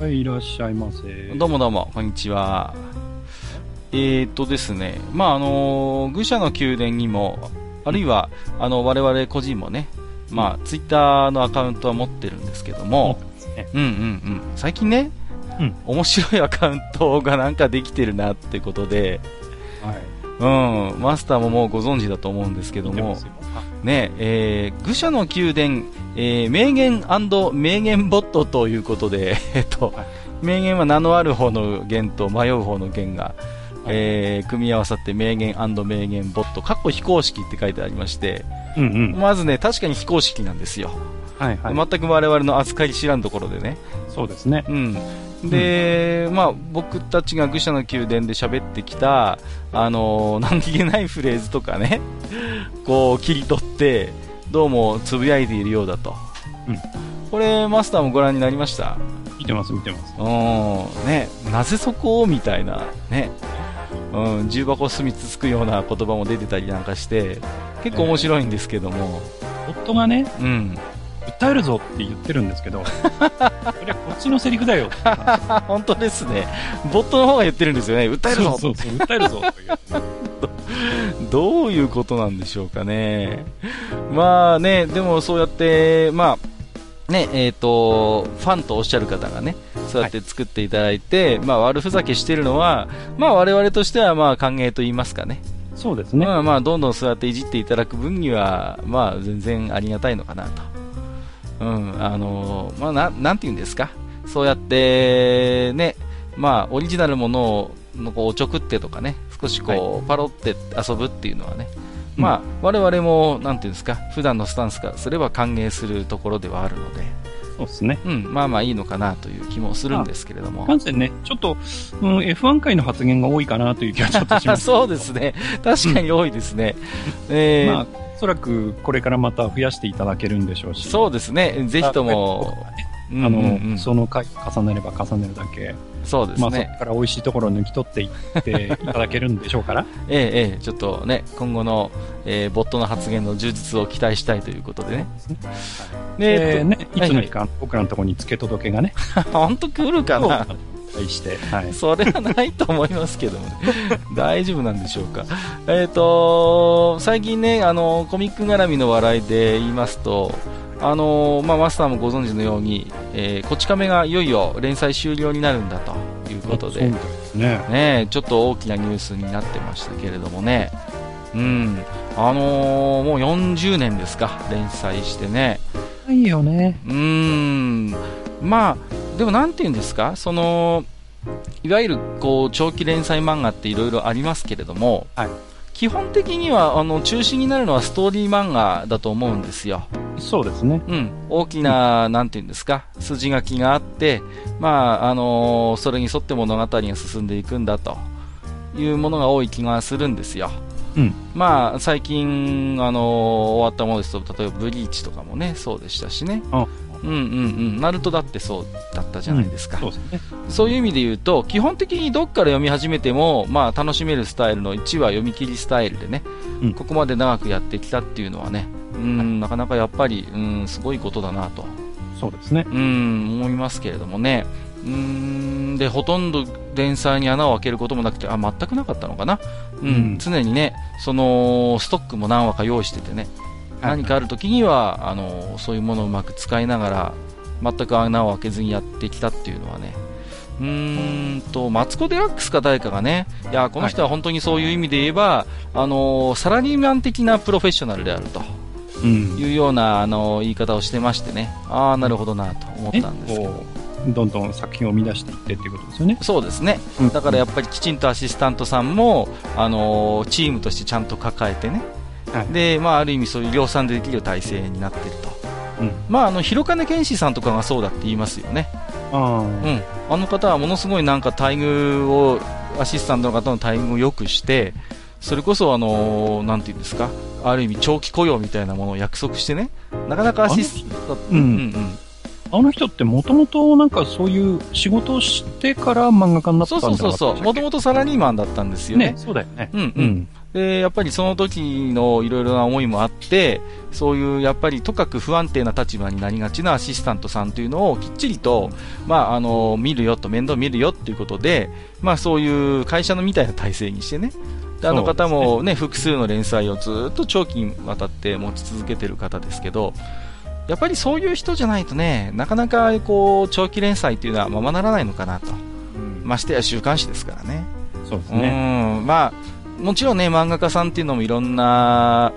はい、いらっしゃいませ。どうもどうもこんにちは。えー、っとですねまああの愚者の宮殿にもあるいはあの我々個人もねまあツイッターのアカウントは持ってるんですけども、ね。うんうんうん。最近ね、うん。面白いアカウントがなんかできてるなってことで、はい。うん、マスターももうご存知だと思うんですけどもねえー愚者の宮殿、えー名言名言ボットということで、えっとはい名言は名のある方の言と迷う方の言が、えー組み合わさって名言名言ボット、かっこ非公式って書いてありまして、うんうん。まずね、確かに非公式なんですよ。はいはい。全く我々の扱い知らんところでね。そうですね。うん。で、まあ、僕たちが愚者の宮殿で喋ってきた、あのー何気ないフレーズとかね、こう、切り取って、どうもつぶやいているようだと。うんこれ、マスターもご覧になりました？見てます見てます。うん、ね、なぜそこを？みたいな、ね、うん、重箱隅つつくような言葉も出てたりなんかして、結構面白いんですけども、夫がね、うん。訴えるぞって言ってるんですけど、そりゃこっちのセリフだよ 本当ですね。ボットの方が言ってるんですよね。訴えるぞそうそうそう、訴えるぞという。どういうことなんでしょうかね。まあね、でもそうやって、まあ、ね、えっ、と、ファンとおっしゃる方がね、そうやって作っていただいて、まあ悪ふざけしてるのは、まあ我々としてはまあ歓迎と言いますかね。そうですね。まあまあどんどんそうやっていじっていただく分には、まあ全然ありがたいのかなと。うん、あのまあな、なんて言うんですか。そうやって、ね、まあオリジナルものを、のこうおちょくってとかね、少しこう、パロって遊ぶっていうのはね、うんまあ我々も、なんていうんですか、普段のスタンスからすれば歓迎するところではあるので、そうですね。うん、まあまあいいのかなという気もするんですけれども。感染ね、ちょっと、うん、F1 回の発言が多いかなという気がちょっとします。そうですね。確かに多いですね。えーまあ、おそらくこれからまた増やしていただけるんでしょうし。そうですね。ぜひとも、うんあの、うんうんその回重ねれば重ねるだけ、そうですまあそね。こから美味しいところを抜き取っていっていただけるんでしょうから。ええええちょっとね、今後の、えーボットの発言の充実を期待したいということでね。で、で、ね、いつのはい日か僕らのところに付け届けがね、本当来るかな対して、はい。それはないと思いますけどもね。大丈夫なんでしょうか。えっ、と、最近ね、あの、コミック絡みの笑いで言いますと、あの、まあ、マスターもご存知のように、えーこち亀がいよいよ連載終了になるんだということで。そうみ、たいですね。ね、ちょっと大きなニュースになってましたけれどもね、うん、あのーもう40年ですか、連載してね、いいよね。うーん、まあ、でもなんていうんですか、その、いわゆるこう長期連載漫画っていろいろありますけれども、はい基本的にはあの中心になるのはストーリー漫画だと思うんですよ。そうですね。うん、大きな、なんていうんですか、筋書きがあって、まあ、あのーそれに沿って物語が進んでいくんだというものが多い気がするんですよ。うん。まあ、最近、あのー終わったものですと、例えばブリーチとかもね、そうでしたしね。あうんうんうん。ナルトだってそうだったじゃないですか。そうですね。そういう意味で言うと、基本的にどっから読み始めても、まあ、楽しめるスタイルの1話読み切りスタイルでね、うんここまで長くやってきたっていうのはね、うん、なかなかやっぱり、うん、すごいことだなと、そうですね。うん、思いますけれどもね。うん、で、ほとんど連載に穴を開けることもなくて、あ、全くなかったのかな。うん、うん常にね、その、ストックも何話か用意しててね、何かある時には、あの、そういうものをうまく使いながら、全く穴を開けずにやってきたっていうのはね、うーんと、マツコ・デラックスか誰かがね、いや、この人は本当にそういう意味で言えば、あの、サラリーマン的なプロフェッショナルであるとうん。いうような、あの、言い方をしてましてね、ああ、なるほどなと思ったんですけど。どんどん作品を生み出していってっていうことですよね。そうですね。うんだからやっぱりきちんとアシスタントさんも、あのチームとしてちゃんと抱えてね。はいで、まあ、ある意味そういう量産でできる体制になってると。うん。まあ、あの、広金健志さんとかがそうだって言いますよね。ああ。うん。あの方はものすごいなんか待遇を、アシスタントの方の待遇を良くして、それこそあのーなんて言うんですか、ある意味長期雇用みたいなものを約束してね、なかなかアシスタント、うんうんうんあの人ってもともとなんかそういう仕事をしてから漫画家になったそんじゃなかったうそうそうそう、もとももとサラリーマンだったんですよね。ね、そうだよね。うんう。うんん。で、やっぱりその時のいろいろな思いもあって、そういうやっぱりとかく不安定な立場になりがちなアシスタントさんというのをきっちりと、まあ、あの、見るよと、面倒見るよっていうことで、まあそういう会社のみたいな体制にしてね、であの方もね、複数の連載をずっと長期にわたって持ち続けてる方ですけど、やっぱりそういう人じゃないとね、なかなかこう、長期連載っていうのはままならないのかなと。ましてや週刊誌ですからね。そうですね。うん、まあ、もちろんね、漫画家さんっていうのもいろんな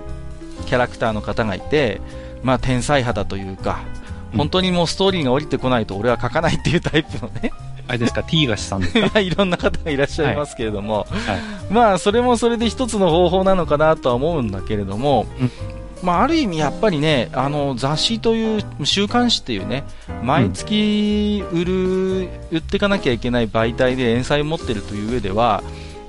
キャラクターの方がいて、まあ、天才肌というか、うん。本当にもうストーリーが降りてこないと俺は書かないっていうタイプのね、あれですか、T ガシさんですか？ま あいろんな方がいらっしゃいますけれども、はい。まあ、それもそれで一つの方法なのかなとは思うんだけれども、うん。まあ、ある意味やっぱりね、あの、雑誌という、週刊誌っていうね、毎月売る、売っていかなきゃいけない媒体で連載を持ってるという上では、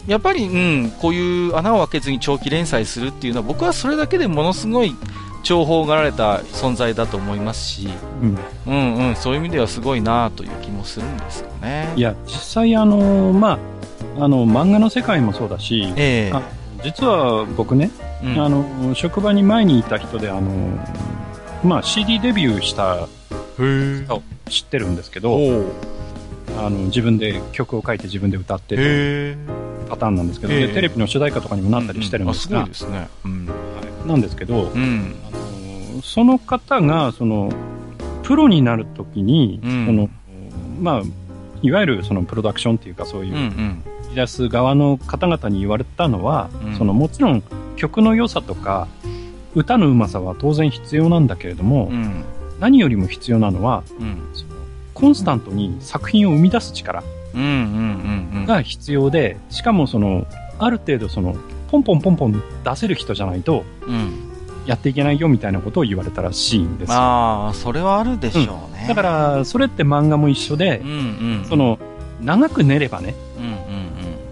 やっぱり、うん、こういう穴を開けずに長期連載するっていうのは、僕はそれだけでものすごい重宝がられた存在だと思いますし、うん。うんうん、そういう意味ではすごいなという気もするんですよね。いや、実際あの、まあ、あの、漫画の世界もそうだし、ええ。あ実は僕ね、うん。あの、職場に前にいた人で、あの、まあ、CD デビューした人を知ってるんですけど、おあの、自分で曲を書いて自分で歌ってるへパターンなんですけど、ええでテレビの主題歌とかにもなったりしてるんですが、あすごいですね。うん。はいなんですけど、うん。あのその方が、その、プロになるときに、うんその、まあ、いわゆるそのプロダクションっていうかそういううんうん。出す側の方々に言われたのは、うんそのもちろん曲の良さとか歌のうまさは当然必要なんだけれども、うん。何よりも必要なのはうん。そのコンスタントに作品を生み出す力うんうんうんうん。が必要で、しかもそのある程度そのポンポンポンポン出せる人じゃないとうん。やっていけないよみたいなことを言われたらしいんですよ。ああ、それはあるでしょうね。だか、らそれって漫画も一緒でうん、うん。そ、の長く練ればね、うんうん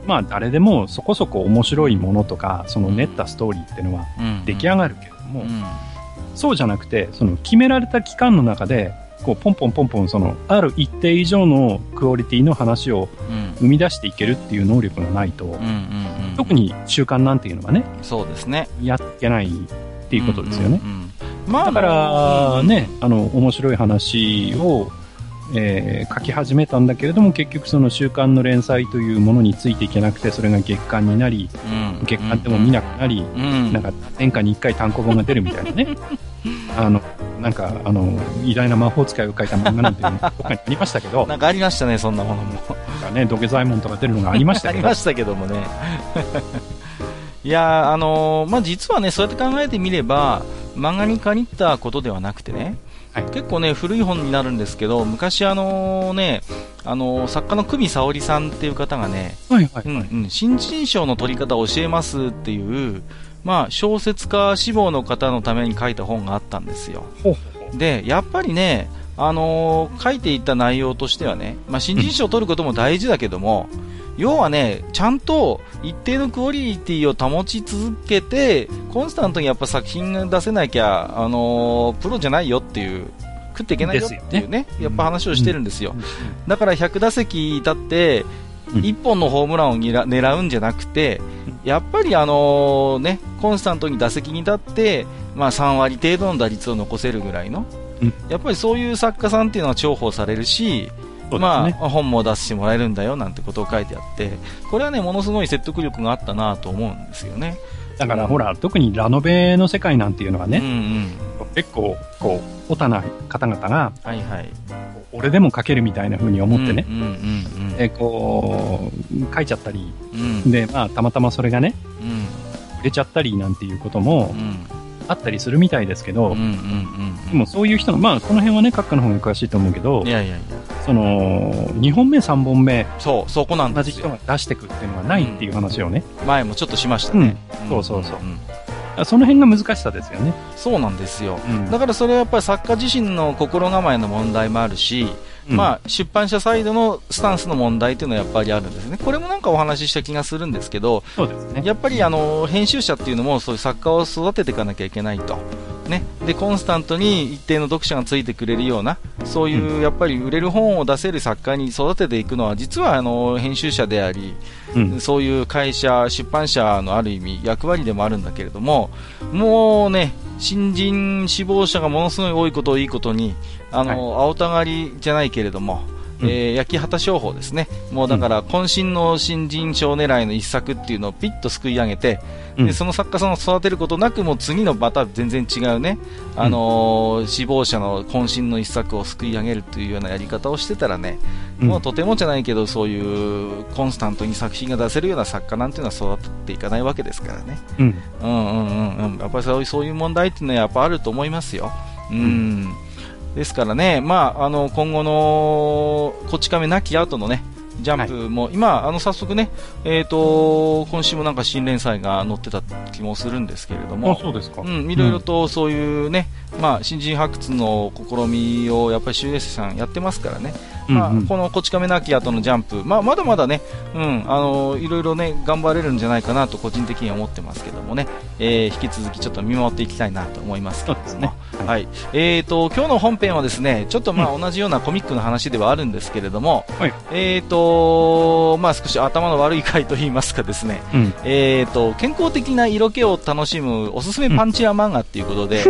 まあ誰でもそこそこ面白いものとか、その練ったストーリーっていうのはうん。うん。出来上がるけれども、うん。そうじゃなくて、その決められた期間の中で、こうポンポンポンポンそのある一定以上のクオリティの話をうん。生み出していけるっていう能力がないと、うんうんうん。特に習慣なんていうのはね、そうですね。やってないっていうことですよね。うんうんうん。まあ、だから、ね、あの、面白い話を、えー書き始めたんだけれども、結局その週刊の連載というものについていけなくて、それが月刊になり、うん、月刊でも見なくなり、うん。なんか年間に1回単行本が出るみたいなね。あの、なんか、あの、偉大な魔法使いを書いた漫画なんてどっかにありましたけど、なんかありましたね、そんなものも。なんかね、土下座イモンとか出るのが ありましたけどありま、したけどもね。いやーあのーまあ、実はね、そうやって考えてみれば、漫画に限ったことではなくてね、はい結構ね、古い本になるんですけど、昔あのね、あのー作家の久美沙織さんっていう方がね、はいはい、うんうん、新人賞の取り方を教えますっていう、まあ、小説家志望の方のために書いた本があったんですよ。で、やっぱりね、あのー書いていた内容としてはね、まあ、新人賞を取ることも大事だけども、要はね、ちゃんと一定のクオリティを保ち続けて、コンスタントにやっぱ作品が出せなきゃ、あのープロじゃないよっていう、食っていけないよっていうですね、やっぱ話をしてるんですよ。うん。だから100打席立って、うん1本のホームランを狙うんじゃなくて、やっぱりあのね、コンスタントに打席に立って、まあ3割程度の打率を残せるぐらいの、うんやっぱりそういう作家さんっていうのは重宝されるし、まね。あ本も出してもらえるんだよなんてことを書いてあって、これはね、ものすごい説得力があったなと思うんですよね。だからほら、特にラノベの世界なんていうのはうんうね、ん。結構、こう、オタな方々が、はいはい。俺でも書けるみたいな風に思ってね、うんうんうんで、こう、書いちゃったり、うん。うん。で、まあ、たまたまそれがね、うん。売れちゃったりなんていうこともうん。あったりするみたいですけど、うんうんうん。でもそういう人が、まあ、この辺はね、閣下の方が詳しいと思うけどい、やいやいや。その、2本目、3本目、そう、そこなん同じ。人が出してくっていうのはないっていう話をね、前もちょっとしましたね。うんそうそうそうんその辺が難しさですよね。そうなんですよ。うんだからそれはやっぱり作家自身の心構えの問題もあるし、うんまあ、出版社サイドのスタンスの問題っていうのはやっぱりあるんですね。これもなんかお話しした気がするんですけど、ね。やっぱりあの編集者っていうのもそういう作家を育てていかなきゃいけないと。ね、でコンスタントに一定の読者がついてくれるようなそういうやっぱり売れる本を出せる作家に育てていくのは実はあの編集者であり、うん。そういう会社、出版社のある意味役割でもあるんだけれども、もうね、新人志望者がものすごい多いことをいいことに、あの、青たがりじゃないけれども、うんえー焼き畑商法ですね。もうだから、渾身の新人賞狙いの一作っていうのをピッとすくい上げて、うんでその作家さんを育てることなく、もう次のまた全然違うね、あのー志望者の渾身の一作をすくい上げるというようなやり方をしてたらね、うんもうとてもじゃないけど、そういうコンスタントに作品が出せるような作家なんていうのは育っていかないわけですからね。うん。うんうんうんうん。やっぱりそういうそういう問題っていうのはやっぱあると思いますよ。うん。ですからね、まあ、あの、今後の、こち亀なき後のね、ジャンプも、今、あの、早速ね、えっ、と、今週もなんか新連載が載ってた気もするんですけれどあ、も、そうですか。うん、いろいろとそういうね、まあ、新人発掘の試みをやっぱり修練生さんやってますからね、まあうんうんこのこち亀なき後のジャンプ、まあ、まだまだね、うん、あのいろいろね、頑張れるんじゃないかなと個人的には思ってますけどもね、えー引き続きちょっと見守っていきたいなと思いますけどね。はい。はい。えーと、今日の本編はですね、ちょっとまあ同じようなコミックの話ではあるんですけれども、はいえーと、まあ少し頭の悪い回と言いますかですね、うん。えーと、健康的な色気を楽しむおすすめパンチラ漫画っていうことで、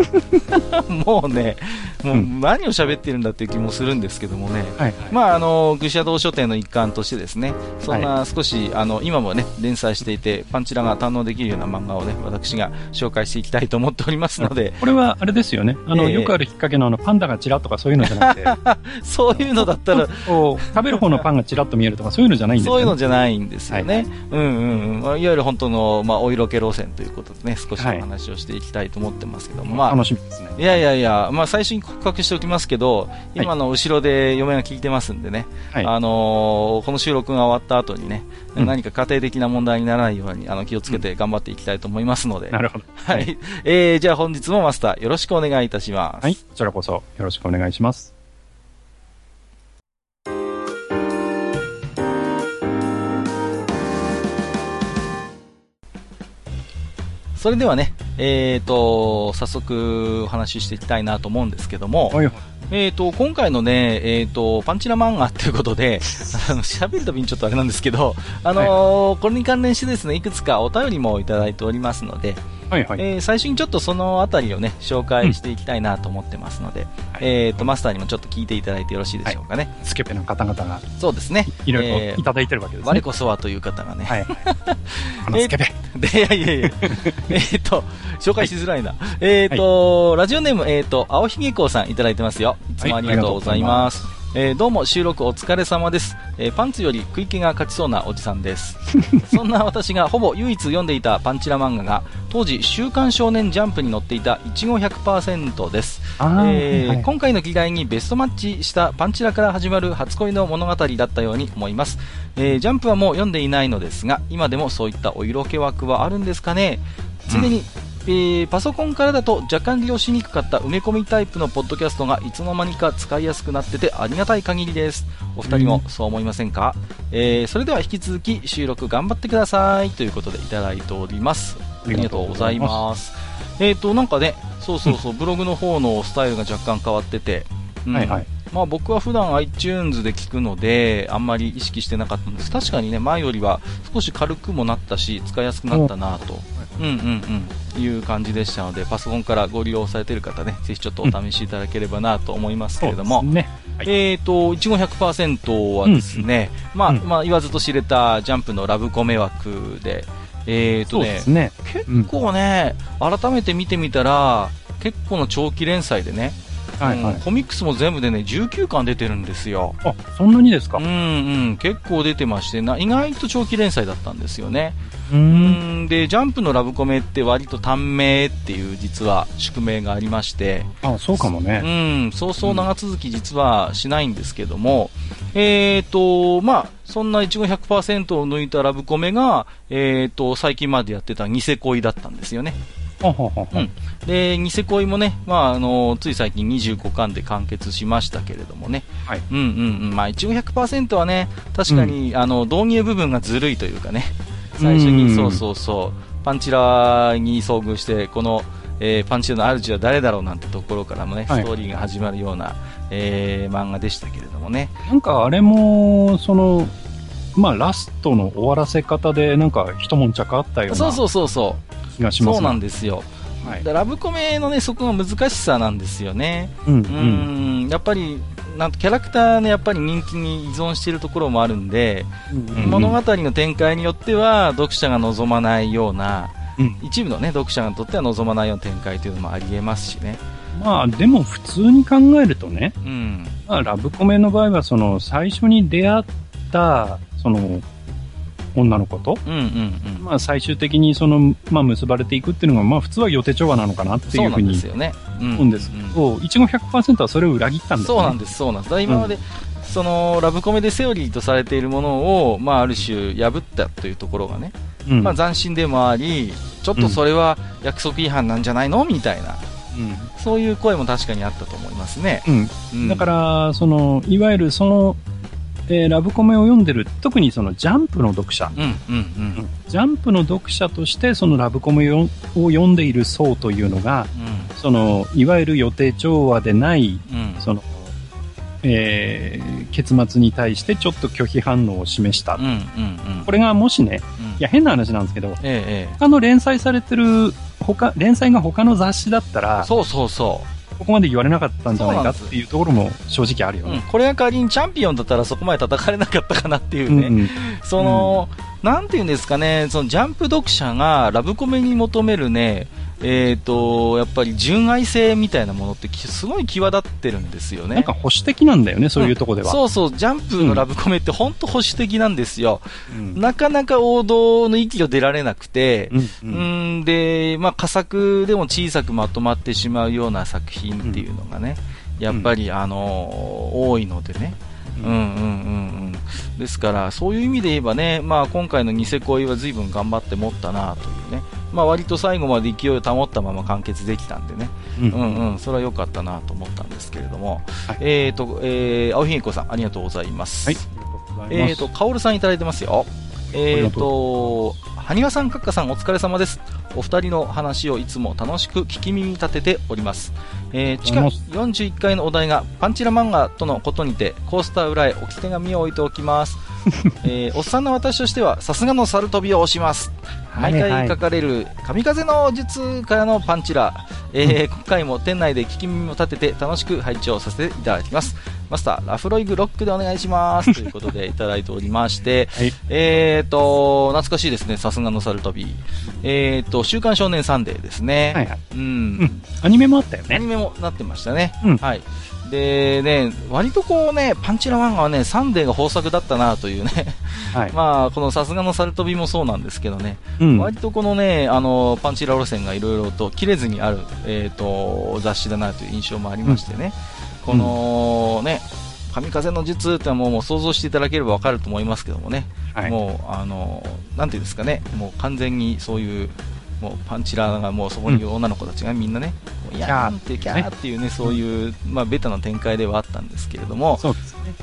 もうね、もううん何を喋ってるんだっていう気もするんですけどもね、はい。まあ、あの、愚者道書店の一環としてですね、そんな少し、あの、今もね、連載していて、パンチラが堪能できるような漫画をね、私が紹介していきたいと思っておりますので、これはあれですよね。あの、ええよくあるきっかけのあの、パンダがチラッとかそういうのじゃなくて、そういうのだったら、食べる方のパンがチラッと見えるとかそういうのじゃないんですよね。そういうのじゃないんですよね。はいうんうんうん。まあいわゆる本当の、まあ、お色気路線ということでね、少しおはい話をしていきたいと思ってますけども、まあ、楽しみですね。いやいやいや、まあ、最初に告白しておきますけど、今の後ろで嫁が聞いてますんでね、はい。あのーこの収録が終わった後にね、うん何か家庭的な問題にならないようにあの気をつけて頑張っていきたいと思いますので、なるほど。はい。えー、じゃあ本日もマスターよろしくお願いいたします。はい。こちらこそよろしくお願いします。それではね、えーと、早速お話ししていきたいなと思うんですけども、はい。えーと、今回のね、えーと、パンチラ漫画ということで、あの、喋るたびにちょっとあれなんですけど、あのーこれに関連してですね、いくつかお便りもいただいておりますので、はいはい。えー最初にちょっとそのあたりをね、紹介していきたいなと思ってますので、えーと、マスターにもちょっと聞いていただいてよろしいでしょうかね。スケペの方々がそうですね。いろいえーろいただいてるわけですね。我こそはという方がね。はい。あのスケペ。で、いやいやいや、えーっと、紹介しづらいな。えーっと、ラジオネーム、えーっと、青ひげこうさんいただいてますよ。いつもありがとうございます。えーどうも収録お疲れ様です、えーパンツより食い気が勝ちそうなおじさんです。そんな私がほぼ唯一読んでいたパンチラ漫画が、当時週刊少年ジャンプに載っていたいちご100%です。えー今回の議題にベストマッチしたパンチラから始まる初恋の物語だったように思います、えージャンプはもう読んでいないのですが今でもそういったお色気枠はあるんですかね。ついでに、えーパソコンからだと若干利用しにくかった埋め込みタイプのポッドキャストがいつの間にか使いやすくなっててありがたい限りです。お二人もそう思いませんか、えーそれでは引き続き収録頑張ってください。ということでいただいております。ありがとうございます。えっ、となんかねそうそうそうブログの方のスタイルが若干変わってて、うん。はいはい。まあ、僕は普段 iTunes で聞くのであんまり意識してなかったんです。確かにね前よりは少し軽くもなったし使いやすくなったなと、うんうんうん、いう感じでしたのでパソコンからご利用されている方ねぜひちょっとお試しいただければなと思いますけれども、そうですね。はい。えーと、いちご100%はですね、まあ、うんまあ、言わずと知れたジャンプのラブコメ枠で、えーとねそうです、ね。結構ね、改めて見てみたら、結構の長期連載でね、はいはいうん。コミックスも全部でね、19巻出てるんですよ。あ、そんなにですか？うんうん、結構出てましてな、意外と長期連載だったんですよね。うんん、で、ジャンプのラブコメって割と短命っていう実は宿命がありまして、あ、そうかもうね。ん、そうそう長続き実はしないんですけども、えーと、まあ、そんないちご100%を抜いたラブコメが、えーと、最近までやってたニセ恋だったんですよね。で、ニセ恋もね、まあ、あの、つい最近25巻で完結しましたけれどもね。はいうんうんうん。まあ、一応100%はね、確かに、あの、導入部分がずるいというかね。最初に、うんそうそうそう、パンチラに遭遇して、この、えーパンチラの主は誰だろうなんてところからもね、はいストーリーが始まるような、えー漫画でしたけれどもね。なんかあれも、その、まあラストの終わらせ方でなんか一悶着あったようなそうそうそうそう。気がしますそうなんでですよ。はい。でラブコメのね、そこが難しさなんですよね。うんう。うんん、やっぱり、なんとキャラクターのやっぱり人気に依存しているところもあるんで、うん物語の展開によっては読者が望まないような、うん一部のね、読者にとっては望まないような展開というのもありえますしね。まあでも普通に考えるとね、うん。まあ、ラブコメの場合はその最初に出会った、その、女の子と、うんうんうん。まあ最終的にその、まあ結ばれていくっていうのが、まあ普通は予定調和なのかなっていううふうんに思うんですけうんど、一応100%はそれを裏切ったんだよね。そうなんです、そうなんです。今まで、その、ラブコメでセオリーとされているものを、まあ、ある種破ったというところがね、うん。まあ、斬新でもあり、ちょっとそれは約束違反なんじゃないの？みたいな、そういう声も確かにあったと思いますね。うん。ううんん。だから、その、いわゆるその、えーラブコメを読んでる、特にそのジャンプの読者、うん、うん、うん。ジャンプの読者としてそのラブコメをを読んでいる層というのが、その、いわゆる予定調和でない、うん、うん。その、えー結末に対してちょっと拒否反応を示した。うん、うん、うん。これがもしね、うん、いや変な話なんですけど、ええ、え他の連載されてる、他、連載が他の雑誌だったえ。ら、そうそうそここまで言われなかったんじゃないかっていうところも正直あるよう。うん。ね。これが代わりにチャンピオンだったらそこまで叩かれなかったかなっていうね。うんうんその、なんていうんですかね、そのジャンプ読者がラブコメに求めるね、えっ、と、やっぱり純愛性みたいなものってきすごい際立ってるんですよね。なんか保守的なんだよね、そういうところでは。そうそう、ジャンプのラブコメって本当保守的なんですよ。うんなかなか王道の域を出られなくて、うんううんん、で、まあ、佳作でも小さくまとまってしまうような作品っていうのがね、やっぱり、あの多いのでね。うんうんうんうん。ですから、そういう意味で言えばね、まあ今回のニセ恋は随分頑張って持ったなというね。まあ割と最後まで勢いを保ったまま完結できたんでね。うんうんうん、それは良かったなと思ったんですけれども。はいえっ、と、えー、青ひげこさん、ありがとうございます。はい。えっ、と、かおるさんいただいてますよ。えっ、りがと、はにわさん、かっかさん、お疲れ様です。お二人の話をいつも楽しく聞き耳立てております。えー、地下ありがと41階のお題がパンチラ漫画とのことにて、コースター裏へ置き手紙を置いておきます。えー、おっさんの私としては、さすがの猿飛びを押します。毎回書かれる神風の術からのパンチラ、えー今回も店内で聞き耳を立てて楽しく配置をさせていただきます。マスター、ラフロイグロックでお願いします。ということでいただいておりまして、はい。えーと、懐かしいですね、さすがの猿飛び。えーと、週刊少年サンデーですね。はいはい。うん。うん。アニメもあったよね。アニメもなってましたね。うんはい。でね、割とこうね、パンチラ漫画はね、サンデーが豊作だったなというね、はい。まあ、このさすがの猿飛びもそうなんですけどね、うん。割とこのね、あの、パンチラ路線がいろいろと切れずにある、えっ、と、雑誌だなという印象もありましてね、このね、神風の術ってのはもうもう想像していただければわかると思いますけどもね、はい。もう、あの、なんていうんですかね、もう完全にそういう、もうパンチラがもうそこにいる女の子たちがみんなね、もういやーんってキャーっていうね、そういう、まあベタな展開ではあったんですけれども、ね。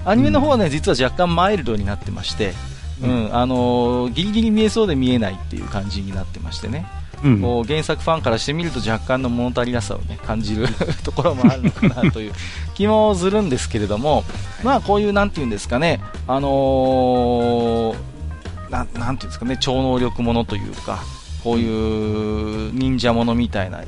アニメの方はね、実は若干マイルドになってまして、ううんん、あのーギリギリ見えそうで見えないっていう感じになってましてね、うん。こう原作ファンからしてみると若干の物足りなさをね、感じる ところもあるのかなという 気もするんですけれども、まあこういうなんていうんですかね、あのーななんていうんですかね、超能力ものというか、こういう忍者ものみたいな、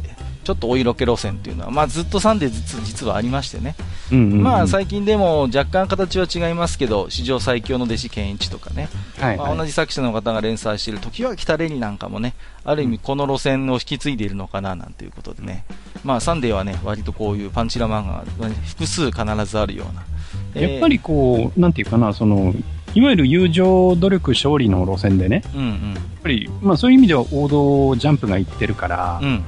ちょっとお色気路線っていうのは、まあずっとサンデー実実はありましてね、うんうんうん。まあ最近でも若干形は違いますけど、史上最強の弟子健一とかね、はい。まあ、同じ作者の方が連載している時は北レニなんかもね、ある意味この路線を引き継いでいるのかななんていうことでね、まあサンデーはね、割とこういうパンチラ漫画がね複数必ずあるような。やっぱりこう、なんていうかな、その、いわゆる友情、努力、勝利の路線でね、やっぱり、まあそういう意味では王道ジャンプが言ってるから、うん。うん。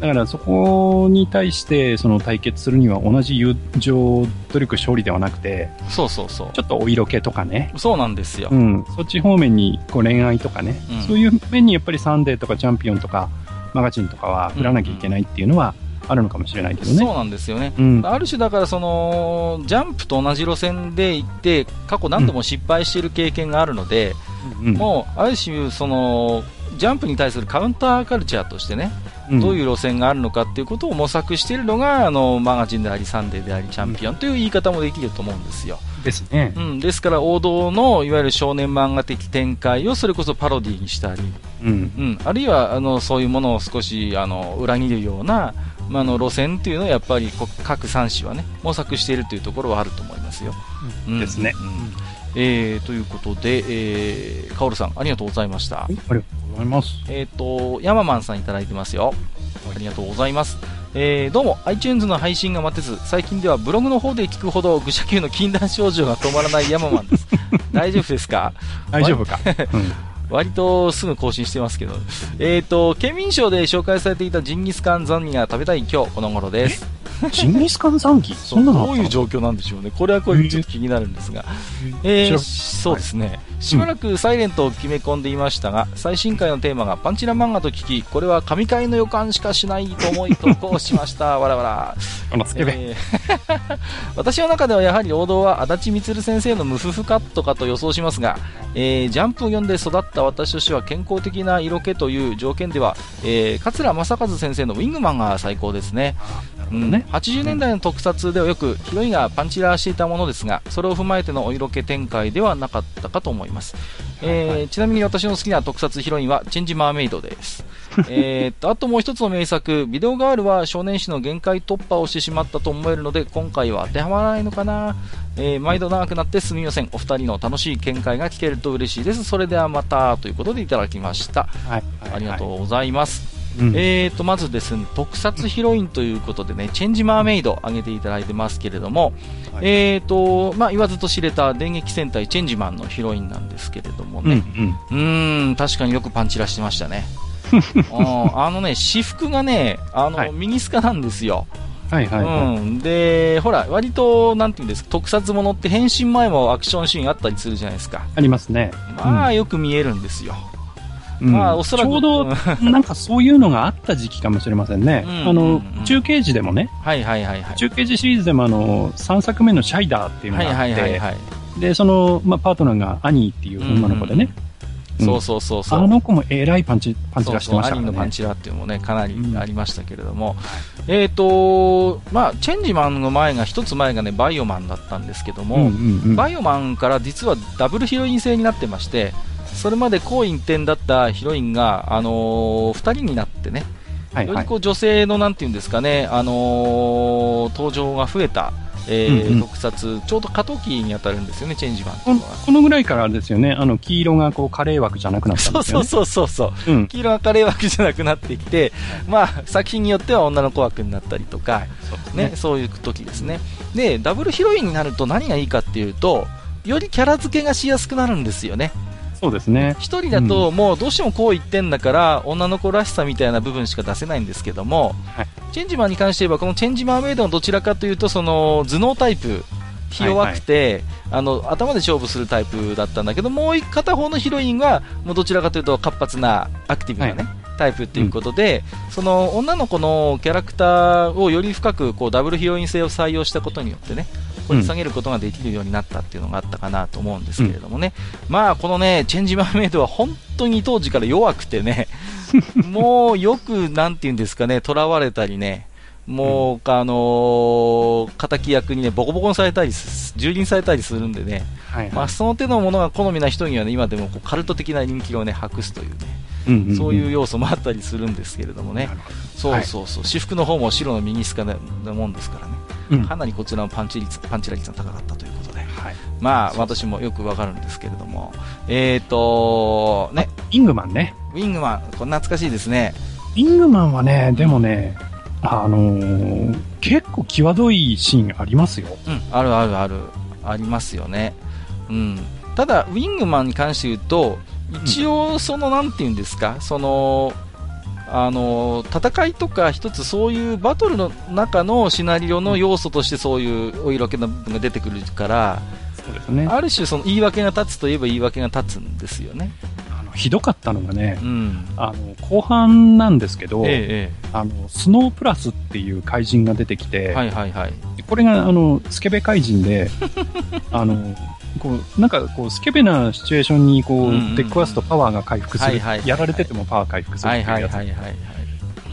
だからそこに対してその対決するには同じ友情、努力、勝利ではなくて、そうそうそう。ちょっとお色気とかね、そうなんですよ。うん、そっち方面にこう恋愛とかね、うんそういう面にやっぱりサンデーとかチャンピオンとか、マガジンとかは振らなきゃいけないっていうのはあるのかもしれないけどね。そうなんですよね。うん。ある種だからその、ジャンプと同じ路線で行って、過去何度も失敗している経験があるので、うんもう、ある種、その、ジャンプに対するカウンターカルチャーとしてね、どういう路線があるのかっていうことを模索しているのが、あの、マガジンであり、サンデーであり、チャンピオンという言い方もできると思うんですよ。うんですねう。ん。ですから、王道の、いわゆる少年漫画的展開をそれこそパロディにしたり、うん。うん。あるいは、あの、そういうものを少し、あの、裏切るような、まあ、あの、路線っていうのをやっぱり、こ各3紙はね、模索しているというところはあると思いますよ。うんですね。うんえー、ということで、えー、カオルさん、ありがとうございました。ありがとうございます。えっ、と、ヤママンさんいただいてますよ。ありがとうございます。えー、どうも、iTunes の配信が待てず、最近ではブログの方で聞くほど、愚者級の禁断症状が止まらないヤママンです。大丈夫ですか？大丈夫か。うん割とすぐ更新してますけど。えっ、と、県民賞で紹介されていたジンギスカンザンギが食べたい今日この頃です。ジンギスカン残機 そんなのどういう状況なんでしょうね。これはこれでちょっと気になるんですが。えー、そうですね。しばらくサイレントを決め込んでいましたが、最新回のテーマがパンチラ漫画と聞き、これは神回の予感しかしないと思い投稿しました。わらわら。あの、スケベ。えー 私の中ではやはり王道は足立光先生の無夫婦カットかと予想しますが、えージャンプを読んで育った私としては健康的な色気という条件では、えー桂正和先生のウィングマンが最高ですね。うんね80年代の特撮ではよくヒロインがパンチラーしていたものですが、それを踏まえてのお色気展開ではなかったかと思います。えーちなみに私の好きな特撮ヒロインはチェンジマーメイドです。えーっと、あともう一つの名作、ビデオガールは少年誌の限界突破をしてしまったと思えるので、今回は当てはまらないのかな。えー毎度長くなってすみません。お二人の楽しい見解が聞けると嬉しいです。それではまた、ということでいただきました。はい。ありがとうございます。う。うんえーと、まずですね、特撮ヒロインということでね、チェンジマーメイド挙げていただいてますけれども、はいえーと、まあ、言わずと知れた電撃戦隊チェンジマンのヒロインなんですけれどもうん、うね、ん。うーん、確かによくパンチラしてましたね。うんあのね、私服がね、あの、はいミニスカなんですよ。はいはいはい。うん。で、ほら、割と、なんていうんですか、特撮ものって変身前もアクションシーンあったりするじゃないですか。ありますね。まあ、よく見えるんですよ。うんまあおそらくちょうど、なんかそういうのがあった時期かもしれませんね。うんあのうんうん、中継時でもね、はいはいはいはい。中継時シリーズでもあの、3作目のシャイダーっていうのはいがあって、はいはいはい。で、その、まあ、パートナーがアニーっていう女の子でね、うんそうそうそうそう。あの子もえらいパンチ、パンチラしてましたね。兄のパンチラっていうのもね、かなりうんありましたけれども、えっ、と、まあ、チェンジマンの前が、一つ前がね、バイオマンだったんですけども、うんうんうん。バイオマンから実はダブルヒロイン制になってまして、それまで好一点だったヒロインが、あのー二人になってね、はいはい。よりこう女性のなんていうんですかね、あのー登場が増えた、えーうんうん特撮、ちょうど過渡期に当たるんですよね、チェンジマンってこの。このぐらいからですよね、あの、黄色がこう、カレー枠じゃなくなったんそうですよね。そうそうそうそう。うん。黄色がカレー枠じゃなくなってきて、まあ、作品によっては女の子枠になったりとか、そうですね、。そういう時ですね。で、ダブルヒロインになると何がいいかっていうと、よりキャラ付けがしやすくなるんですよね。そうですね。一人だともうどうしてもこう言ってんだから、女の子らしさみたいな部分しか出せないんですけども、はい。チェンジマンに関して言えば、このチェンジマーメイドのどちらかというと、その頭脳タイプ、ひ弱くて、あの頭で勝負するタイプだったんだけど、もう一片方のヒロインは、もうどちらかというと活発な、アクティブなね、はい。タイプっていうことで、その女の子のキャラクターをより深くこうダブルヒロイン性を採用したことによってね、掘り下げることができるようになったっていうのがあったかなと思うんですけれどもね、まあこのね、チェンジマーメイドは本当に当時から弱くてね、もうよく、なんていうんですかね、囚われたりね、もう、あのー、敵役にね、ボコボコにされたりす、蹂躙されたりするんでね、はいはい。まあ、その手のものが好みな人にはね、今でもこうカルト的な人気をね、博すというね、うんうん。んそういう要素もあったりするんですけれどもね。そうそうそう、私服の方も白のミニスカななもんですからね、うんかなりこちらのパンチ率、パンチラ率が高かったということで、はい。まあ、私もよくわかるんですけれども、えーと、ね、イングマンね。ウィングマン、これ懐かしいですね。イングマンはね、でもね、あのー結構際どいシーンありますよ。うん、あるあるある、ありますよね。うん。ただ、ウィングマンに関して言うと、一応、その、なんていうんですか、その、あの、戦いとか一つそういうバトルの中のシナリオの要素としてそういうお色気な部分が出てくるから、そうですね。ある種その言い訳が立つといえば言い訳が立つんですよね。あのひどかったのがね、うん。あの、後半なんですけど、えあの、スノープラスっていう怪人が出てきて、えはいはいはい。これが、あの、スケベ怪人で、あの、こう、なんか、こう、スケベなシチュエーションに、こう、うんうんうん出くわすとパワーが回復する。やられててもパワー回復するはいっていうやつ。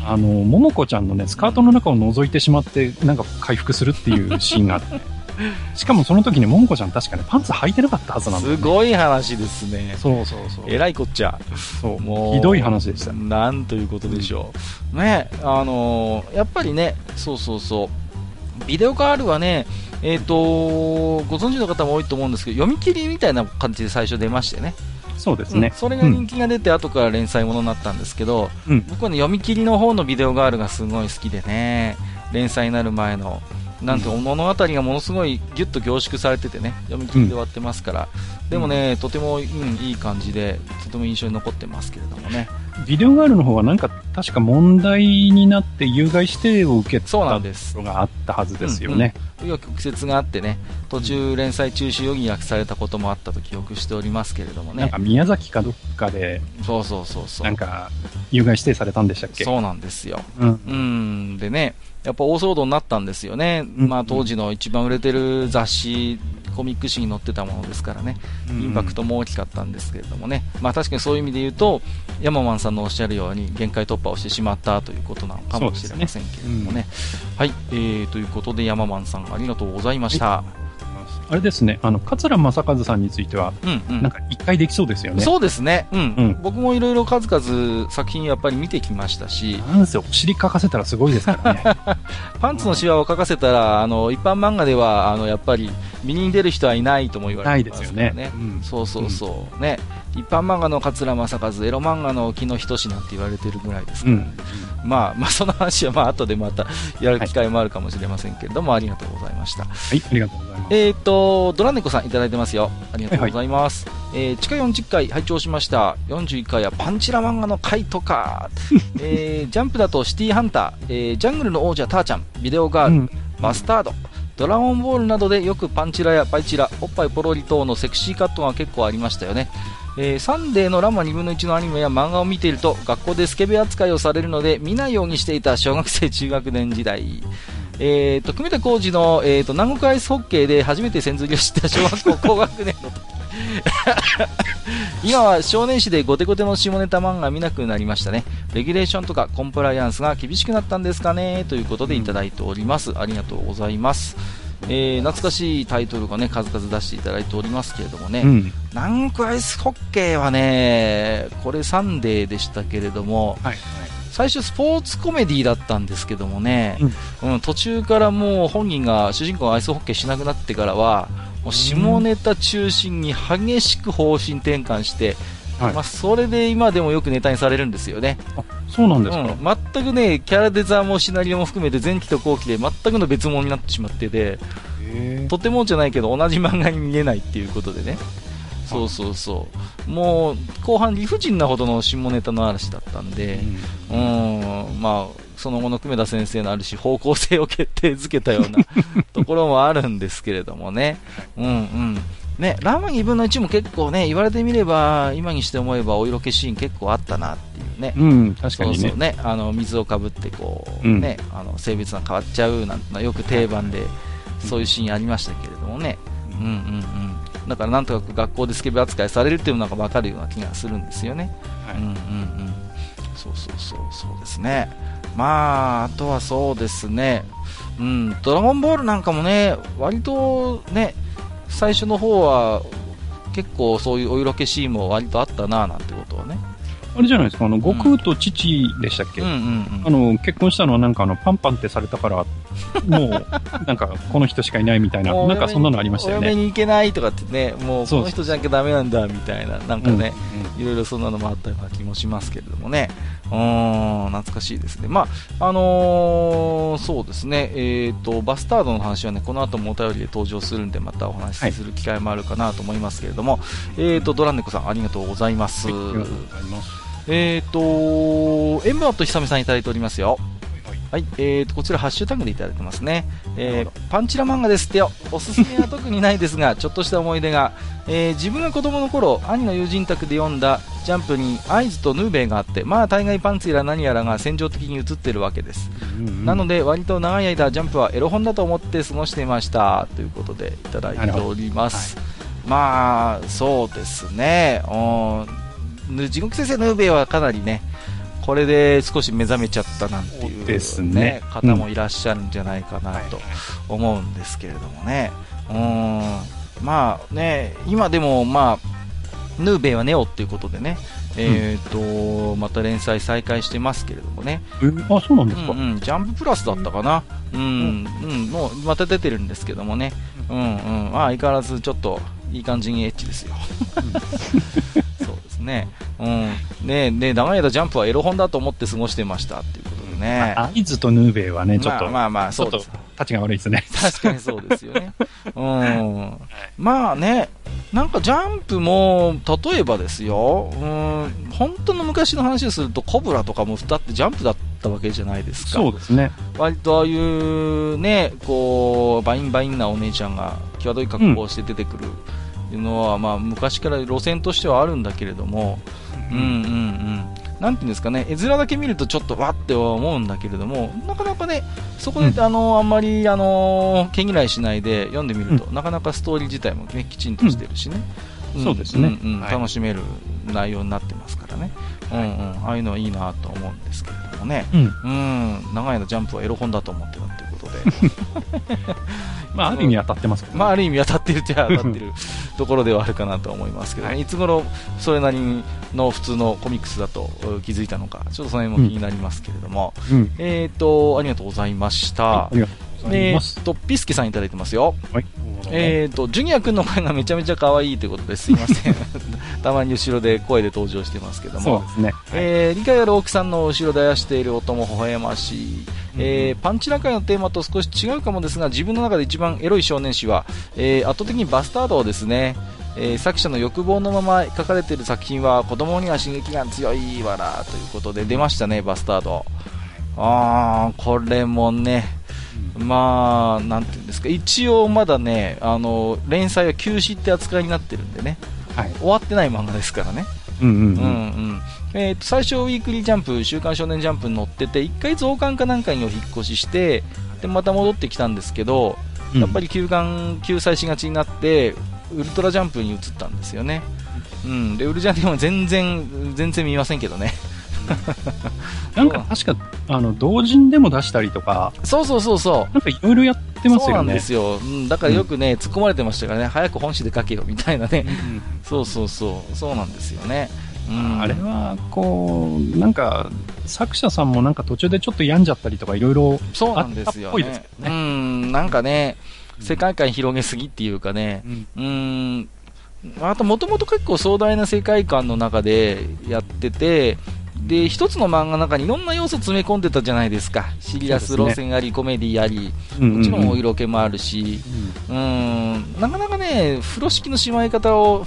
あの、桃子ちゃんのね、スカートの中を覗いてしまって、なんか回復するっていうシーンがあって、しかもその時に桃子ちゃん確かね、パンツ履いてなかったはずなんだよ、すね。ごい話ですね。そうそうそう。えらいこっちゃ。そう。もう。ひどい話でした。なんということでしょう。ね、あのーやっぱりね、そうそうそう。ビデオカールはね、えっ、とご存知の方も多いと思うんですけど、読み切りみたいな感じで最初出ましてね。そうですねうん。それが人気が出て、後から連載ものになったんですけど、うん。僕はね、読み切りの方のビデオガールがすごい好きでね、連載になる前の、なんて物語がものすごいギュッと凝縮されててね、読み切りで終わってますから、でもね、とても、うん、いい感じで、とても印象に残ってますけれどもね。ビデオガールの方はなんか確か問題になって有害指定を受けたところがあったはずですよね。紆余曲折があってね、途中連載中止余儀なくされたこともあったと記憶しておりますけれどもねなんか。宮崎かどっかで、そうそうそうそう。なんか、有害指定されたんでしたっけ？そうなんですよ。うん。うん、でね、やっぱ大騒動になったんですよね。うんまあ当時の一番売れてる雑誌、コミック誌に載ってたものですからね。インパクトも大きかったんですけれどもね。まあ確かにそういう意味で言うと、ヤママンさんのおっしゃるように限界突破をしてしまったということなのかもしれませんけれどもね。はい、えー、ということでヤママンさんありがとうございました。あれですね、あの、桂正和さんについては、うんうん。なんか一回できそうですよね。そうですね、うんうん僕もいろいろ数々作品やっぱり見てきましたし、なんせお尻かかせたらすごいですからね。パンツのシワを描かせたら、あの一般漫画ではあのやっぱり右に出る人はいないとも言わないれてますですよね。からね。うんそうそうそう、ね一般漫画の桂正和、エロ漫画の木野仁なんて言われてるぐらいですから、うん。まあ、まあ、その話はまあ後でまたやる機会もあるかもしれませんけれども、ありがとうございました。はい、ありがとうございます。えっ、と、ドラネコさんいただいてますよ。ありがとうございます。えー、地下40回拝聴しました。41回はパンチラ漫画の回とか、えー、ジャンプだとシティハンター、えー、ジャングルの王者ターちゃん、ビデオガール、うんバスタード、ドラゴンボールなどでよくパンチラやパイチラ、おっぱいポロリ等のセクシーカットが結構ありましたよね。えーサンデーのラマ2分の1のアニメや漫画を見ていると学校でスケベ扱いをされるので見ないようにしていた小学生中学年時代。えー、と、久米田浩二の、えー、と、南国アイスホッケーで初めて線釣りを知った小学校高学年の。今は少年誌でゴテゴテの下ネタ漫画見なくなりましたね。レギュレーションとかコンプライアンスが厳しくなったんですかねということでいただいております。ありがとうございます。えー、懐かしいタイトルがね、数々出していただいておりますけれどもね。うん。南国アイスホッケーはね、これサンデーでしたけれども、はい。最初スポーツコメディだったんですけどもね、うん途中からもう本人が主人公がアイスホッケーしなくなってからは、もう下ネタ中心に激しく方針転換して、はいまあ、それで今でもよくネタにされるんですよね。あ、そうなんですか？うん、全くね、キャラデザもシナリオも含めて前期と後期で全くの別物になってしまってて、へとてもじゃないけど同じ漫画に見えないっていうことでね。そうそうそう。もう、後半理不尽なほどの下ネタの嵐だったんで、うん、まあ、その後の久米田先生のある種方向性を決定づけたような ところもあるんですけれどもね。うんうん。ね、ラーマン2分の1も結構ね、言われてみれば、今にして思えばお色気シーン結構あったなっていうね。うん、確かにねそうそう。ね、あの水をかぶってこう、うんね、あの性別が変わっちゃうなんてのはよく定番で、そういうシーンありましたけれどもね。うんうんうん。だからなんとか学校でスケベ扱いされるっていうのが分かるような気がするんですよね。はいうんうんうん。そうそうそう、そうですね。まあ、あとはそうですね。うん、ドラゴンボールなんかもね、割とね、最初の方は、結構そういうお色気シーンも割とあったななんてことはね。あれじゃないですか、あの、悟空と父でしたっけ、うんうんうん。あの、結婚したのはなんかあの、パンパンってされたから、もう、なんか、この人しかいないみたいな、なんかそんなのありましたよね。お嫁に行けないとかってね、もうこの人じゃなきゃダメなんだみたいな、なんかね、ういろいろそんなのもあったような気もしますけれどもね。うーん、懐かしいですね。まあ、あのーそうですね、えっ、と、バスタードの話はね、この後もお便りで登場するんで、またお話しする機会もあるかなと思いますけれども、えっ、と、ドランネコさん、ありがとうございます。はいありがとうございます。えっ、と、エンバーと久美さんいただいておりますよ。はいはい、えーと、こちらハッシュタグでいただいてますね。えーパンチラ漫画ですってよ。おすすめは特にないですが、ちょっとした思い出が、えー自分が子供の頃、兄の友人宅で読んだジャンプに合図とヌーベイがあって、まあ大概パンツやら何やらが戦場的に映ってるわけです。うんうん、なので割と長い間ジャンプはエロ本だと思って過ごしていましたということでいただいております。はい、まあ、そうですね。地獄先生ヌーベイはかなりね、これで少し目覚めちゃったなんていう、ね、ですね、方もいらっしゃるんじゃないかなと思うんですけれどもね。うんまあね、今でも、まあ、ヌーベイはネオっていうことでね、えーと、また連載再開してますけれどもね。あ、そうなんですか、うん、うん、ジャンププラスだったかな。うん、うん、もうまた出てるんですけどもね。うんうん。まあ、相変わらずちょっといい感じにエッチですよ。ね。うん。ねね長い間ジャンプはエロ本だと思って過ごしてましたっていうことでね。合図とヌーベイはね、ちょっと。まあまあまあ、そうです。立ちが悪いですね。確かにそうですよね。うん。まあね、なんかジャンプも、例えばですよ、うん、本当の昔の話をすると、コブラとかもだってジャンプだったわけじゃないですか。そうですね。割とああいうね、こう、バインバインなお姉ちゃんが、際どい格好をして出てくるのは、うん、まあ昔から路線としてはあるんだけれども、うん。うんうん。なんていうんですかね、絵面だけ見るとちょっとわって思うんだけれども、なかなかね、そこで、うん、あのあんまりあの毛嫌いしないで読んでみると、うん、なかなかストーリー自体も、ね、きちんとしてるしね、うん、そうですね、うん楽しめる内容になってますからね、うんうん、ああいうのはいいなと思うんですけれどもね、うん。長いのジャンプはエロ本だと思ってたということで。まあ、ある意味当たってますけど、ね、まあ、ある意味当たってるっちゃ当たってる ところではあるかなと思いますけど、ね、い。つ頃それなりの普通のコミックスだと気づいたのか、ちょっとその辺も気になりますけれども、うん、えっ、ー、と、ありがとうございました。はい、えー、と、ピスケさんいただいてますよ。はい。えっ、ー、と、ジュニア君の声がめちゃめちゃ可愛いということですいません。たまに後ろで声で登場してますけども。そうですね。えー、理解ある奥さんの後ろであやしている音も微笑ましい。えー、パンチラ会のテーマと少し違うかもですが、自分の中で一番エロい少年誌は、えー、圧倒的にバスタードですね。えー、作者の欲望のまま書かれている作品は子供には刺激が強いわらということで出ましたね、バスタード。あー、これもね、まあ、なんていうんですか、一応まだね、あの、連載は休止って扱いになってるんでね、はい、終わってない漫画ですからね。うんうんうん。うんうんえーと、最初、ウィークリージャンプ、週刊少年ジャンプに載ってて、1回増刊かなんかにお引っ越しして、でまた戻ってきたんですけど、やっぱり休刊、休載しがちになって、ウルトラジャンプに移ったんですよね。うん、でウルジャンでも全然、全然見ませんけどね。なんか確か、あの、同人でも出したりとか。そうそうそうそう。なんかいろいろやってますよね。そうなんですよ。うん、だからよくね、突っ込まれてましたからね、早く本誌で書けよみたいなね。うん、そうそうそう。そうなんですよね。うん、あれは、こう、なんか、作者さんもなんか途中でちょっと病んじゃったりとかいろいろそうなんですよ、ね、うん、なんかね、世界観広げすぎっていうかね、うん、うんあともともと結構壮大な世界観の中でやってて、で、一つの漫画の中にいろんな要素詰め込んでたじゃないですか。シリアス路線あり、コメディあり、もちろんお色気もあるし、うん、なかなかね、風呂敷のしまい方を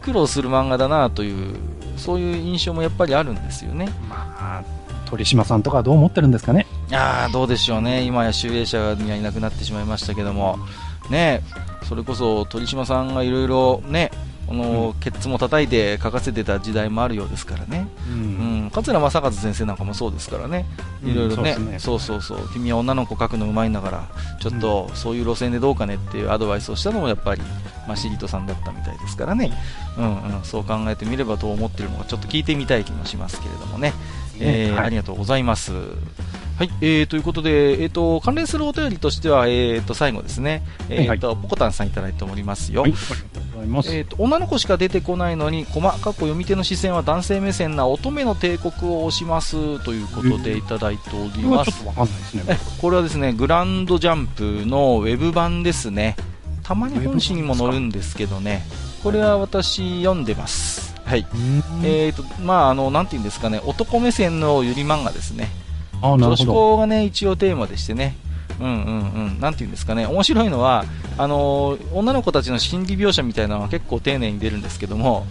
苦労する漫画だなというそういう印象もやっぱりあるんですよね。まあ鳥島さんとかどう思ってるんですかね？いやどうでしょうね、今や集英社にはいなくなってしまいましたけども、ね、それこそ鳥島さんがいろいろね、この、ケツも叩いて書かせてた時代もあるようですからね、うん、うん、桂正和先生なんかもそうですからね、いろいろね,、そうそうそう、君は女の子書くのうまいんだから、ちょっとそういう路線でどうかねっていうアドバイスをしたのもやっぱり、まあ、シリトさんだったみたいですからね、うんうん、そう考えてみればどう思ってるのかちょっと聞いてみたい気もしますけれどもね、えー、はい、ありがとうございます。はい、えー、ということで、えーと、関連するお便りとしては、えーと、最後ですね、えーと、はい、ポコタンさんいただいておりますよ。はい、えーと、女の子しか出てこないのに、コマ、過去読み手の視線は男性目線な乙女の帝国を押しますということでいただいております。これはこれはですね、グランドジャンプのウェブ版ですね。たまに本誌にも載るんですけどね、これは私読んでます。はい。えーと、まあ、あの、なんていうんですかね、男目線のゆり漫画ですね。女子校がね、一応テーマでしてね、うんうんうん、なんていうんですかね、面白いのは、あのー、女の子たちの心理描写みたいなのは結構丁寧に出るんですけども、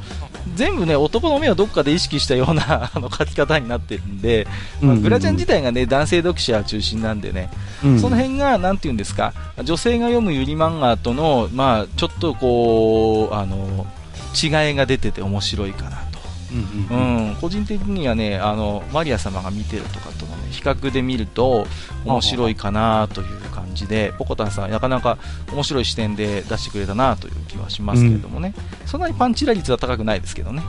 全部ね、男の目をどっかで意識したような あの書き方になってるんで、まあ、グラちゃん自体がね、男性読者中心なんでね、うん、その辺が、なんていうんですか、女性が読むゆり漫画との、まあ、ちょっとこう、あのー、違いが出てて面白いかな。と。うんううん。ん、個人的にはね、あの、マリア様が見てるとかとのね、比較で見ると面白いかなという感じで、ポコタンさんなかなか面白い視点で出してくれたなという気はしますけれどもね、そんなにパンチラ率は高くないですけどね。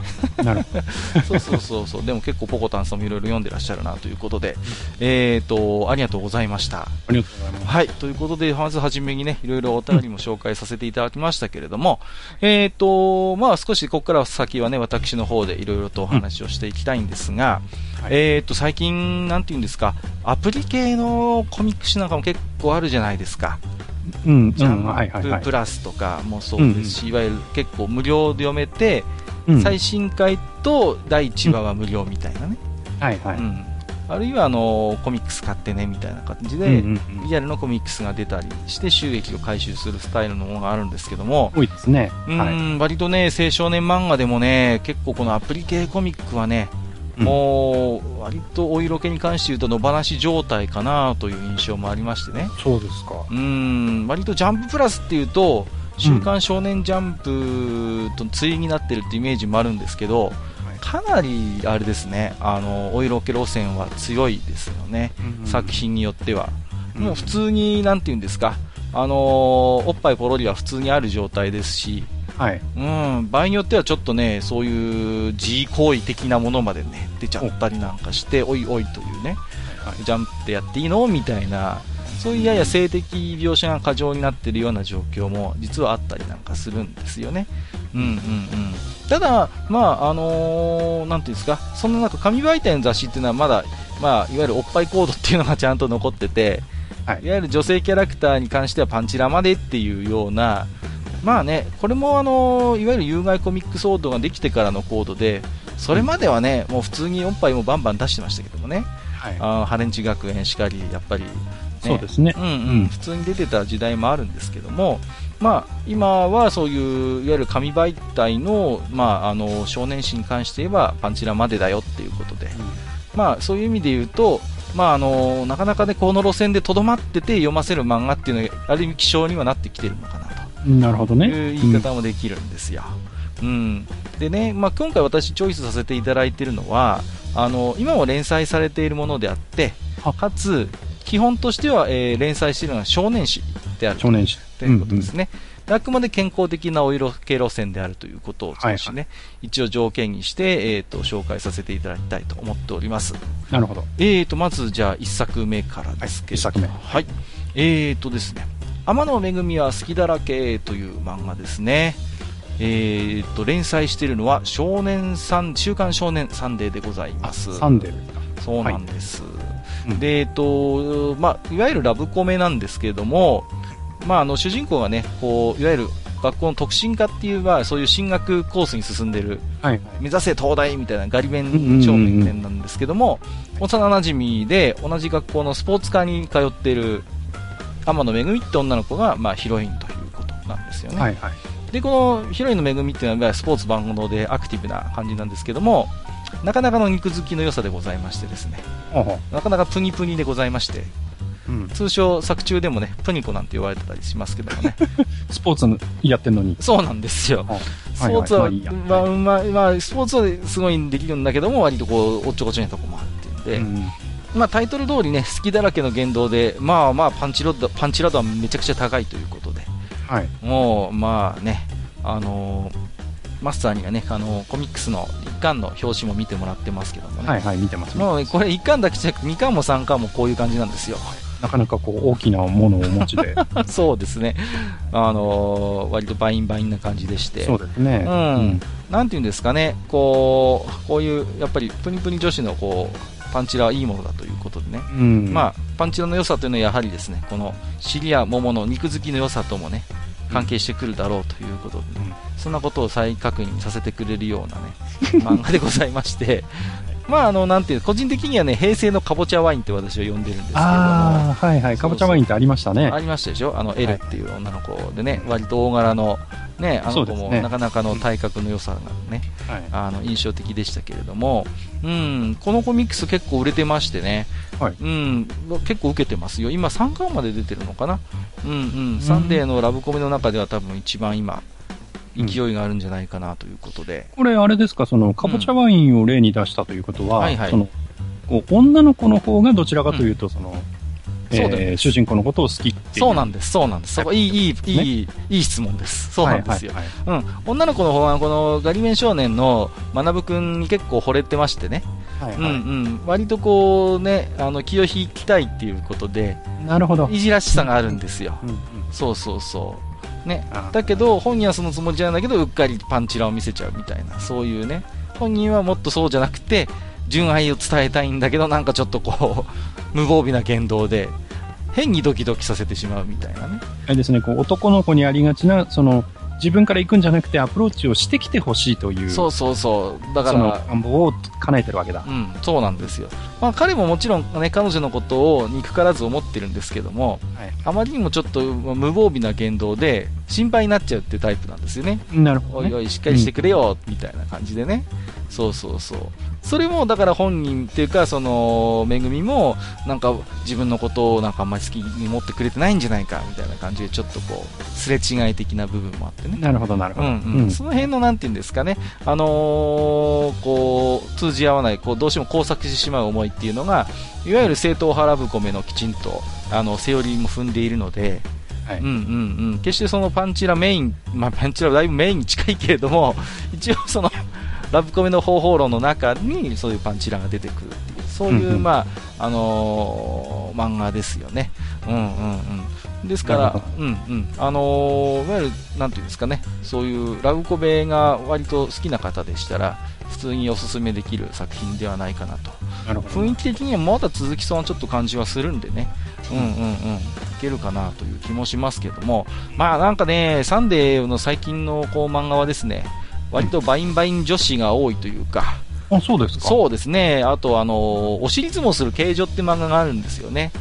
そうそうそうそう、でも結構ポコタンさんもいろいろ読んでらっしゃるなということで、えーと、ありがとうございました。とい。はい。ということで、まずはじめにね、いろいろお便りも紹介させていただきましたけれども、えっと、まあ少しここから先はね、私の方でいろいろとお話をしていきたいんですが、はいえっと、最近、なんていうんですか、アプリ系のコミック誌なんかも結構あるじゃないですか。うん、ジャンププ。ラスとかもそうですし、いわゆる結構無料で読めて、うん最新回と第1話は無料みたいなね。はいはい。うん。あるいは、あの、コミックス買ってね、みたいな感じで、リアルのコミックスが出たりして収益を回収するスタイルのものがあるんですけども、多いですね。はい。ん、割とね、青少年漫画でもね、結構このアプリ系コミックはね、うんもう、割とお色気に関して言うと野放し状態かなという印象もありましてね。そうですか。うーん、割とジャンププラスっていうと、週刊少年ジャンプと対になってるってイメージもあるんですけど、かなりあれですね、あの、お色気路線は強いですよね。作品によっては。もう普通に、なんていうんですか、あのーおっぱいポロリは普通にある状態ですし、はい。うん、場合によってはちょっとね、そういう自慰行為的なものまでね、出ちゃったりなんかして、おいおいというね、はいジャンプってやっていいの？みたいな、そういうやや性的描写が過剰になってるような状況も実はあったりなんかするんですよね。うんうんうん。ただ、まあ、あのーなんていうんですか、そんな中、紙媒体の雑誌っていうのはまだ、まあ、いわゆるおっぱいコードっていうのがちゃんと残ってて、はいいわゆる女性キャラクターに関してはパンチラまでっていうような、まあね、これもあのいわゆる有害コミックソードができてからのコードで、それまではね、もう普通におっぱいもバンバン出してましたけどもね、はい。あーハレンチ学園しかり、やっぱり、ねそうですねう。んうんうん普通に出てた時代もあるんですけども、まあ、今はそういういわゆる紙媒体の,、まあ、あの少年誌に関して言えばパンチラまでだよっていうことで、まあ、そういう意味で言うと、まあ、あのなかなか、ね、この路線でとどまってて読ませる漫画っていうのがある意味希少にはなってきてるのかなと。なるほどね。いう言い方もできるんですよ。うん、でね、まあ、今回私チョイスさせていただいているのはあの今も連載されているものであってはかつ基本としては、えー連載しているのは少年誌である少年誌。ということですね。であくまで健康的なお色系路線であるということを少しね、一応条件にして、えー、と紹介させていただきたいと思っております。なるほど。えーと、まずじゃあ一作目からですけれども、はい一作目はい。えーとですね、天野めぐみは好きだらけという漫画ですね。えーと、連載しているのは少年サン、週刊少年サンデーでございます。サンデーですか。そうなんです。うんで、えっと、まあ、いわゆるラブコメなんですけれども、まあ、あの、主人公がね、こう、いわゆる学校の特進科っていう、まあ、そういう進学コースに進んでる、はい。目指せ東大みたいなガリ勉うんうんうん超面々なんですけども、幼馴染で同じ学校のスポーツ科に通っている天野めぐみって女の子が、まあ、ヒロインということなんですよね。はいはい。で、このヒロインのめぐみっていうのは、スポーツ万能でアクティブな感じなんですけども、なかなかの肉付きの良さでございましてですね、なかなかプニプニでございまして、ううん。通称作中でもね、プニコなんて言われてたりしますけどもね、スポーツのやってんのに。そうなんですよ。はスポーツは、まあ、まあ、まあ、スポーツはすごいできるんだけども、割とこう、おっちょこちょいなとこもあってんで、うんまあ、タイトル通りね、隙だらけの言動で、まあまあ、パンチロッド、パンチラ度はめちゃくちゃ高いということで、はい。もう、まあね、あのーマスターにはね、あのーコミックスの一巻の表紙も見てもらってますけどもね、はいはい、見てます。もうこれ一巻だけじゃなくて、二巻も三巻もこういう感じなんですよ。なかなかこう、大きなものをお持ちで。そうですね。あのー割とバインバインな感じでして。そうですね。うんなんていうんですかね、こう、こういう、やっぱりプニプニ女子のこう、パンチラはいいものだということでね。うん。まあ、パンチラの良さというのはやはりですね、この尻や桃の肉付きの良さともね、関係してくるだろうということで、うん。そんなことを再確認させてくれるようなね、漫画でございまして、まあ、あの、なんていう、個人的にはね、平成のかぼちゃワインって私は呼んでるんですけれども、はいはい。かぼちゃワインってありましたね。ありましたでしょ？あの、エルっていう女の子でね、はい割と大柄の、ね、あの子もなかなかの体格の良さがね、はい。あの、印象的でしたけれども、うん、このコミックス結構売れてましてね、はい。うん、結構受けてますよ。今3巻まで出てるのかな。うんうん、サンデーのラブコメの中では多分一番今、勢いがあるんじゃないかなということで。これあれですか、その、かぼちゃワインを例に出したということは、はいはい。その、こう女の子の方がどちらかというと、その、そうえー主人公のことを好きって。そうなんです、そうなんです。そこ、いい、いい、いい、いい質問です。そうなんですよ。はいはいはいうん。女の子の方は、このガリメン少年の学くんに結構惚れてましてね。うんはいはいうん。割とこうね、あの、気を引きたいっていうことで、なるほど。いじらしさがあるんですよ。うんうんそうそうそう。ねあ。だけど、本人はそのつもりじゃないんだけど、うっかりパンチラを見せちゃうみたいな、そういうね。本人はもっとそうじゃなくて、純愛を伝えたいんだけど、なんかちょっとこう、無防備な言動で、変にドキドキさせてしまうみたいなね。あれですね、こう男の子にありがちな、その、自分から行くんじゃなくてアプローチをしてきてほしいという、そうそうそう。だから、願望を叶えてるわけだ。うん、そうなんですよ。まあ彼ももちろんね、彼女のことを憎からず思ってるんですけども、はいあまりにもちょっと無防備な言動で心配になっちゃうっていうタイプなんですよね。なるほど、ね。おいおい、しっかりしてくれよ、みたいな感じでね。そうそうそう。それも、だから本人っていうか、その、めぐみも、なんか自分のことをなんかあんまり好きに持ってくれてないんじゃないか、みたいな感じで、ちょっとこう、すれ違い的な部分もあってね。なるほど、なるほど。うんうん。その辺のなんていうんですかね、あのーこう通じ合わないこうどうしても交錯してしまう思いっていうのがいわゆる正統派ラブコメのきちんとあのセオリーも踏んでいるので、はい。うんうんうん、決してそのパンチラメイン、まあ、パンチラはだいぶメインに近いけれども一応そのラブコメの方法論の中にそういうパンチラが出てくるっていうそういう、うんうん。まああのー漫画ですよね。うんうんうん、ですからうんうん。あのーいわゆるなんていうんですかね。そういうラブコメが割と好きな方でしたら普通におすすめできる作品ではないかなと。雰囲気的にはまだ続きそうなちょっと感じはするんでね、うんうんうん、いけるかなという気もしますけども、まあなんかね、サンデーの最近のこう漫画はですね、割とバインバイン女子が多いというか、あ、そうですか。そうですね、あとあの、お尻相撲する形状って漫画があるんですよね。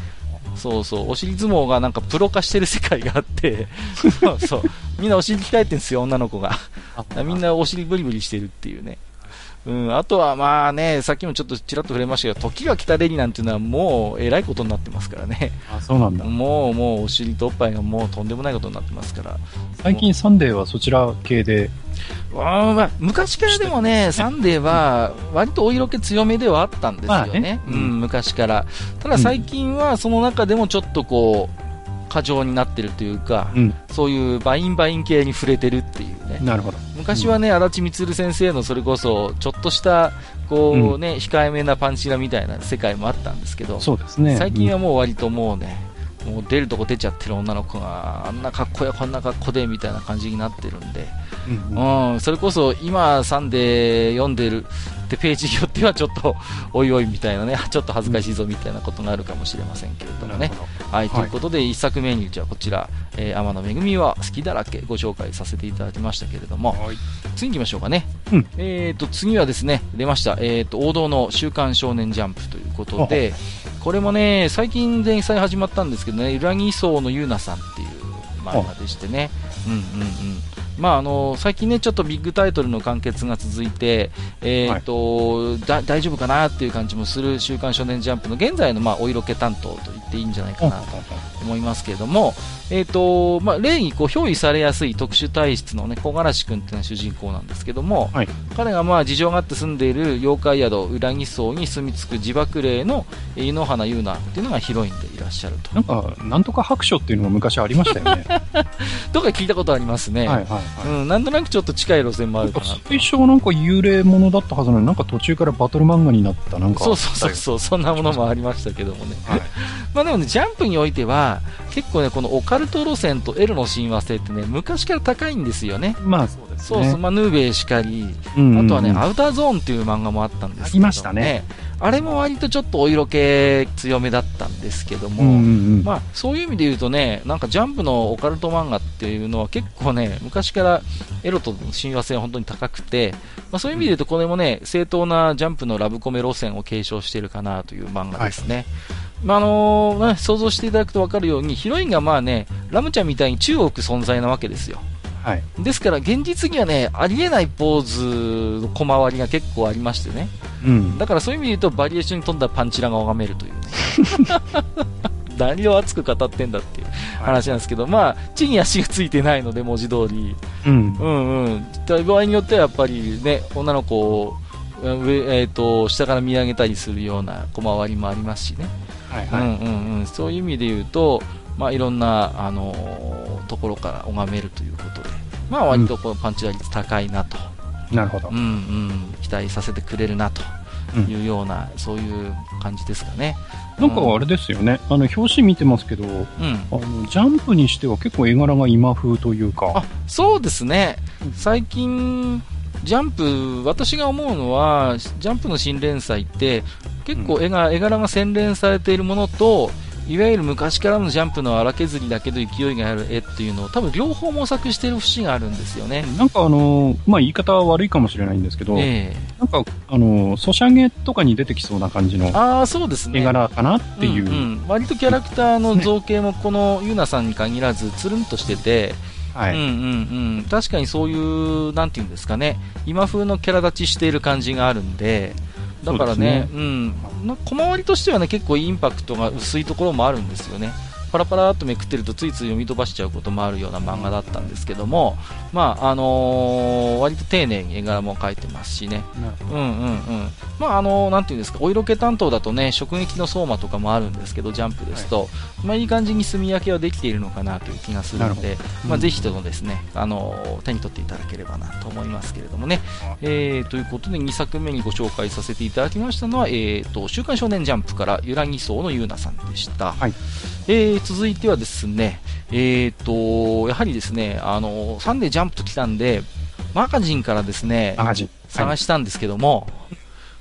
そうそう、お尻相撲がなんかプロ化してる世界があって、そうそう、みんなお尻鍛えてるんですよ、女の子が。あみんなお尻ブリブリしてるっていうね。うん、あとはまあね、さっきもちょっとちらっと触れましたけど、時が来たレディなんていうのはもうえらいことになってますからね。あ、そうなんだ。もうもうお尻とおっぱいがもうとんでもないことになってますから。最近サンデーはそちら系で、まあ、昔からでもね、サンデーは割とお色気強めではあったんですよまあね。ねうんうん、昔から。ただ最近はその中でもちょっとこう、過剰になってるというか、うん、そういうバインバイン系に振れてるっていうね。なるほど。昔はね、あだち充先生のそれこそ、ちょっとした、こうね、控えめなパンチラみたいな世界もあったんですけど、そうですね。最近はもう割ともうね、もう出るとこ出ちゃってる女の子が、あんな格好やこんな格好でみたいな感じになってるんで、うん、うん。うん、それこそ今、サンデー読んでるってページによってはちょっと、おいおいみたいなね、ちょっと恥ずかしいぞみたいなことがあるかもしれませんけれどもね。はい、とはい。いうことで、一作目に、じゃあこちら、えー天野めぐみは好きだらけご紹介させていただきましたけれども、はい。次行きましょうかね。うん。えーと、次はですね、出ました、えーと、王道の週刊少年ジャンプということで、これもね、最近連載始まったんですけどね、裏木荘のゆうなさんっていう漫画でしてね、うんうんうん。まああの最近ね、ちょっとビッグタイトルの完結が続いて、えーとだ大丈夫かなっていう感じもする週刊少年ジャンプの現在の、まあ、お色気担当と言っていいんじゃないかなと思いますけれども、えーとまあ、例にこう憑依されやすい特殊体質の、ね、小柄し君っていうのは主人公なんですけども、はい彼がまあ事情があって住んでいる妖怪宿裏木荘に住み着く自爆霊のえー井ノ原優奈っていうのがヒロインでいらっしゃると。なんか、なんとか白書っていうのが昔ありましたよね。とか聞いたことありますね。はいはいはい。うん、なんとなくちょっと近い路線もあるかなと。最初はなんか幽霊ものだったはずなのに、なんか途中からバトル漫画になった、なんか。そうそうそうそう、そんなものもありましたけどもね。はい。まあでもね、ジャンプにおいては、結構ね、このオカルト路線とエロの親和性ってね、昔から高いんですよね。まあそうですね。そうそう、まあ、ヌーベイしかり、うんうんうんあとはね、アウターゾーンっていう漫画もあったんですけど、ありましたね。あれも割とちょっとお色気強めだったんですけども、うんうんうん。まあ、そういう意味で言うとね、なんかジャンプのオカルト漫画っていうのは結構ね、昔からエロとの親和性は本当に高くて、まあ、そういう意味で言うとこれもね、正当なジャンプのラブコメ路線を継承しているかなという漫画ですね。まああのね想像していただくと分かるように、ヒロインがまあね、ラムちゃんみたいに中国存在なわけですよ。はい。ですから現実にはね、ありえないポーズの小回りが結構ありましてね。うん。だからそういう意味で言うとバリエーションに富んだパンチラが拝めるというね。何を熱く語ってんだっていう話なんですけど、まあ、地に足がついてないので、文字通り。うん。うんうん。場合によってはやっぱりね、女の子を、上えっ、と、下から見上げたりするような小回りもありますしね。はいはい。うんうんうん。そういう意味で言うと、まあ、いろんな、あのーところから拝めるということで、まあ、割とこのパンチ打率高いなと。なるほどうん。うん。期待させてくれるなとうんいうような、そういう感じですかね。なんかあれですよね。あの、表紙見てますけど、うん。あの、ジャンプにしては結構絵柄が今風というか。あ、そうですね。最近、ジャンプ、私が思うのは、ジャンプの新連載って、結構絵が、絵柄が洗練されているものと、いわゆる昔からのジャンプの荒削りだけど勢いがある絵っていうのを多分両方模索している節があるんですよね。なんかあの、まあ、言い方は悪いかもしれないんですけど、ええなんか、あの、ソシャゲとかに出てきそうな感じのああ、そうですね。絵柄かなっていう。んん割とキャラクターの造形もこのユナさんに限らずつるんとしてて、はい。うんうんうん、確かにそういう、なんていうんですかね、今風のキャラ立ちしている感じがあるんで、だからね、そううん、な小回りとしてはね、結構インパクトが薄いところもあるんですよね。パラパラっとめくってるとついつい読み飛ばしちゃうこともあるような漫画だったんですけども、まあ、あのー割と丁寧に絵柄も描いてますしね。うんうんうん。まあ、あの、なんていうんですか、お色気担当だとね、直撃の相馬とかもあるんですけど、ジャンプですと、まあ、いい感じに墨焼けはできているのかなという気がするので、なるまあ、うんぜひともですね、あの、手に取っていただければなと思いますけれどもね。えー、ということで、2作目にご紹介させていただきましたのは、えーと、週刊少年ジャンプから、ゆらぎそうのゆうなさんでした。はいえー、続いてはですね、えーと、やはりですね、あの、サンデージャンプと来たんで、マガジンからですね、マガジン。探したんですけども、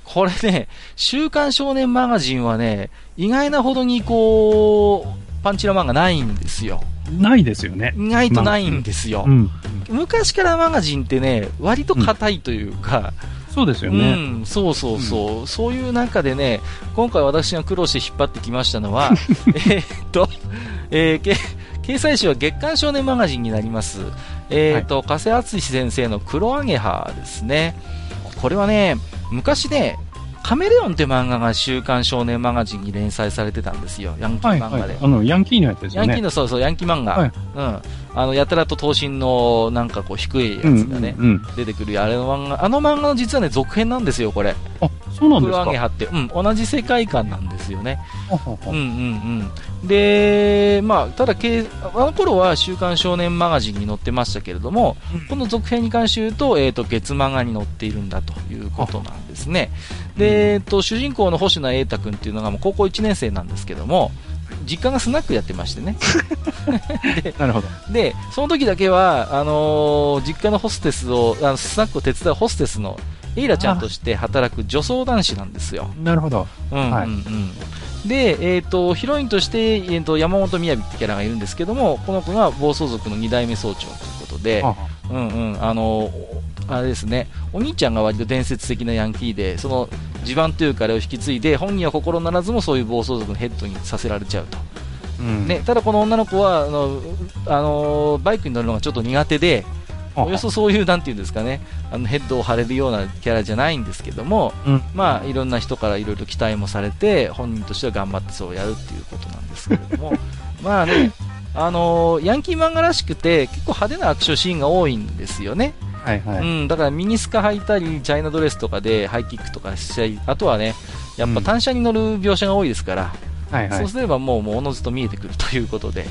これね、週刊少年マガジンはね、意外なほどにこう、パンチラ漫画ないんですよ。ないですよね。意外とないんですよう。ん。昔からマガジンってね、割と硬いというか、そうですようね。ん、そうそうそう、そういう中でね、今回私が苦労して引っ張ってきましたのは、えーっと、えーけ掲載誌は月刊少年マガジンになります。えーっと、加瀬敦先生の黒アゲハですね。これはね、昔ね、カメレオンって漫画が週刊少年マガジンに連載されてたんですよ、ヤンキはいー漫画で。はい。あの、ヤンキーのやつですヤンキー。のそうそう、ヤンキー漫画。はいうん。あの、やたらと頭身の、なんかこう、低いやつうんがね、うんうん。出てくる、あれの漫画、あの漫画の実はね、続編なんですよ、これ。あ、そうなんですか？ハって、うん、同じ世界観なんですよね。うんうんうん。で、まあ、ただ、けあの頃は週刊少年マガジンに載ってましたけれども、この続編に関して言うと、えっ、と、月漫画に載っているんだということなんですね。で、えっ、と、主人公の星名瑛太君っていうのがもう高校1年生なんですけども、実家がスナックやってましてね。なるほど。で、その時だけは、あのー実家のホステスを、あのスナックを手伝うホステスのエイラちゃんとして働く女装男子なんですよ。なるほど。うんうんうん。はいで、えっ、と、ヒロインとして、えー、と山本雅ってキャラがいるんですけども、この子が暴走族の2代目総長ということで、うんうん、あの、あれですね、お兄ちゃんが割と伝説的なヤンキーで、その地盤というかあれを引き継いで、本人は心ならずもそういう暴走族のヘッドにさせられちゃうと。うんね、ただこの女の子は、あの、あのバイクに乗るのがちょっと苦手で、およそそういう、なんていうんですかね、あのヘッドを張れるようなキャラじゃないんですけども、うん。まあ、いろんな人からいろいろ期待もされて、本人としては頑張ってそうやるっていうことなんですけれども、まあね、あのーヤンキー漫画らしくて、結構派手なアクションシーンが多いんですよね。はいはい。うん、だからミニスカ履いたり、チャイナドレスとかでハイキックとかしたり、あとはね、やっぱ単車に乗る描写が多いですから、はいはい。そう。すればもう、もうおのずと見えてくるということで、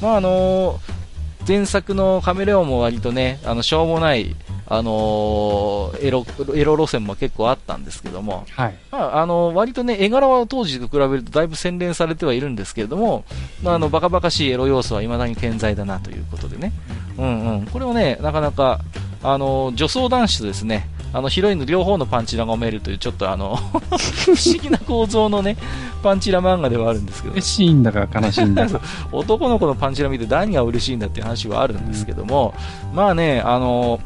まああのー前作のカメレオンも割とね、あの、しょうもない、あのーエロ、エロ路線も結構あったんですけども、はい。まあ、あの、割とね、絵柄は当時と比べるとだいぶ洗練されてはいるんですけれども、まあ、あの、バカバカしいエロ要素は未だに健在だなということでね。うんうん。これをね、なかなか、あの、女装男子とですね、あの、ヒロインの両方のパンチラが読めるという、ちょっとあの、不思議な構造のね、パンチラ漫画ではあるんですけど、嬉しいんだか悲しいんだ か。男の子のパンチラ見て何が嬉しいんだっていう話はあるんですけども、まあね、あの、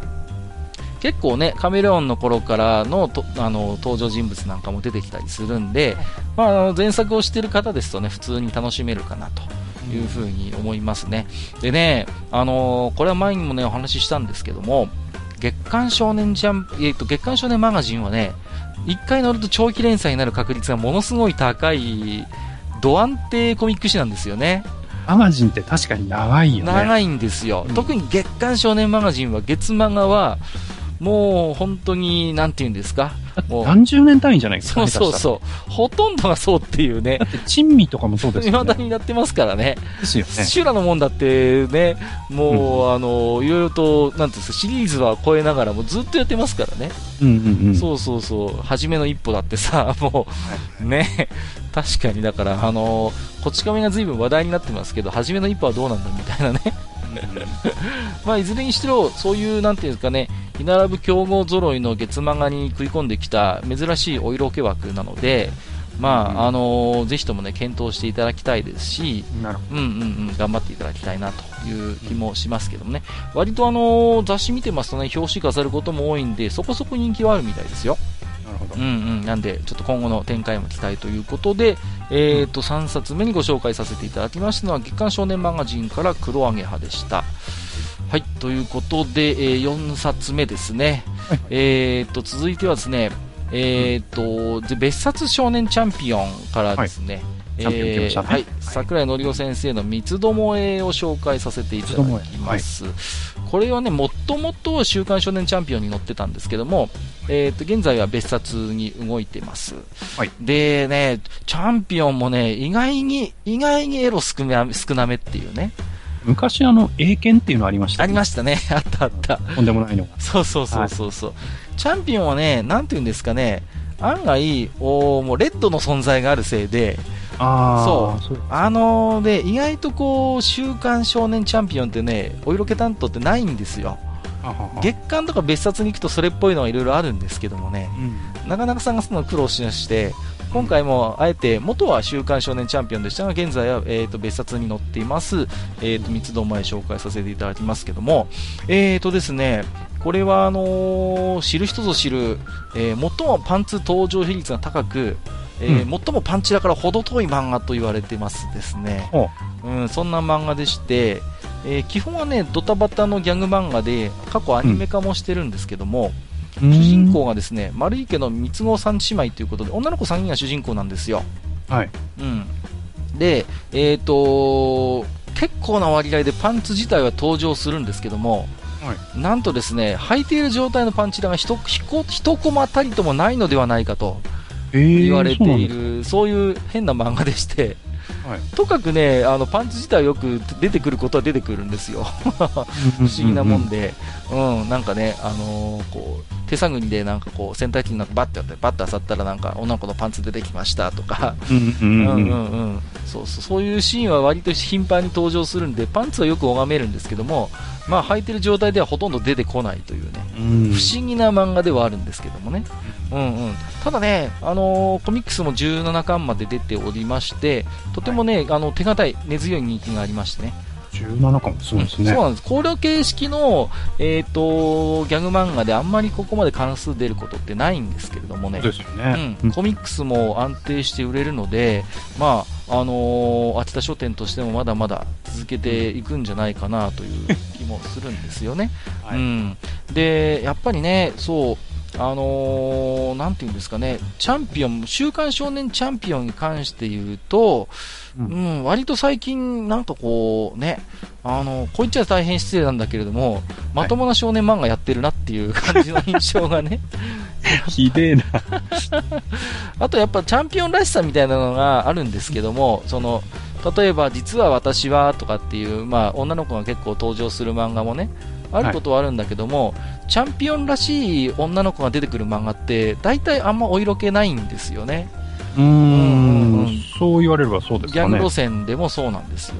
結構ね、カメレオンの頃からのとあの登場人物なんかも出てきたりするんで、まあ、あの前作を知ってる方ですとね、普通に楽しめるかなというふうに思いますね。でね、あのこれは前にもね、お話ししたんですけども、月刊少年ジャンプ、えっ、と、月刊少年マガジンはね、一回乗ると長期連載になる確率がものすごい高いド安定コミック誌なんですよね。マガジンって確かに長いよね。長いんですよ。うん特に月刊少年マガジンは、月漫画は、もう本当に、なんて言うんですか？もう、何十年単位じゃないですか。そうそうう。そう。ほとんどがそうっていうねだ。って、珍味とかもそうです未よね。だになってますからね。ですよね。シュラのもんだってね、もう、あの、いろいろと、なんていうんですか、シリーズは超えながらもずっとやってますからね。うんうんうん。そうそうそう、初めの一歩だってさ、もう、ね、確かにだから、あの、こち亀が随分話題になってますけど、初めの一歩はどうなんだみたいなね。まあ、いずれにしろ、そういう、なんていうんですかね、居並ぶ競合揃いの月漫画に食い込んできた珍しいお色気枠なので、まあ、あのぜひともね、検討していただきたいですし、うんうんうん、頑張っていただきたいなという気もしますけどもね、割とあの雑誌見てますとね、表紙飾ることも多いんで、そこそこ人気はあるみたいですよ。ど。なるほどうん。うん、なんで、ちょっと今後の展開も期待ということで、えー、と3冊目にご紹介させていただきましたのは、月刊少年マガジンから黒揚げ派でした。はい、ということで、え4冊目ですね。はい。えー、と続いてはですね、えー、とで別冊少年チャンピオンからですね、桜井のりお先生の三つどもえを紹介させていただきます。これはね、もともと週刊少年チャンピオンに載ってたんですけども、えー、と現在は別冊に動いてます。はいでね、チャンピオンもね、意外に、意外にエロ少なめ少なめっていうね、昔あの、英検っていうのありましたありまししたね、あったあった。た。とんでもないのが。そうそうそうそうそう、チャンピオンはね、なんていうんですかね、案外、おーもうレッドの存在があるせいで、ああ、そうそう。あのーで、意外とこう、週刊少年チャンピオンってね、お色気担当ってないんですよ。月刊とか別冊に行くとそれっぽいのはいろいろあるんですけどもね、うん。なかなか探すの苦労しまして、今回もあえて元は週刊少年チャンピオンでしたが、現在は、えー、と別冊に載っています、えー、と三つどもえ紹介させていただきますけども、えーとですね、これはあのー知る人ぞ知る、えー最もパンツ登場比率が高く、えーう最もパンチだから程遠い漫画と言われてますですね。ほうん、そんな漫画でして、えー基本はね、ドタバタのギャグ漫画で、過去アニメ化もしてるんですけども、う。主人公がですね、丸井家の三つ子三姉妹ということで、女の子3人が主人公なんですよ。はい。うん。で、えっ、と結構な割合でパンツ自体は登場するんですけども、はい。なんとですね、履いている状態のパンチラが一一コ一コマたりともないのではないかとえー言われていそうる、そういう変な漫画でして、はい。とかくね、あのパンツ自体はよく出てくることは出てくるんですよ。不思議なもんで、うん、なんかね、あのーこう、手探りでなんかこう、洗濯機になんかバッてやって、バッて漁ったらなんか女の子のパンツ出てきましたとか、そういうシーンは割と頻繁に登場するんで、パンツはよく拝めるんですけども、まあ履いてる状態ではほとんど出てこないというね、うん。不思議な漫画ではあるんですけどもね。うんうん、ただね、あのーコミックスも17巻まで出ておりまして、とてもね、あの手堅い、根強い人気がありましてね。17かもすごいですね。そうなんです。これ形式の、えっ、と、ギャグ漫画であんまりここまで関数出ることってないんですけれどもね。そうですよね。うん、コミックスも安定して売れるので、まああのー秋田書店としてもまだまだ続けていくんじゃないかなという気もするんですよね。はいうん、でやっぱりね、そうあのーなんていうんですかね、チャンピオン、週刊少年チャンピオンに関して言うと、ううんん、割と最近、なんかこう、ね、あの、こう言っちゃ大変失礼なんだけれども、まともな少年漫画やってるなっていう感じの印象がね、ひでえな。あとやっぱチャンピオンらしさみたいなのがあるんですけども、その、例えば実は私はとかっていう、まあ女の子が結構登場する漫画もね、あることはあるんだけども、チャンピオンらしい女の子が出てくる漫画って、大体あんまお色気ないんですよね。うん。そう言われればそうですかね。ギャング路線でもそうなんですよ。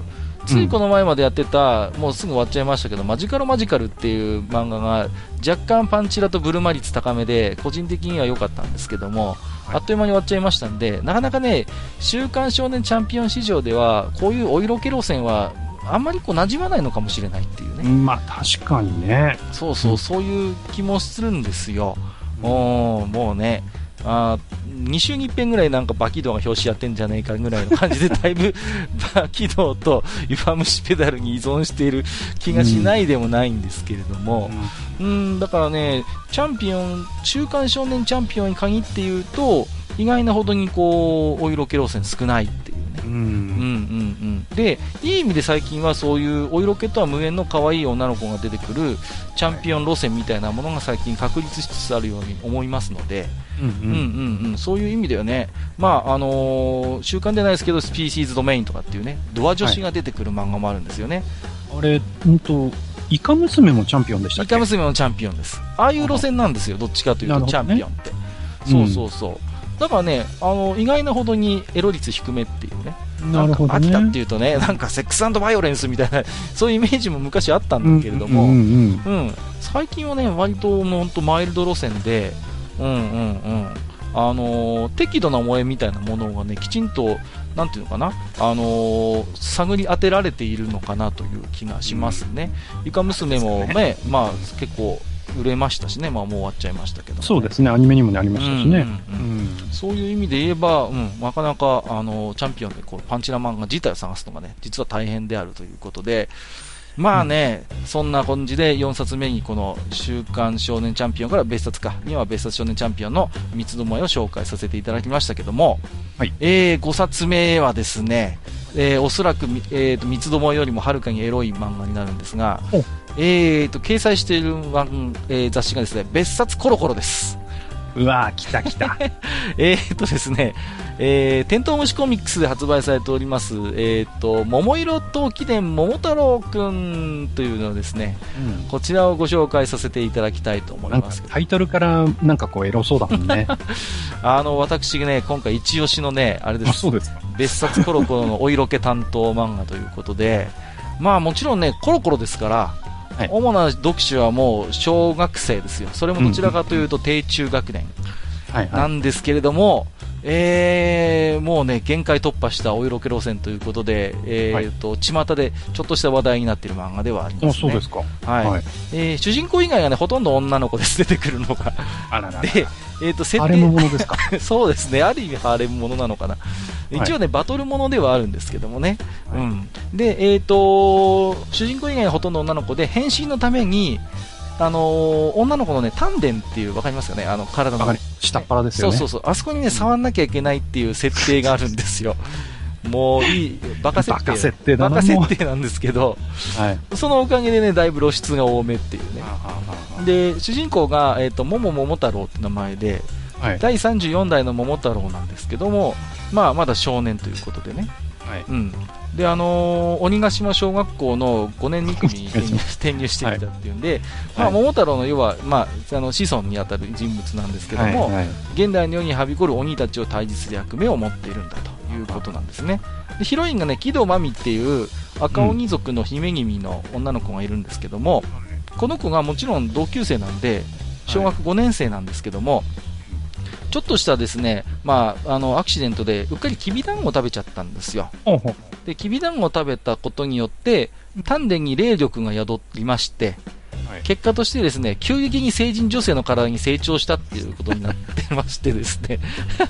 ついこの前までやってた、もうすぐ終わっちゃいましたけど、マジカルマジカルっていう漫画が若干パンチラとブルマ率高めで、個人的には良かったんですけども、はいあっという間に終わっちゃいましたんで、なかなかね、週刊少年チャンピオン市場では、こういうお色気路線は、あんまりこう馴染まないのかもしれないっていうね。まあ確かにね。そうそうう、そういう気もするんですよ。おーもうね、あ2週に1遍ぐらいなんかバキドウが表紙やってんじゃねえかぐらいの感じで、だいぶ バキドウと弱虫ペダルに依存している気がしないでもないんですけれども、うん、だからね、チャンピオン、週刊少年チャンピオンに限って言うと、意外なほどにこう、お色気路線少ないっていうね。ね。ううんうんうん。で、いい意味で最近はそういうお色気とは無縁の可愛い女の子が出てくるチャンピオン路線みたいなものが最近確立しつつあるように思いますので、うんうんうんうん、そういう意味ではね、まああのー週刊でないですけど、スピーシーズドメインとかっていうね、ドア女子が出てくる漫画もあるんですよね。あれ、うんと、イカ娘もチャンピオンでしたっけ？イカ娘のチャンピオンです。ああいう路線なんですよ、どっちかというと、チャンピオンって。うんそうそうそう。だからね、あの、意外なほどにエロ率低めっていうね。なるほどね。秋田っていうとね、なんかセックスバイオレンスみたいな、そういうイメージも昔あったんだけれども、ううんんうん最近はね、割とほんとマイルド路線で、うんうんうん。あのー適度な萌えみたいなものがね、きちんと、なんていうのかな、あのー探り当てられているのかなという気がしますね。イカ娘もね、まあ結構売れましたしね、まあもう終わっちゃいましたけど、そうですね、アニメにもなりましたしね。うんうんうん。そういう意味で言えば、うん、なかなか、あの、チャンピオンでこうパンチラ漫画自体を探すのがね、実は大変であるということで、まあね、そんな感じで4冊目にこの週刊少年チャンピオンから別冊か、には別冊少年チャンピオンの三つどもえを紹介させていただきましたけども、はい。えー、5冊目はですね、えー、おそらくみ、えーと、三つどもえよりもはるかにエロい漫画になるんですがお、えーと、掲載している漫えー雑誌がですね、別冊コロコロです。うわー、来た来た。えーっとですね、えー、テントウムシコミックスで発売されております、えーっと、桃色陶器伝桃太郎くんというのをですね、こちらをご紹介させていただきたいと思ないます。タイトルからなんかこうエロそうだもんね。あの、私ね、今回一押しのね、あれであ、す。そうですか。別冊コロコロのお色気担当漫画ということで、まあもちろんね、コロコロですから、はい主な読者はもう小学生ですよ。それもどちらかというと低中学年。ないんですけれども、えー、もうね、限界突破したお色気路線ということで、えーと、巷でちょっとした話題になっている漫画ではあります、ね。あ、そうですか。はい、はい。えー主人公以外がね、ほとんど女の子です、出てくるのが。あららら。で、えーと、設あれの定、ものですか？そうですね、ある意味ハーレムものなのかな。一応ね、バトルものではあるんですけどもね。はいうん。で、えっ、と、主人公以外はほとんど女の子で、変身のために、あのー女の子のね、丹田っていう、わかりますかね？あの、体の下っ腹ですよね。そうそうそう。あそこにね、触んなきゃいけないっていう設定があるんですよ。もういい、バカ設定。バカ設定だなバカ設定なんですけど、はい。そのおかげでね、だいぶ露出が多めっていうね。で、主人公が、えっ、と、桃桃太郎って名前で、はい。第34代の桃太郎なんですけども、まあ、まだ少年ということでね。はい。うん。で、あのー鬼ヶ島小学校の5年2組に転入してみたっていうんで、まあ、はい桃太郎の要は、まあ、あの子孫にあたる人物なんですけども、はいはい現代の世にはびこる鬼たちを退治する役目を持っているんだということなんですね。でヒロインがね、木戸真美っていう赤鬼族の姫君の女の子がいるんですけども、この子がもちろん同級生なんで、小学5年生なんですけども、ちょっとしたですね、まあ、あの、アクシデントで、うっかりきびだんごを食べちゃったんですよ。で、きびだんごを食べたことによって、丹田に霊力が宿りまして、はい結果としてですね、急激に成人女性の体に成長したっていうことになってましてですね、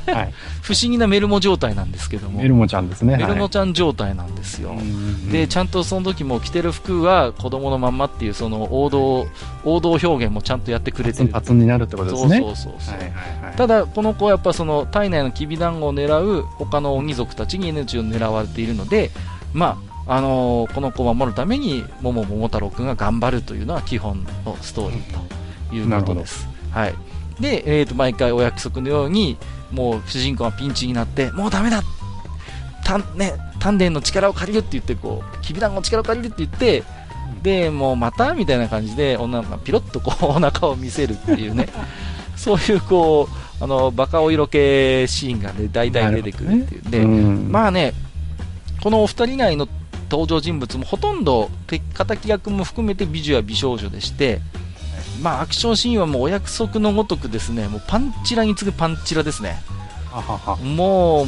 はい。不思議なメルモ状態なんですけども、メルモちゃんですね。メルモはいちゃん状態なんですよ。うんで、ちゃんとその時も着てる服は子供のまんまっていうその王道、王道表現もちゃんとやってくれてる。パツンになるってことですね。そうそうそう。ただ、この子はやっぱその体内のきびだんごを狙う他の鬼族たちに命を狙われているので、まあ、あのーこの子を守るために、桃桃太郎くんが頑張るというのは基本のストーリーということです。はい。で、えっ、と、毎回お約束のように、もう主人公がピンチになって、もうダメだ。丹ね、丹田の力を借りるって言って、こう、きびだんごの力を借りるって言って、で、もうまたみたいな感じで、女の子がピロッとこう、お腹を見せるっていうね、そういうこう、あの、バカお色気シーンがね、大体出てくるっていう。んで、うん。まあね、このお二人以外の登場人物もほとんど敵役も含めて美女や美少女でして、まあアクションシーンはもうお約束のごとくですね、もうパンチラに次ぐパンチラですね。はははもう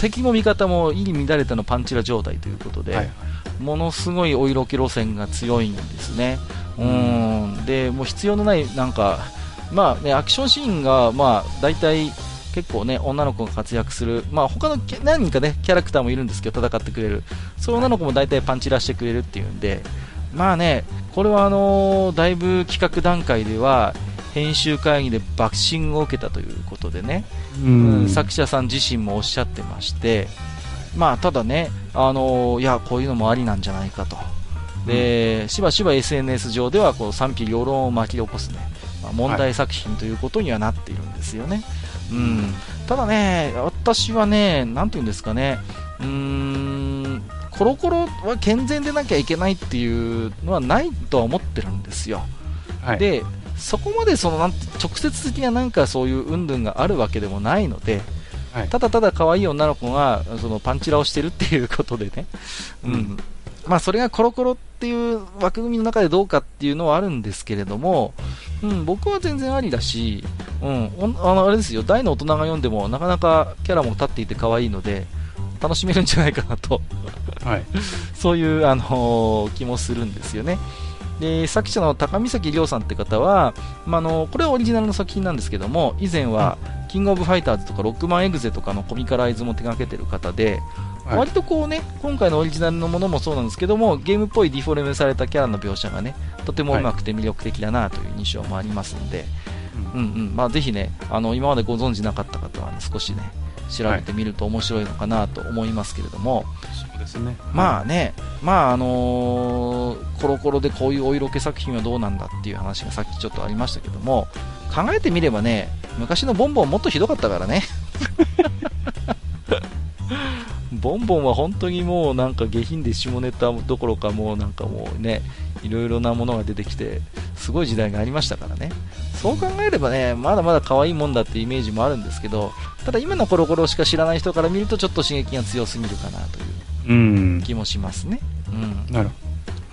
敵も味方も入り乱れたのパンチラ状態ということで、はいものすごいお色気路線が強いんですね。うん、で、もう必要のない、なんか、まあね、アクションシーンが、まあ、大体、結構ね、女の子が活躍する、まあ、他の何人かね、キャラクターもいるんですけど、戦ってくれる。そういう女の子も大体パンチラしてくれるっていうんで、まあね、これはあのーだいぶ企画段階では、編集会議で爆心を受けたということでね、ううんん。作者さん自身もおっしゃってまして、まあ、ただね、あのいや、こういうのもありなんじゃないかと。で、しばしば SNS 上ではこう賛否両論を巻き起こすね、まあ、問題作品ということにはなっているんですよね。はい、うん。ただね、私はね、なんていうんですかね、うーん、コロコロは健全でなきゃいけないっていうのはないとは思ってるんですよ。はい、で、そこまでそのなん直接的ななんかそういう云々があるわけでもないので、はい、ただただ可愛い女の子がそのパンチラをしてるっていうことでね、うん、うん、まあそれがコロコロっていう枠組みの中でどうかっていうのはあるんですけれども、うん、僕は全然ありだし、うん、あのあれですよ、大の大人が読んでもなかなかキャラも立っていて可愛いので、楽しめるんじゃないかなとはい、そういう、あのー、気もするんですよね。で作者の高見崎亮さんって方は、まあ、のこれはオリジナルの作品なんですけども以前は、キングオブファイターズとかロックマンエグゼとかのコミカライズも手掛けてる方で、はい、割とこうね今回のオリジナルのものもそうなんですけどもゲームっぽいディフォルメされたキャラの描写がねとてもうまくて魅力的だなという印象もありますので、はい、うんうん。まあ、ぜひねあの今までご存知なかった方は、ね、少しね調べてみると面白いのかなと思いますけれども、はい、ですね、まあね、まああのー、コロコロでこういうお色気作品はどうなんだっていう話がさっきちょっとありましたけども考えてみればね昔のボンボンもっとひどかったからね。ボンボンは本当にもうなんか下品で下ネタどころかもうなんかもうねいろいろなものが出てきてすごい時代がありましたからね。そう考えればねまだまだ可愛いもんだってイメージもあるんですけどただ今のコロコロしか知らない人から見るとちょっと刺激が強すぎるかなという気もしますね。うん、なるほ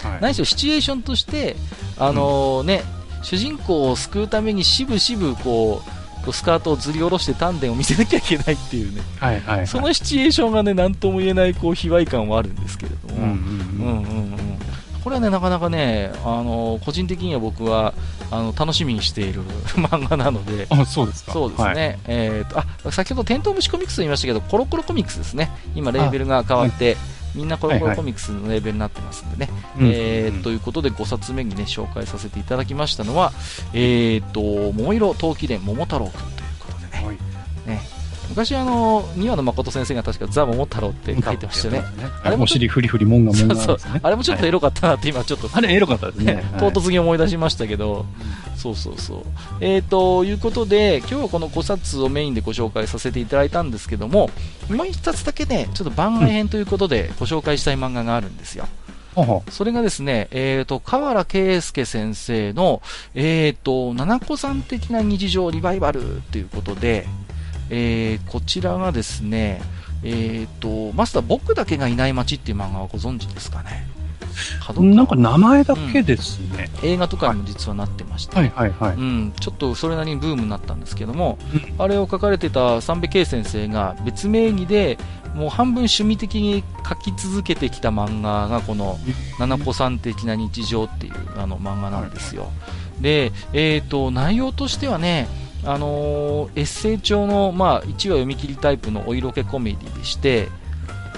ど、はい、何しろシチュエーションとしてあのー、ね、主人公を救うためにしぶしぶこうスカートをずり下ろして丹田を見せなきゃいけないっていうね、はいはいはい、そのシチュエーションがね何とも言えないこう卑猥感はあるんですけれども、うんうんうんこれはねなかなかねあの個人的には僕はあの楽しみにしている 漫画なので。あそうですか。そうですね、はい、えーと、あ先ほどテントウムシコミックスと言いましたけどコロコロコミックスですね。今レーベルが変わって、みんなコロコロコミックスのレーベルになってますんでね。はいはい、えー、ということで5冊目にね、紹介させていただきましたのは、えーと、桃色陶器伝桃太郎くんということでね。はい、ね昔あの、宮野誠先生が確かザ・桃太郎って書いてましたよね。あれも尻フリフリもんがもんが、ね、そうそうあれもちょっとエロかったなって今ちょっと、あれエロかったですね。唐突に思い出しましたけど、そうそうそう。えー、ということで、今日はこの5冊をメインでご紹介させていただいたんですけども、もう1冊だけね、ちょっと番外編ということでご紹介したい漫画があるんですよ。それがですね、えっ、ー、と、河原圭介先生の、えっ、ー、と、七子さん的な日常リバイバルということで、えー、こちらがですね、えっ、ー、と、マスター僕だけがいない街っていう漫画はご存知ですかね？なんか名前だけですね、うん、映画とかにも実はなってまして、はい。はい。はい、うん、ちょっとそれなりにブームになったんですけども、うん、あれを書かれてた三部圭先生が別名義でもう半分趣味的に書き続けてきた漫画がこの「七子さん的な日常」っていうあの漫画なんですよ。で、えーと内容としてはねあのー、エッセイ調の、まあ、1話読み切りタイプのお色気コメディでして、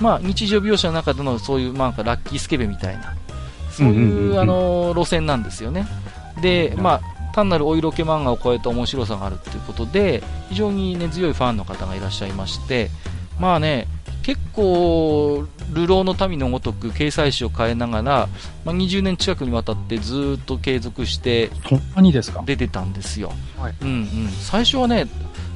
まあ、日常描写の中でのそういう、まあ、ラッキースケベみたいな、そういう、あのー、路線なんですよね。で、まあ、単なるお色気漫画を超えた面白さがあるということで、非常に根強いファンの方がいらっしゃいまして、まあね、結構、流浪の民のごとく掲載誌を変えながら、まあ、20年近くにわたってずっと継続して出てたんですよ。はい、うんうん、最初はね、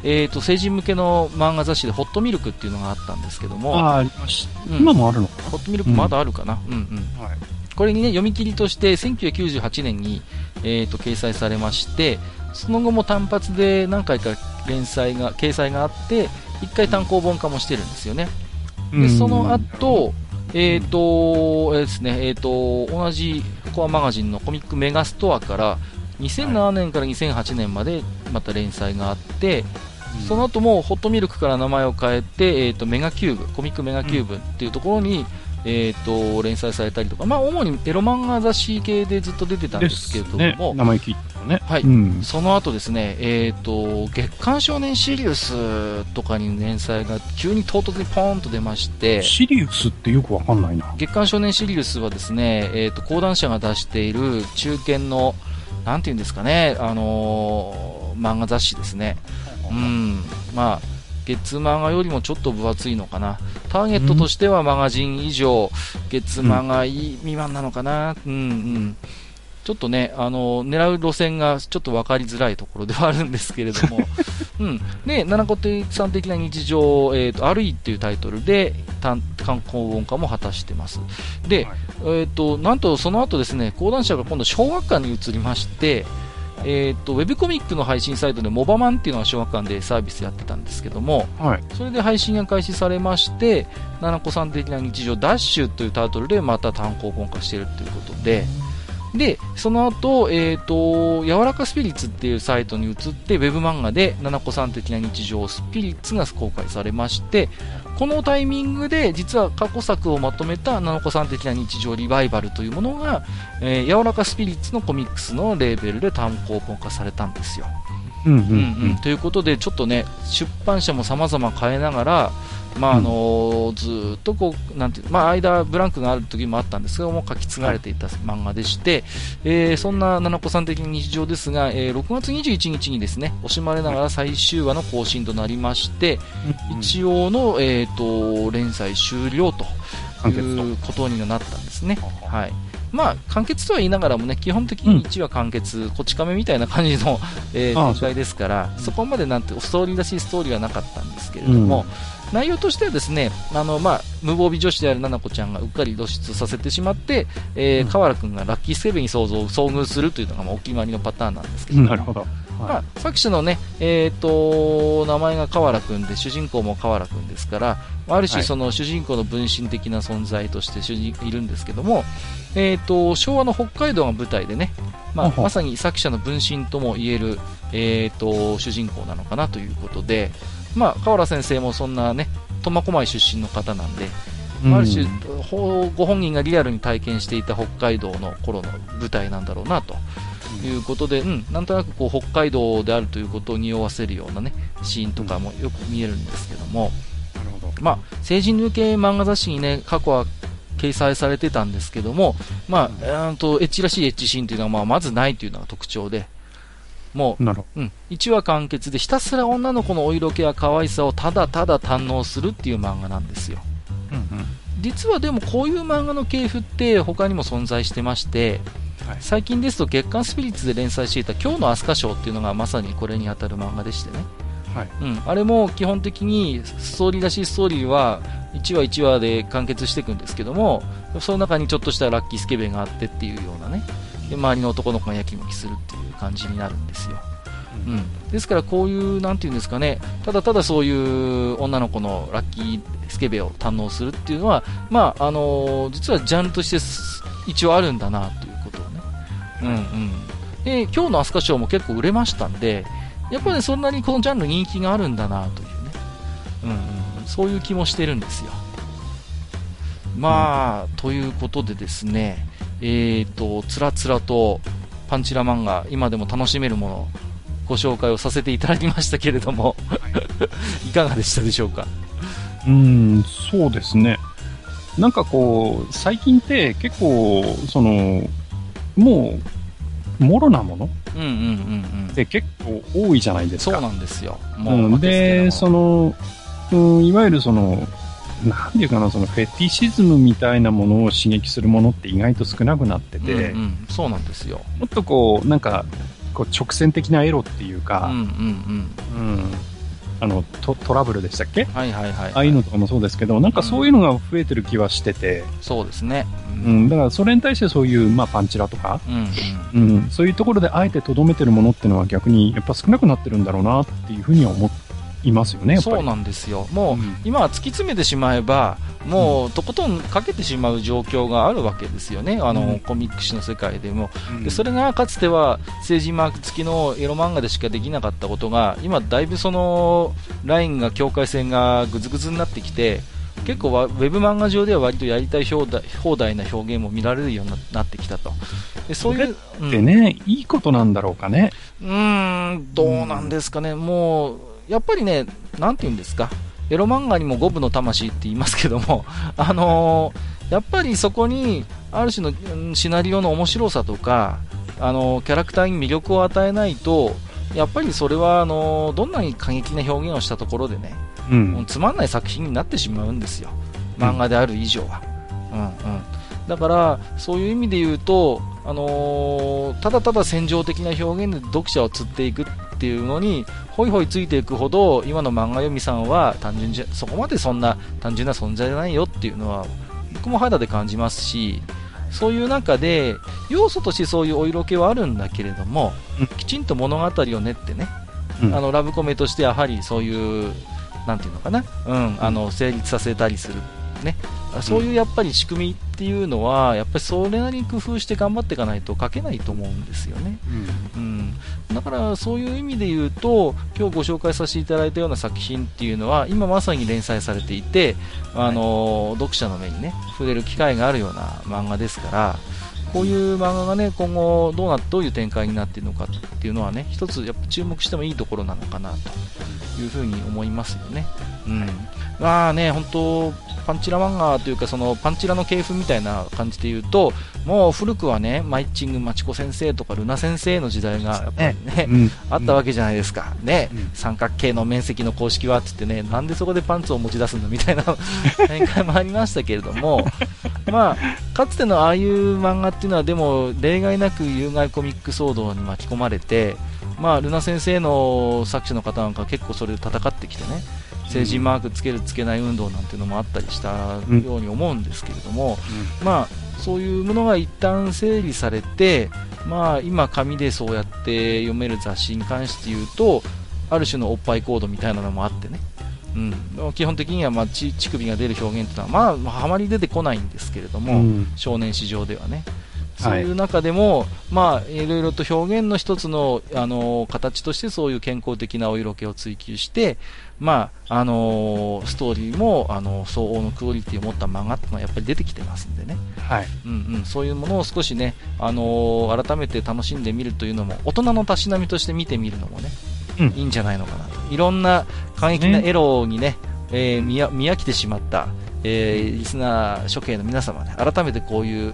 えーと、成人向けの漫画雑誌でホットミルクっていうのがあったんですけども、あありましうん、今もあるの？ホットミルクまだあるかな、うん、うん。うんはい、これにね読み切りとして1998年に、えーと掲載されましてその後も単発で何回か連載が掲載があって1回単行本化もしてるんですよね。でその後、えっ、ー、と、えー、ですね、えっ、ー、と、同じコアマガジンのコミックメガストアから2007年から2008年までまた連載があって、その後もホットミルクから名前を変えて、えっ、ー、と、メガキューブ、コミックメガキューブっていうところに、えーと、連載されたりとか、まあ、主にエロ漫画雑誌系でずっと出てたんですけれども、ね、名前聞いたね、はい、うん、その後ですね、えーと、月刊少年シリウスとかに連載が急に唐突にポーンと出ましてシリウスってよくわかんないな。月刊少年シリウスはですね、えーと、講談社が出している中堅のなんていうんですかね、あのー、漫画雑誌ですね、うん。まあ月漫画よりもちょっと分厚いのかな。ターゲットとしてはマガジン以上、月漫画未満なのかな。うん、うん。ちょっとね、あの、狙う路線がちょっと分かりづらいところではあるんですけれども、うん。で、七子さん的な日常、えっ、ー、と、歩いっていうタイトルで、観光本化も果たしてます。で、はい、えっ、ー、と、なんとその後ですね、講談社が今度小学館に移りまして、えーと、ウェブコミックの配信サイトでモバマンっていうのが小学館でサービスやってたんですけども、はい、それで配信が開始されまして「七子さん的な日常ダッシュ」というタイトルでまた単行本化しているということで、で、その後、えっ、ー、と、柔らかスピリッツっていうサイトに移って、ウェブ漫画で、七子さん的な日常スピリッツが公開されまして、このタイミングで、実は過去作をまとめた七子さん的な日常リバイバルというものが、えー、柔らかスピリッツのコミックスのレーベルで単行本化されたんですよ。うんうんうん、ということで、ちょっとね、出版社も様々変えながら、まああのずっとこうなんてまあ、間、ブランクがある時もあったんですけども書き継がれていた漫画でして、えー、そんな七子さん的日常ですが、えー、6月21日にですね惜しまれながら最終話の更新となりまして、一応の、えーと、連載終了ということになったんですね。はい。まあ、完結とは言いながらもね、基本的に1話完結、うん、こち亀みたいな感じの、えー、展開ですから、そこまでなんてストーリーらしいストーリーはなかったんですけれども、うん内容としてはですね、あの、まあ、無防備女子である奈々子ちゃんがうっかり露出させてしまって、えー、河原君がラッキースケベに想像、遭遇するというのが、まあ、お決まりのパターンなんですけど。なるほど。まあ、作者のね、えっ、ー、と、名前が河原君で、主人公も河原君ですから、ある種その主人公の分身的な存在として主人いるんですけども、えっ、ー、と、昭和の北海道が舞台でね、まあ、まさに作者の分身とも言える、えっ、ー、と、主人公なのかなということで、まあ、河原先生もそんなね、苫小牧出身の方なんで、うん、ある種、ご本人がリアルに体験していた北海道の頃の舞台なんだろうなということで、うん、なんとなくこう北海道であるということを匂わせるようなね、シーンとかもよく見えるんですけども、うん、まあ、成人向け漫画雑誌にね、過去は掲載されてたんですけども、まあ、うん、とエッチらしいエッチシーンというのは、まあ、まずないというのが特徴で、もう、うん、1話完結でひたすら女の子のお色気や可愛さをただただ堪能するっていう漫画なんですよ。うんうん、実はでもこういう漫画の系譜って他にも存在してまして、はい、最近ですと月刊スピリッツで連載していた今日の飛鳥賞っていうのがまさにこれに当たる漫画でしてね。はい、うん、あれも基本的にストーリーらしいストーリーは1話1話で完結していくんですけどもその中にちょっとしたラッキースケベがあってっていうようなねで周りの男の子がやきもきするっていう感じになるんですよ。うん、ですからこういう、なんていうんですかね、ただただそういう女の子のラッキースケベを堪能するっていうのは、まあ、あのー、実はジャンルとして一応あるんだなということをね。うんうん。で、今日の飛鳥賞も結構売れましたんで、やっぱり、ね、そんなにこのジャンル人気があるんだなというね。うん、うん、そういう気もしてるんですよ。まあ、ということでですね、えーと、つらつらとパンチラ漫画、今でも楽しめるもの、ご紹介をさせていただきましたけれども いかがでしたでしょうか？うん、そうですね。なんかこう、最近って結構、その、もう、もろなものうんうんうんうん。で結構多いじゃないですか。そうなんですよ。もう、うん、で、その、うん、いわゆるその、なんていうかな、そのフェティシズムみたいなものを刺激するものって意外と少なくなってて、うんうん、そうなんですよ。もっとこう、なんか、こう直線的なエロっていうか、うんうんうん。うん。あのトトラブルでしたっけ？はいはいはい、はい、ああいうのとかもそうですけど、なんかそういうのが増えてる気はしてて、うん、そうですね、うん、だからそれに対してそういう、まあ、パンチラとか、うん、うん、そういうところであえてとどめてるものっていうのは逆にやっぱ少なくなってるんだろうなっていうふうには思っていますよね、そうなんですよ、もう、うん、今は突き詰めてしまえば、もうとことんかけてしまう状況があるわけですよね、あの、うん、コミック誌の世界でも、うん、で。それがかつては政治マーク付きのエロ漫画でしかできなかったことが、今、だいぶそのラインが、境界線がぐずぐずになってきて、結構ウェブ漫画上では割とやりたい放題放題な表現も見られるようになってきたと。でそういう。ってね、うん、いいことなんだろうかね。うん、どうなんですかね。もう、やっぱりね、なんて言うんですか、エロ漫画にも五分の魂って言いますけども、あのー、やっぱりそこに、ある種のシナリオの面白さとか、あのー、キャラクターに魅力を与えないと、やっぱりそれはあのー、どんなに過激な表現をしたところでね、うん、つまんない作品になってしまうんですよ、漫画である以上は。うんうん。だからそういう意味で言うと、あのー、ただただ戦場的な表現で読者を釣っていくっていうのにホイホイついていくほど今の漫画読みさんは単純じゃそこまでそんな単純な存在じゃないよっていうのは僕も肌で感じますしそういう中で要素としてそういうお色気はあるんだけれども、うん、きちんと物語を練ってね、うん、あのラブコメとしてやはりそういうなんていうのかな、うん、あの成立させたりするね、そういうやっぱり仕組みっていうのは、やっぱりそれなりに工夫して頑張っていかないと書けないと思うんですよね。うん、うん、だからそういう意味で言うと、今日ご紹介させていただいたような作品っていうのは、今まさに連載されていて、あの、はい、読者の目にね、触れる機会があるような漫画ですから、こういう漫画がね、今後どうな、どういう展開になっているのかっていうのはね、一つやっぱ注目してもいいところなのかなというふうに思いますよね。うん。まあね、本当パンチラ漫画というか、そのパンチラの系譜みたいな感じで言うと、もう古くはね、マイチングマチコ先生とかルナ先生の時代がやっぱりね、ねうん、あったわけじゃないですか。ね、うん、三角形の面積の公式はって言ってね、なんでそこでパンツを持ち出すんだみたいな 展開もありましたけれども、まあ、かつてのああいう漫画っていうのは、でも、例外なく有害コミック騒動に巻き込まれて、まあ、ルナ先生の作者の方なんか結構それで戦ってきてね、成人マークつけるつけない運動なんていうのもあったりしたように思うんですけれども、うん、まあそういうものが一旦整理されて、まあ、今、紙でそうやって読める雑誌に関して言うとある種のおっぱいコードみたいなのもあってね、うん、基本的には、まあ、乳首が出る表現というのは、まあ、あまり出てこないんですけれども、うん、少年市場ではね。そういう中でも、はい、まあ、いろいろと表現の一つの、あの、形としてそういう健康的なお色気を追求して、まあ、あのストーリーも、あの相応のクオリティを持った漫画ってのはやっぱり出てきてますんでね。はい。うんうん、そういうものを少しね、あの改めて楽しんでみるというのも、大人のたしなみとして見てみるのもね、うん、いいんじゃないのかなと。いろんな過激なエロにね、ねえー、見飽きてしまった、えー、リスナー諸兄の皆様ね、改めてこういう、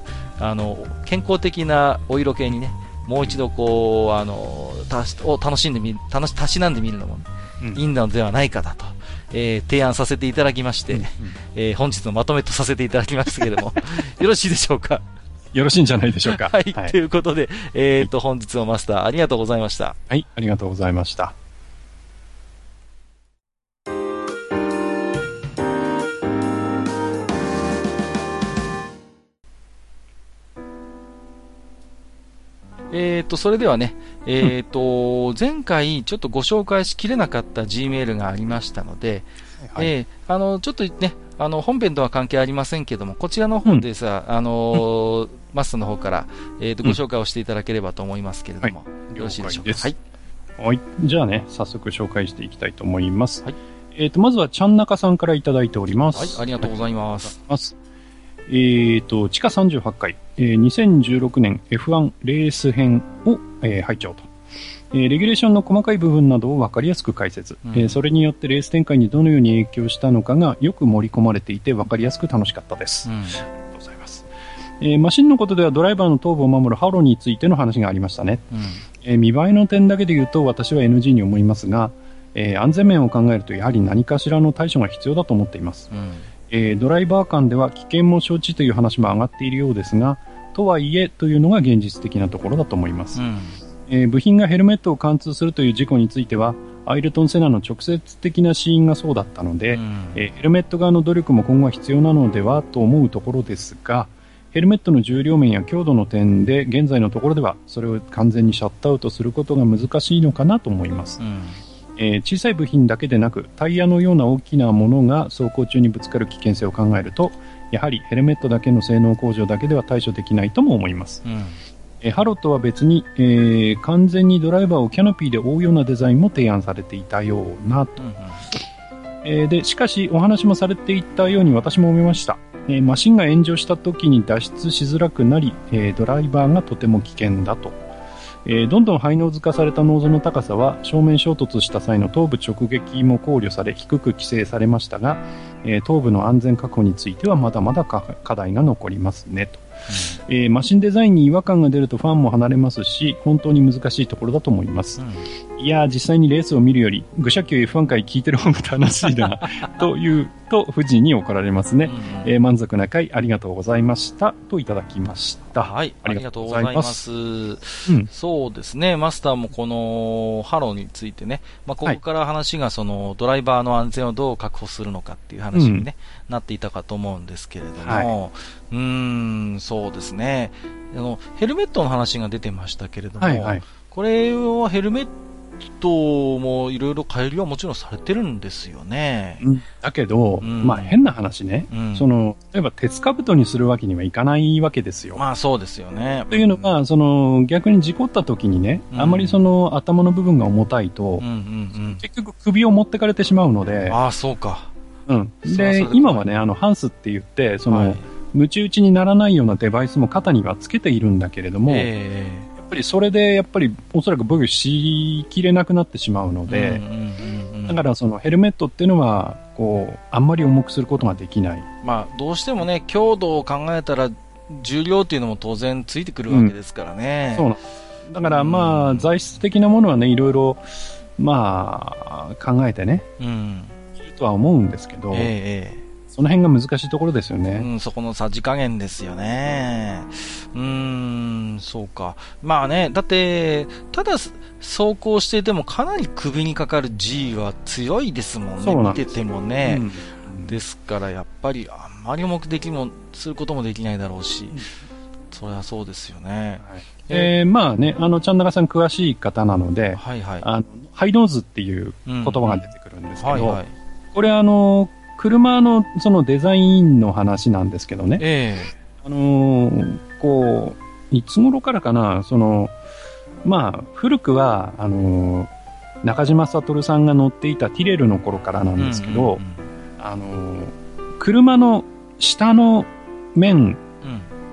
あの、健康的なお色気にね、もう一度こう、あの、たしを楽しんでみ、楽し、たしなんでみるのも、ね、うん、いいのではないかだと、えー、提案させていただきまして、うんうん、えー、本日のまとめとさせていただきますけれども、よろしいでしょうか？よろしいんじゃないでしょうか。はい、はい、ということで、えっ、ー、と、本日のマスター、ありがとうございました。はい、ありがとうございました。えっ、ー、と、それではね、えっ、ー、と、前回ちょっとご紹介しきれなかった Gmail がありましたので、はい、えー、あの、ちょっとね、あの、本編とは関係ありませんけども、こちらの方でさ、うん、あの、うん、マスターの方から、えっ、と、ご紹介をしていただければと思いますけれども、はい、よろしいでしょうか？はい。はい。じゃあね、早速紹介していきたいと思います。はい。えっ、と、まずは、ちゃんなかさんからいただいております。はい、ありがとうございます。えっ、ー、と、地下38回、えー、2016年 F1 レース編を、えー、入っちゃおうと。えー、レギュレーションの細かい部分などを分かりやすく解説、うん、えー、それによってレース展開にどのように影響したのかがよく盛り込まれていて分かりやすく楽しかったです。うん、ありがとうございます。えー、マシンのことではドライバーの頭部を守るハロについての話がありましたね。うん、えー、見栄えの点だけで言うと私は NG に思いますが、えー、安全面を考えるとやはり何かしらの対処が必要だと思っています。うんえー、ドライバー間では危険も承知という話も上がっているようですが、とはいえというのが現実的なところだと思います。うん、えー、部品がヘルメットを貫通するという事故については、アイルトン・セナの直接的な死因がそうだったので、うん、えー、ヘルメット側の努力も今後は必要なのではと思うところですが、ヘルメットの重量面や強度の点で現在のところではそれを完全にシャットアウトすることが難しいのかなと思います。うんえー、小さい部品だけでなくタイヤのような大きなものが走行中にぶつかる危険性を考えるとやはりヘルメットだけの性能向上だけでは対処できないとも思います、うん、えー、ハローとは別に、えー、完全にドライバーをキャノピーで覆うようなデザインも提案されていたようなと、うんうん、えでしかしお話もされていたように私も思いました、えマシンが炎上した時に脱出しづらくなり、えドライバーがとても危険だとえー、どんどんハイノーズ化されたノーズの高さは正面衝突した際の頭部直撃も考慮され低く規制されましたが、えー、頭部の安全確保についてはまだまだ課題が残りますねと、うん、えー、マシンデザインに違和感が出るとファンも離れますし本当に難しいところだと思います、うん、いや実際にレースを見るより、愚者級 F1 回聞いてる方が楽しいな、というと、富士に怒られますね。うん、えー、満足な回ありがとうございました。といただきました。はい、ありがとうございます。うん、そうですね、マスターもこのハローについてね、まあ、ここから話がその、ドライバーの安全をどう確保するのかっていう話にね、うん、なっていたかと思うんですけれども、はい、うーん、そうですね。あの、ヘルメットの話が出てましたけれども、はいはい、これはヘルメットもいろいろ改良はもちろんされてるんですよね。だけど、うん、まあ変な話ね、うん、その、例えば鉄兜にするわけにはいかないわけですよ。まあそうですよね。というのが、その、逆に事故った時にね、うん、あんまりその頭の部分が重たいと、結局首を持ってかれてしまうので、ああ、そうか。うん。で、今はね、あの、ハンスって言って、その、はいムチ打ちにならないようなデバイスも肩にはつけているんだけれども、えー、ぱりそれで、やっぱりおそらく僕しきれなくなってしまうので、だからそのヘルメットっていうのは、こう、あんまり重くすることができない。まあ、どうしてもね、強度を考えたら、重量っていうのも当然ついてくるわけですからね。うん、だからまあ、材質的なものはね、いろいろ、まあ、考えてね、うん、いるとは思うんですけど、えーその辺が難しいところですよね。うん、そこのさじ加減ですよね。うーん、そうか。まあね、だって、ただ走行していてもかなり首にかかる G は強いですもんね、見ててもね。うん、ですからやっぱりあんまり重くできもすることもできないだろうし、それはそうですよね。はい、えー、まあね、あの、ちゃんなかさん詳しい方なので、はいはい。あのハイノーズっていう言葉が出てくるんですけど、うんはいはい、これあの、車のそのデザインの話なんですけどね。ええー、あのー、こう、いつ頃からかな、その、まあ、古くは、あのー、中島悟さんが乗っていたティレルの頃からなんですけど、あの車の下の面、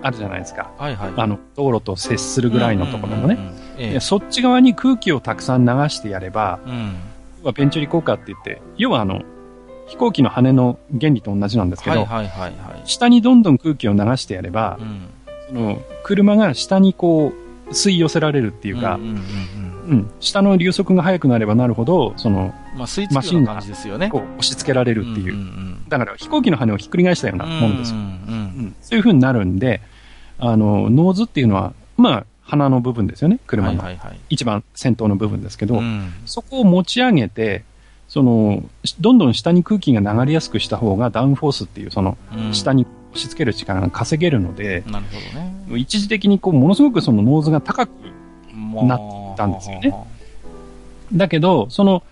あるじゃないですか。はいはい。あの、道路と接するぐらいのところのね。そっち側に空気をたくさん流してやれば、うん、要はベンチュリ効果って言って、要はあの、飛行機の羽の原理と同じなんですけど、はいはいはいはい、下にどんどん空気を流してやれば、うん、その車が下にこう吸い寄せられるっていうか、うん、うん、下の流速が速くなればなるほど、その、まあ、マシンがこう押し付けられるっていう、うんうんうん、だから飛行機の羽をひっくり返したようなものですよ。うん、うん、そういう風になるんで、あの、ノーズっていうのは、まあ、鼻の部分ですよね、車の。はいはいはい、一番先頭の部分ですけど、うん、そこを持ち上げて、その、どんどん下に空気が流れやすくした方がダウンフォースっていう、その、下に押し付ける力が稼げるので、なるほどね。一時的にこう、ものすごくそのノーズが高くなったんですよね。だけど、その、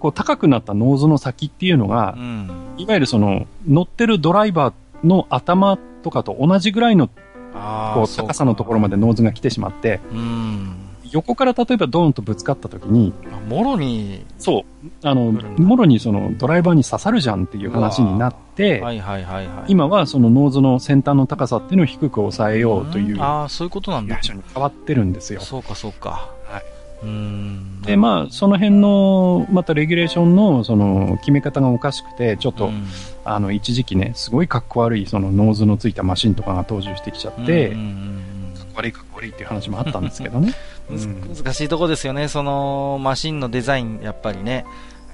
こう、高くなったノーズの先っていうのが、うん、いわゆるその、乗ってるドライバーの頭とかと同じぐらいの、こう、高さのところまでノーズが来てしまって、うん横から例えばドーンとぶつかった時に、もろに、そう、あの、もろにそのドライバーに刺さるじゃんっていう話になって、はいはいはいはい、今はそのノーズの先端の高さっていうのを低く抑えようという、ああ、そういうことなんだ。に変わってるんですよ。そうかそうか。はい。うんで、まあ、その辺の、またレギュレーションの、その、決め方がおかしくて、ちょっと、あの、一時期ね、すごいかっこ悪い、その、ノーズのついたマシンとかが登場してきちゃって、かっこ悪いかっこ悪いっていう話もあったんですけどね。難しいとこですよね、そのマシンのデザイン、やっぱりね、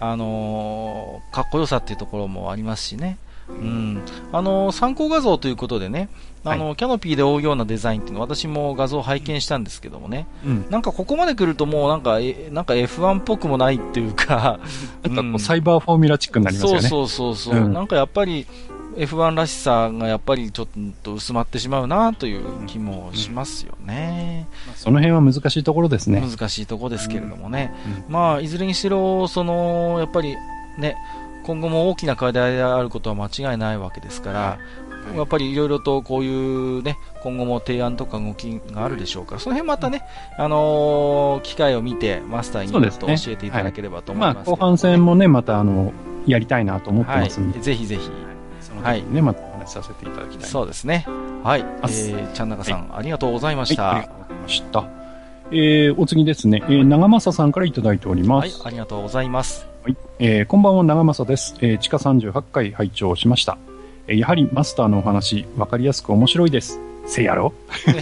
あのー、かっこよさっていうところもありますしね。うん、あのー、参考画像ということでね、あの、はい、キャノピーで追うようなデザインっていうの私も画像を拝見したんですけどもね、うん、なんかここまで来るともうなんか、えなんか F1 っぽくもないっていうか、なんかこうサイバーフォーミュラチックになりますよね。そうそうそうそう、うん、なんかやっぱり、F1 らしさがやっぱりちょっと薄まってしまうなという気もしますよね、うん、その辺は難しいところですね。難しいところですけれどもね、うん、まあいずれにしろそのやっぱりね今後も大きな課題であることは間違いないわけですから、やっぱりいろいろとこういうね、今後も提案とか動きがあるでしょうから、その辺またね、あのー、機会を見て、マスターにと教えていただければと思います、ね。はい、まあ、後半戦もね、またあの、やりたいなと思ってますんで。はい、ぜひぜひ。はい、ね、またお話しさせていただきたい。そうですね。はい。えー、ちゃんなかさん、はい、ありがとうございました。はい、ありがとうございました。えー、お次ですね、えー、長政さんからいただいております。はい、ありがとうございます。はい、えー、こんばんは、長政です。えー、地下38回拝聴しました。えー、やはりマスターのお話、わかりやすく面白いです。せやろ？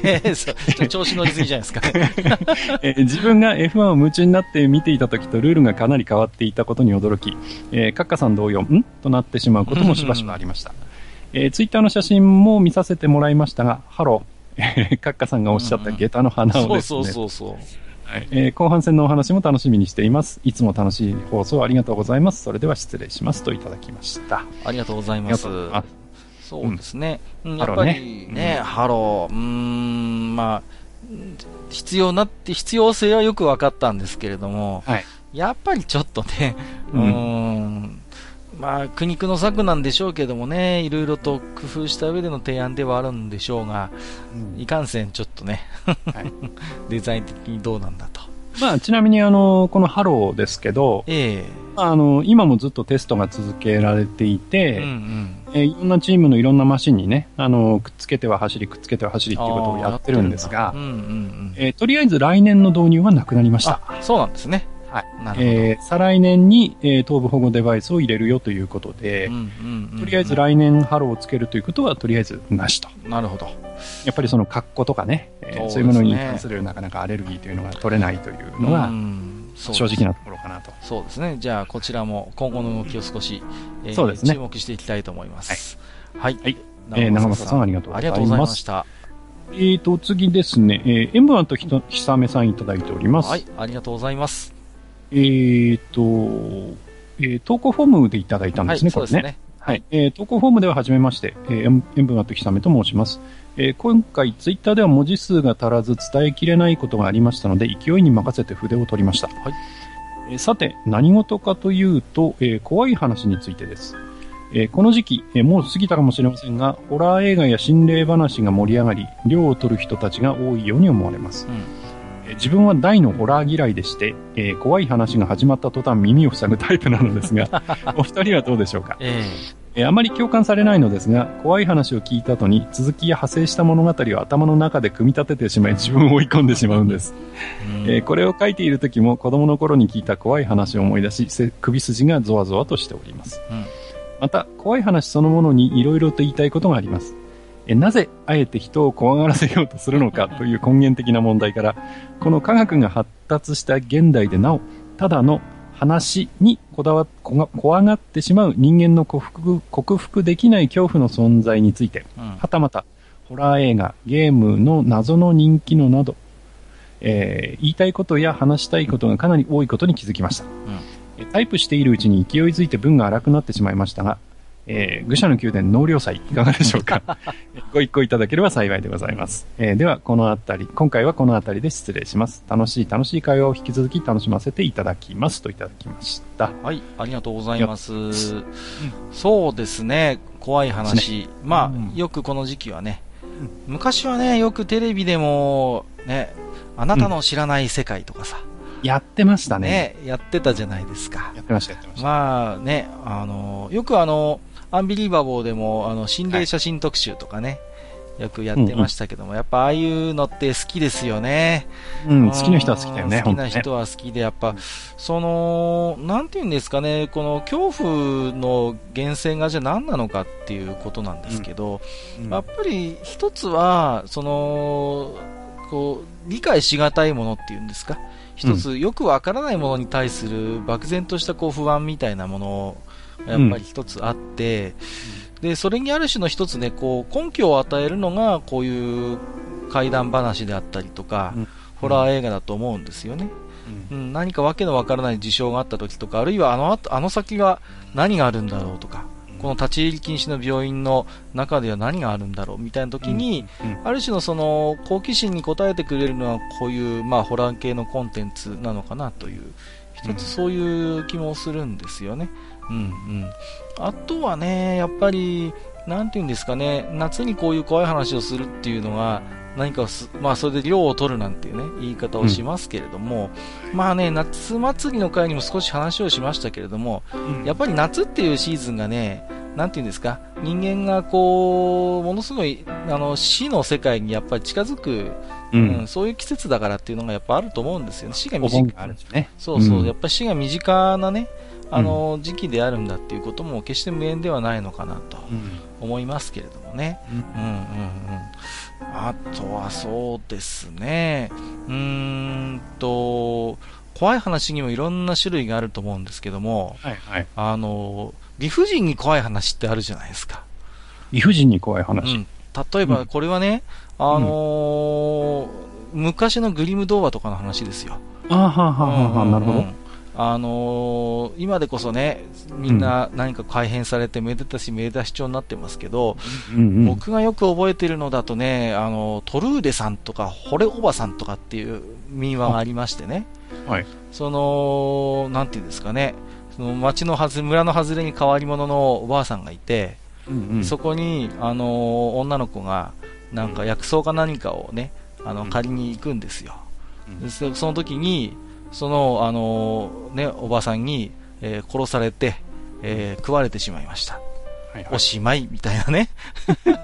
えー、そう調子乗りすぎじゃないですか、えー、自分が F1 を夢中になって見ていた時とルールがかなり変わっていたことに驚き、えー、カッカさん同様、ん？となってしまうこともしばしばありました。えー、ツイッターの写真も見させてもらいましたが、ハロー、カッカさんがおっしゃった下駄の花をですね、そうそうそうそう。はいえー、後半戦のお話も楽しみにしています。いつも楽しい放送ありがとうございます。それでは失礼しますといただきました。ありがとうございます。そうですね。うん、やっぱりね、ね。ハロー、うん、まあ、必要なって、必要性はよく分かったんですけれども、はい、やっぱりちょっとね、うん、まあ、苦肉の策なんでしょうけどもね、いろいろと工夫した上での提案ではあるんでしょうが、うん、いかんせんちょっとね、はい、デザイン的にどうなんだと。まあ、ちなみにあの、このハローですけど、ええ。あの、今もずっとテストが続けられていて、うんうん、えいろんなチームのいろんなマシンにね、あの、くっつけては走り、くっつけては走りっていうことをやってるんですが、うんうんうん、えー、とりあえず来年の導入はなくなりました。そうなんですね。はい。えー、再来年に、えー、頭部保護デバイスを入れるよということで、とりあえず来年ハローをつけるということは、とりあえずなしと。なるほど。やっぱりその格好とかね、えー、そういうものに関するなかなかアレルギーというのが取れないというのが、正直な。そうですね。じゃあ、こちらも今後の動きを少し、えー、そうですね。注目していきたいと思います。はい。はい。はい、えー、長松さんありがとうございます。ありがとうございました。えーと、次ですね、えー、塩分とひひさめさんいただいております。はい、ありがとうございます。えーと、えー、投稿フォームでいただいたんですね、はい、これね。ねはい。えー、投稿フォームでは初めまして、えー、塩分とひさめと申します。えー、今回ツイッターでは文字数が足らず伝えきれないことがありましたので、勢いに任せて筆を取りました。はい。えー、さて、何事かというと、えー、怖い話についてです。えー、この時期、えー、もう過ぎたかもしれませんが、ホラー映画や心霊話が盛り上がり、量を取る人たちが多いように思われます。うん自分は大のホラー嫌いでして、えー、怖い話が始まった途端耳を塞ぐタイプなのですが、お二人はどうでしょうか、えー、えー、あまり共感されないのですが、怖い話を聞いた後に続きや派生した物語を頭の中で組み立ててしまい自分を追い込んでしまうんです。えー、これを書いている時も子供の頃に聞いた怖い話を思い出し、首筋がゾワゾワとしております。うん、また、怖い話そのものに色々と言いたいことがあります。えなぜあえて人を怖がらせようとするのか という根源的な問題から、この科学が発達した現代でなお、ただの話にこだわ怖がってしまう人間の克服克服できない恐怖の存在について、うん、はたまたホラー映画、ゲームの謎の人気のなど、えー、言いたいことや話したいことがかなり多いことに気づきました。うん、タイプしているうちに勢いづいて文が荒くなってしまいましたが、えー、愚者の宮殿納涼祭いかがでしょうか？ご一行いただければ幸いでございます。えー、では、このあたり、今回はこのあたりで失礼します。楽しい楽しい会話を引き続き楽しませていただきますといただきました。はい、ありがとうございます。うん、そうですね、怖い話。ね、まあ、うん、よくこの時期はね、昔はね、よくテレビでも、ね、あなたの知らない世界とかさ、やってましたね。ね、やってたじゃないですか。やってました、やってました。まあね、あの、よくあの、アンビリーバボーでも、あの、心霊写真特集とかね、はい、よくやってましたけども、うんうん、やっぱああいうのって好きですよね。うん、好きな人は好きだよね。好きな人は好きで、やっぱ、その、なんていうんですかね、この恐怖の源泉がじゃあ何なのかっていうことなんですけど、うん。うん、やっぱり一つは、その、こう、理解しがたいものっていうんですか、一つよくわからないものに対する漠然としたこう不安みたいなものをやっぱり一つあって、うん、で、それにある種の一つね、こう、根拠を与えるのが、こういう怪談話であったりとか、うん、ホラー映画だと思うんですよね。うん、何かわけのわからない事象があった時とか、あるいはあの後、あの先は何があるんだろうとか、この立ち入り禁止の病院の中では何があるんだろうみたいな時に、ある種のその好奇心に応えてくれるのはこういう、まあ、ホラー系のコンテンツなのかなという、一つそういう気もするんですよね。うんうん。あとはね、やっぱり、なんていうんですかね、夏にこういう怖い話をするっていうのが、何かまあそれで量を取るなんていうね、言い方をしますけれども、うん、まあね、夏祭りの会にも少し話をしましたけれども、うん、やっぱり夏っていうシーズンがね、なんていうんですか、人間がこう、ものすごい、あの、死の世界にやっぱり近づく、うん、うん、そういう季節だからっていうのがやっぱあると思うんですよね。死が身近、ね、そうそう、やっぱり死が身近なね、あの、時期であるんだっていうことも決して無縁ではないのかなと思いますけれどもね。うん、うん、うんうん。あとはそうですね、うーんと、怖い話にもいろんな種類があると思うんですけども、はいはい、あの、理不尽に怖い話ってあるじゃないですか。理不尽に怖い話、うん、例えばこれはね、うん、あのー、昔のグリム童話とかの話ですよ。あはははは、なるほど。あのー、今でこそね、みんな何か改変されて、めでたし、めでたし調になってますけど、うんうん、僕がよく覚えてるのだとね、あの、トルーデさんとか、ホレおばさんとかっていう民話がありましてね、はい、その、なんていうんですかね、その町のはず、村の外れに変わり者のおばあさんがいて、うんうん、そこに、あのー、女の子が、なんか薬草か何かをね、あの、借りに行くんですよ。うん、その時に、その、あのね、おばさんに、えー、殺されて、えー、食われてしまいました。はいはい、おしまいみたいなね。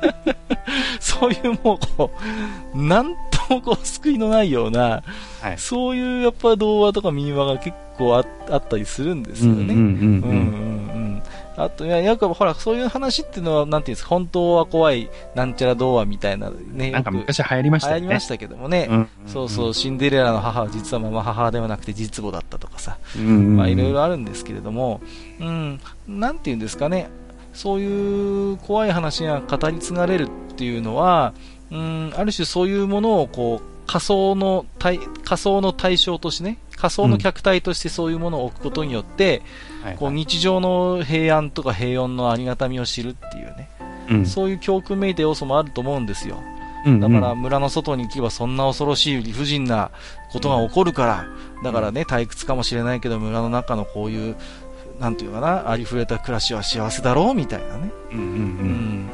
そういうもうこう、なんともこう救いのないような、はい、そういうやっぱ童話とか民話が結構ああったりするんですよね。うんうんうんうんあと、いや、やっぱほら、そういう話っていうのは、なんていうんですか、本当は怖い、なんちゃら童話みたいなね。なんか昔流行りましたね。流行りましたけどもね。うんうんうん、そうそう、シンデレラの母は実はママ母ではなくて実母だったとかさ。うんうんうん、まあ、いろいろあるんですけれども、うん、なんていうんですかね。そういう怖い話が語り継がれるっていうのは、うん、ある種そういうものをこう、仮想の対、仮想の対象としてね、仮想の客体としてそういうものを置くことによって、うん、こう日常の平安とか平穏のありがたみを知るっていうね、うん、そういう教訓めいた要素もあると思うんですよ。だから村の外に行けばそんな恐ろしい理不尽なことが起こるから、だからね、退屈かもしれないけど村の中のこういう、なんていうかな、ありふれた暮らしは幸せだろうみたいなね。うんうんうん。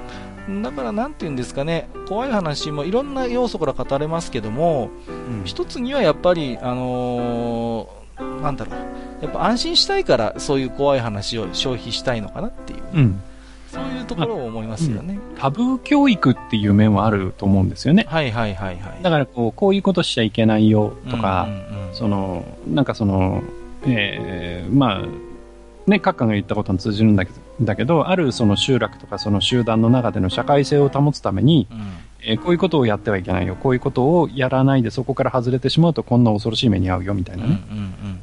うん。だからなんて言うんですかね、怖い話もいろんな要素から語れますけども、うん、一つにはやっぱり、あのー、なんだろう、やっぱ安心したいからそういう怖い話を消費したいのかなっていう、うん、そういうところを思いますよね、うん、タブー教育っていう面はあると思うんですよね。はいはいはいはい。だからこう、こういうことしちゃいけないよとか、うんうんうん、その、なんかその、えー、まあ、ね、閣下が言ったことに通じるんだけど、だけど、あるその集落とかその集団の中での社会性を保つために、うん、えー、こういうことをやってはいけないよ、こういうことをやらないでそこから外れてしまうとこんな恐ろしい目に遭うよみたいなね。うんうん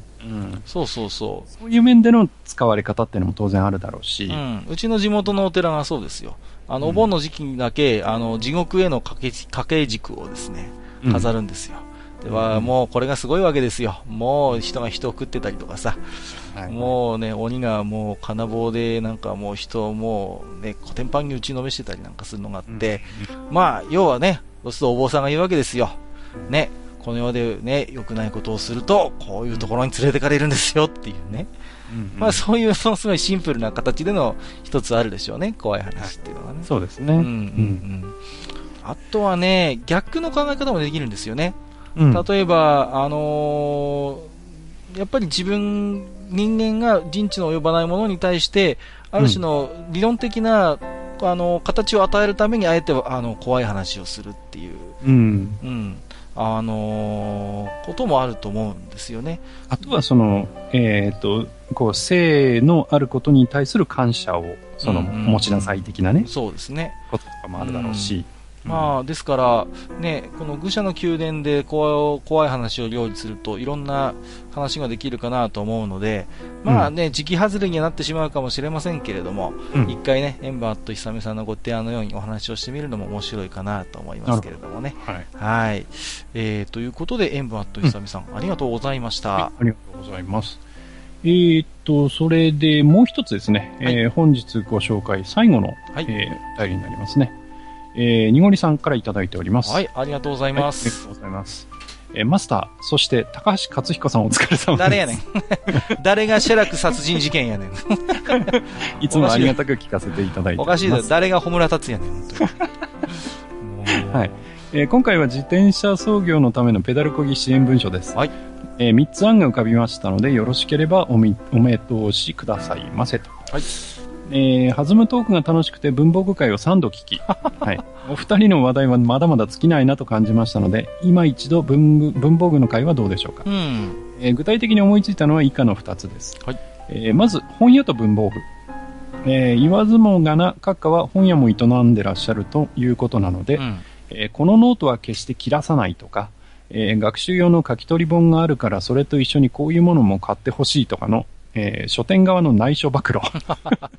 そうそうそう。そういう面での使われ方っていうのも当然あるだろうし。うん、うちの地元のお寺がそうですよ。あの、お盆の時期にだけ、あの、地獄への掛け掛け軸をですね、飾るんですよ。では、もうこれがすごいわけですよ。もう人が人を食ってたりとかさ。はい、もうね、鬼がもう金棒でなんかもう人をもうね、コテンパンに打ちのめしてたりなんかするのがあって、うん、まあ、要はね、そうするとお坊さんが言うわけですよ。ね、この世でね、良くないことをすると、こういうところに連れてかれるんですよっていうね。うんうん、まあそういう、そのすごいシンプルな形での一つあるでしょうね、怖い話っていうのはね。そうですね。うんうんうん。あとはね、逆の考え方もできるんですよね。うん、例えば、あのー、やっぱり自分人間が人知の及ばないものに対して、ある種の理論的な、うん、あの形を与えるためにあえてあの怖い話をするっていう、うん、うん、あのー、こともあると思うんですよね。あとはその、えっ、ー、と、こう、性のあることに対する感謝を、その、持ちなさい的なね。そうですね。こととかもあるだろうし。まあ、ですから、ね、この愚者の宮殿で怖い話を料理するといろんな話ができるかなと思うので、まあね、時期外れにはなってしまうかもしれませんけれども、うん、一回ね、エンバーと久美さんのご提案のようにお話をしてみるのも面白いかなと思いますけれどもね。はい。はいえー、ということで、エンバーと久美さん、うん、ありがとうございました。ありがとうございます。えー、っと、それでもう一つですね、はい、えー、本日ご紹介最後の、はい、えー、お便りになりますね。えー、にごりさんからいただいております。はい、ありがとうございます。はい、ありがとうございます。えー、マスター、そして高橋克彦さんお疲れ様です。誰やねん。誰がシェラク殺人事件やねん。いつもありがたく聞かせていただいておかしいだ誰が穂村達也ねん。はい。えー、今回は自転車操業のためのペダルこぎ支援文書です。はい。えー、3つ案が浮かびましたので、よろしければおみお目通しくださいませと。はい。えー、弾むトークが楽しくて文房具会を3度聞き、はい、お二人の話題はまだまだ尽きないなと感じましたので、今一度文文房具の会はどうでしょうか、うん、えー、具体的に思いついたのは以下の2つです。はい。えー、まず、本屋と文房具。えー、言わずもがな、閣下は本屋も営んでらっしゃるということなので、うん、えー、このノートは決して切らさないとか、えー、学習用の書き取り本があるからそれと一緒にこういうものも買ってほしいとかの、えー、書店側の内緒暴露。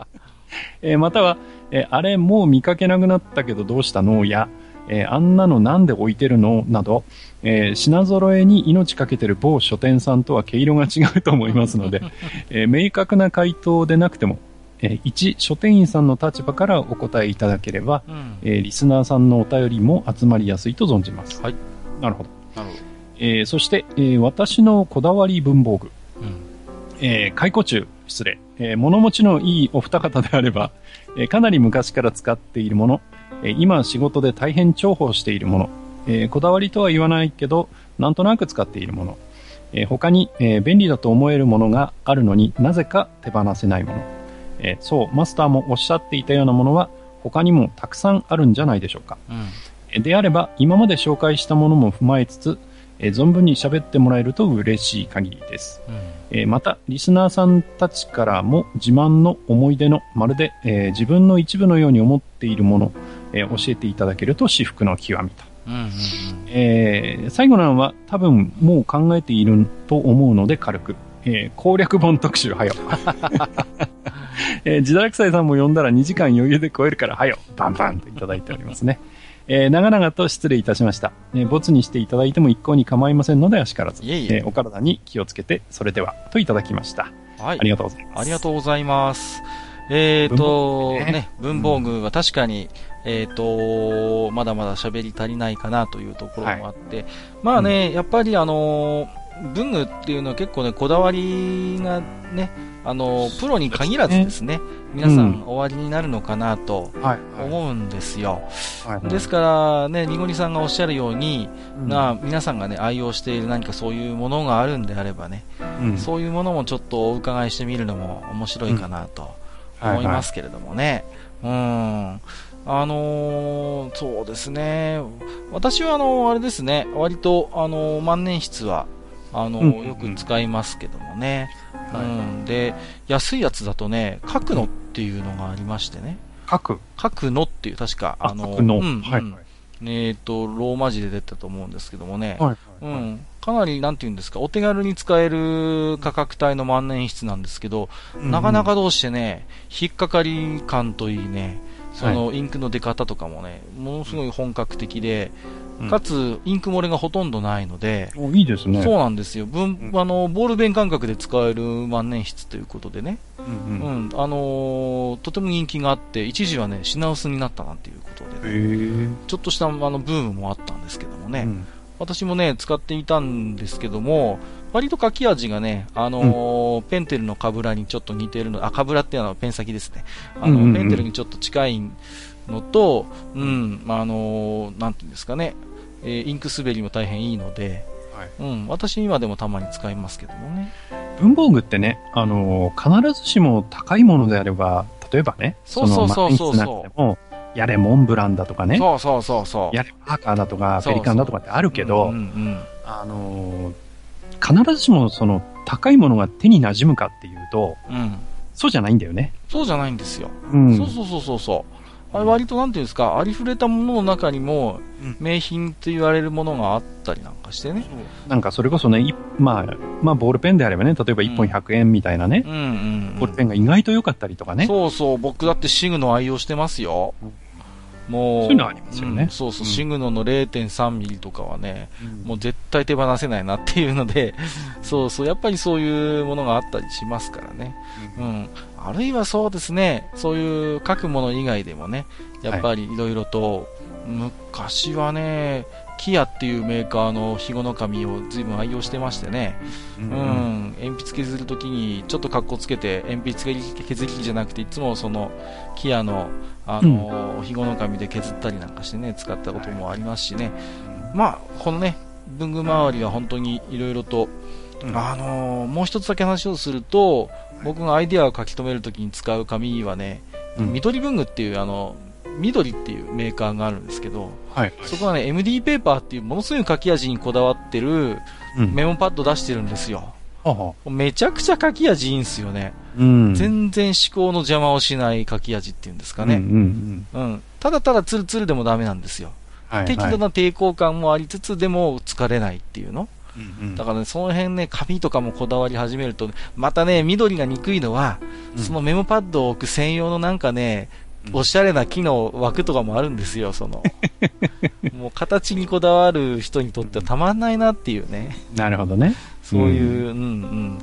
えー、または、えー、あれもう見かけなくなったけどどうしたの？や、えー、あんなのなんで置いてるの？など、えー、品揃えに命かけてる某書店さんとは毛色が違うと思いますので、えー、明確な回答でなくても、えー、一書店員さんの立場からお答えいただければ、うん、えー、リスナーさんのお便りも集まりやすいと存じます。はい。なるほど。なるほど。えー、そして、えー、私のこだわり文房具。うん、えー、解雇中、失礼。えー、物持ちのいいお二方であれば、えー、かなり昔から使っているもの、えー、今仕事で大変重宝しているもの、えー、こだわりとは言わないけど、なんとなく使っているもの、えー、他に、えー、便利だと思えるものがあるのになぜか手放せないもの、えー、そう、マスターもおっしゃっていたようなものは他にもたくさんあるんじゃないでしょうか。うん、であれば、今まで紹介したものも踏まえつつ、えー、存分に喋ってもらえると嬉しい限りです。うん、えー、また、リスナーさんたちからも自慢の思い出の、まるで、えー、自分の一部のように思っているもの、え教えていただけると至福の極みと。え最後なのは多分もう考えていると思うので軽く。え攻略本特集はよ。えー、自堕落斎さんも呼んだら2時間余裕で超えるからはよ。バンバンといただいておりますね。えー、長々と失礼いたしました。えー、ボツにしていただいても一向に構いませんので、あしからず。いえいええー、お体に気をつけて、それでは、といただきました。はい。ありがとうございます。ありがとうございます。えっ、ー、と、ね、ね、文房具は確かに、うん、えっ、と、まだまだ喋り足りないかなというところもあって、はい、まあね、うん、やっぱりあの文具っていうのは結構ね、こだわりがね、あの、プロに限らずですね、皆さんおありになるのかなと思うんですよ。ですからね、ニゴニさんがおっしゃるように、な皆さんがね、愛用している何かそういうものがあるんであればね、そういうものもちょっとお伺いしてみるのも面白いかなと思いますけれどもね。うん。あのー、そうですね。私はあの、あれですね、割と、あの万年筆は、あの、うん、よく使いますけどもね。うん。で、安いやつだとね、書くのっていうのがありましてね。書く？書くのっていう、確か、あの、の、うん、はい、えっ、ー、と、ローマ字で出たと思うんですけどもね。はい、うん。かなり、なんていうんですか、お手軽に使える価格帯の万年筆なんですけど、うんうん、なかなかどうしてね、引っかかり感といいね、そのインクの出方とかもね、ものすごい本格的で、かつ、インク漏れがほとんどないので、いいですね。そうなんですよ。分、あの、ボールペン感覚で使える万年筆ということでね。うん、うん、あのー、とても人気があって、一時はね、品薄になったなんていうことで、ね、ちょっとしたあのブームもあったんですけどもね。うん、私もね、使っていたんですけども、割と書き味がね、あのーうん、ペンテルのカブラにちょっと似てるの、あ、カブラっていうのはペン先ですね。あの、うんうんうん、ペンテルにちょっと近いのと、うん、まあ、あのー、なんていうんですかね、えー、インク滑りも大変いいので、はい、うん、私今でもたまに使いますけどもね。文房具ってね、あのー、必ずしも高いものであれば、例えばね、そうそうそうそうそう。やれモンブランだとかね。そうそうそうそう。やれパーカーだとか、ペリカンだとかってあるけど、あのー、必ずしもその高いものが手に馴染むかっていうと、うん、そうじゃないんだよね。そうじゃないんですよ。うん、そうそうそうそう。あれ割となんていうんですか、ありふれたものの中にも、名品と言われるものがあったりなんかしてね。なんかそれこそね、まあ、まあボールペンであればね、例えば1本100円みたいなね、うんうんうん、ボールペンが意外と良かったりとかね。そうそう、僕だってシグノ愛用してますよ。もう、そういうのありますよね。うん、そうそう、シグノの0.3ミリとかはね、もう絶対手放せないなっていうので、そうそう、やっぱりそういうものがあったりしますからね。うん。あるいはそうですね、そういう書くもの以外でもね、やっぱりいろいろと、昔はね、キアっていうメーカーのひごの紙を随分愛用してましてね、うん、うん、鉛筆削るときにちょっと格好つけて、鉛筆削りじゃなくて、いつもその、キアの、あの、ひごの紙で削ったりなんかしてね、使ったこともありますしね、まあ、このね、文具周りは本当にいろいろと、うん、あのー、もう一つだけ話をすると、僕がアイデアを書き留めるときに使う紙はね、うん、緑文具っていうあの、緑っていうメーカーがあるんですけど、はい、そこはね、MD ペーパーっていうものすごい書き味にこだわってるメモパッド出してるんですよ。はあ、めちゃくちゃ書き味いいんすよね。うん、全然思考の邪魔をしない書き味っていうんですかね。うん、うんうん、ただただツルツルでもダメなんですよ。はいはい、適度な抵抗感もありつつ、でも疲れないっていうの。うんうん、だからね、その辺ね、紙とかもこだわり始めると、またね、緑が憎いのは、そのメモパッドを置く専用のなんかね、おしゃれな木の枠とかもあるんですよ、その。もう形にこだわる人にとってはたまんないなっていうね。なるほどね。そういう、うん、うん、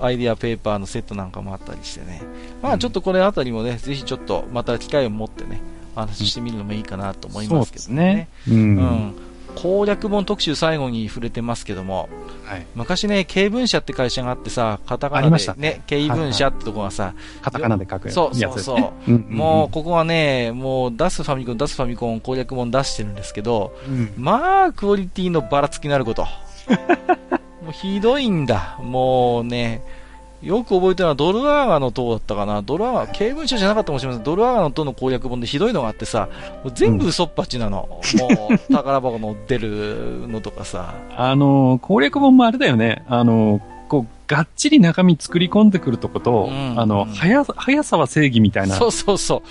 アイディアペーパーのセットなんかもあったりしてね。まあちょっとこれあたりもね、ぜひちょっとまた機会を持ってね、話してみるのもいいかなと思いますけどね。うねうん、うん攻略本特集最後に触れてますけども、はい、昔ね、経文社って会社があってさ、カタカナでね、ね。経文社ってとこがさ、カタカナで書くやつ、そうそうそう。もう、ここはね、もう出すファミコン、出すファミコン攻略本出してるんですけど、うん、まあ、クオリティのばらつきなること。もうひどいんだ。もうね、よく覚えてるのはドルアーガの塔だったかな。ドルアーガ、刑務所じゃなかったかもしれません。ドルアーガの塔の攻略本でひどいのがあってさ、もう全部嘘っぱちなの。うん、もう、宝箱の出るのとかさ。あの、攻略本もあれだよね。あの、こう、がっちり中身作り込んでくるとこと、うん、あの、速、速さは正義みたいな。そうそうそう。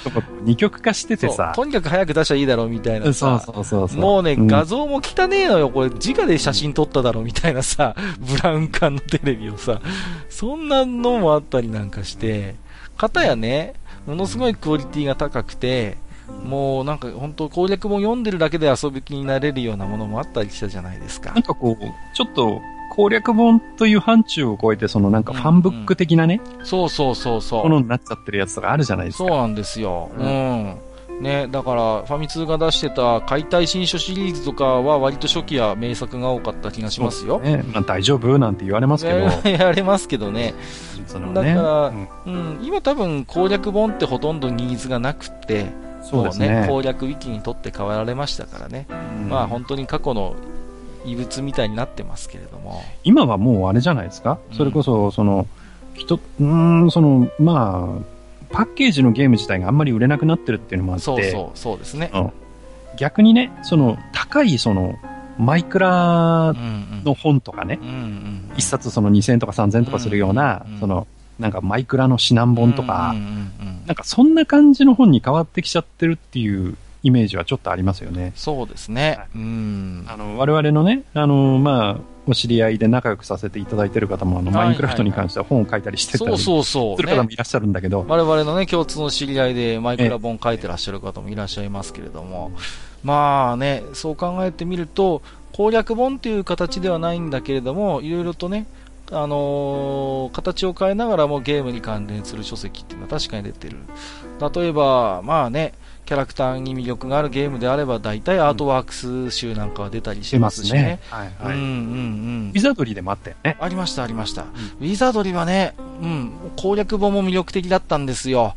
二極化しててさ。とにかく早く出しゃいいだろうみたいなさ。そうそうそうもうね、うん、画像も汚ねえのよ。これ、直で写真撮っただろうみたいなさ、ブラウン管のテレビをさ、そんなのもあったりなんかして、かたやね、ものすごいクオリティが高くて、もうなんか本当攻略本読んでるだけで遊び気になれるようなものもあったりしたじゃないですか。なんかこう、ちょっと攻略本という範疇を超えて、そのなんかファンブック的なね、うんうん、そうそうそうそう。ものになっちゃってるやつとかあるじゃないですか。そうなんですよ。うん。ね、だから、ファミ通が出してた解体新書シリーズとかは割と初期や名作が多かった気がしますよ。ね、まあ、大丈夫なんて言われますけど。言われますけどね。ねだから、うん、うん、今多分攻略本ってほとんどニーズがなくて、そうですね、攻略ウィキにとって変わられましたからね。うん、まあ本当に過去の異物みたいになってますけれども。今はもうあれじゃないですか、うん、それこそ、その、人、うん、その、まあ、パッケージのゲーム自体があんまり売れなくなってるっていうのもあって。そうそう、そうですね。うん、逆にね、その、高い、その、マイクラの本とかね、うんうん、一冊その2000円とか3000円とかするような、うんうん、その、なんかマイクラの指南本とか、うんうんうん、なんかそんな感じの本に変わってきちゃってるっていうイメージはちょっとありますよね。そうですね。はい、うん。あの、我々のね、あの、まあ、お知り合いで仲良くさせていただいてる方も、あの、マインクラフトに関しては本を書いたりしてたり。する方もいらっしゃるんだけど、我々のね、共通の知り合いでマイクラ本書いてらっしゃる方もいらっしゃいますけれども、まあね、そう考えてみると、攻略本っていう形ではないんだけれども、いろいろとね、あのー、形を変えながらもゲームに関連する書籍っていうのは確かに出てる。例えば、まあね、キャラクターに魅力があるゲームであれば、大体アートワークス集なんかは出たりしますしね。はいはい。うんうんうん。ウィザードリーでもあったよね。ありました、ありました。うん、ウィザードリーはね、うん、攻略本も魅力的だったんですよ。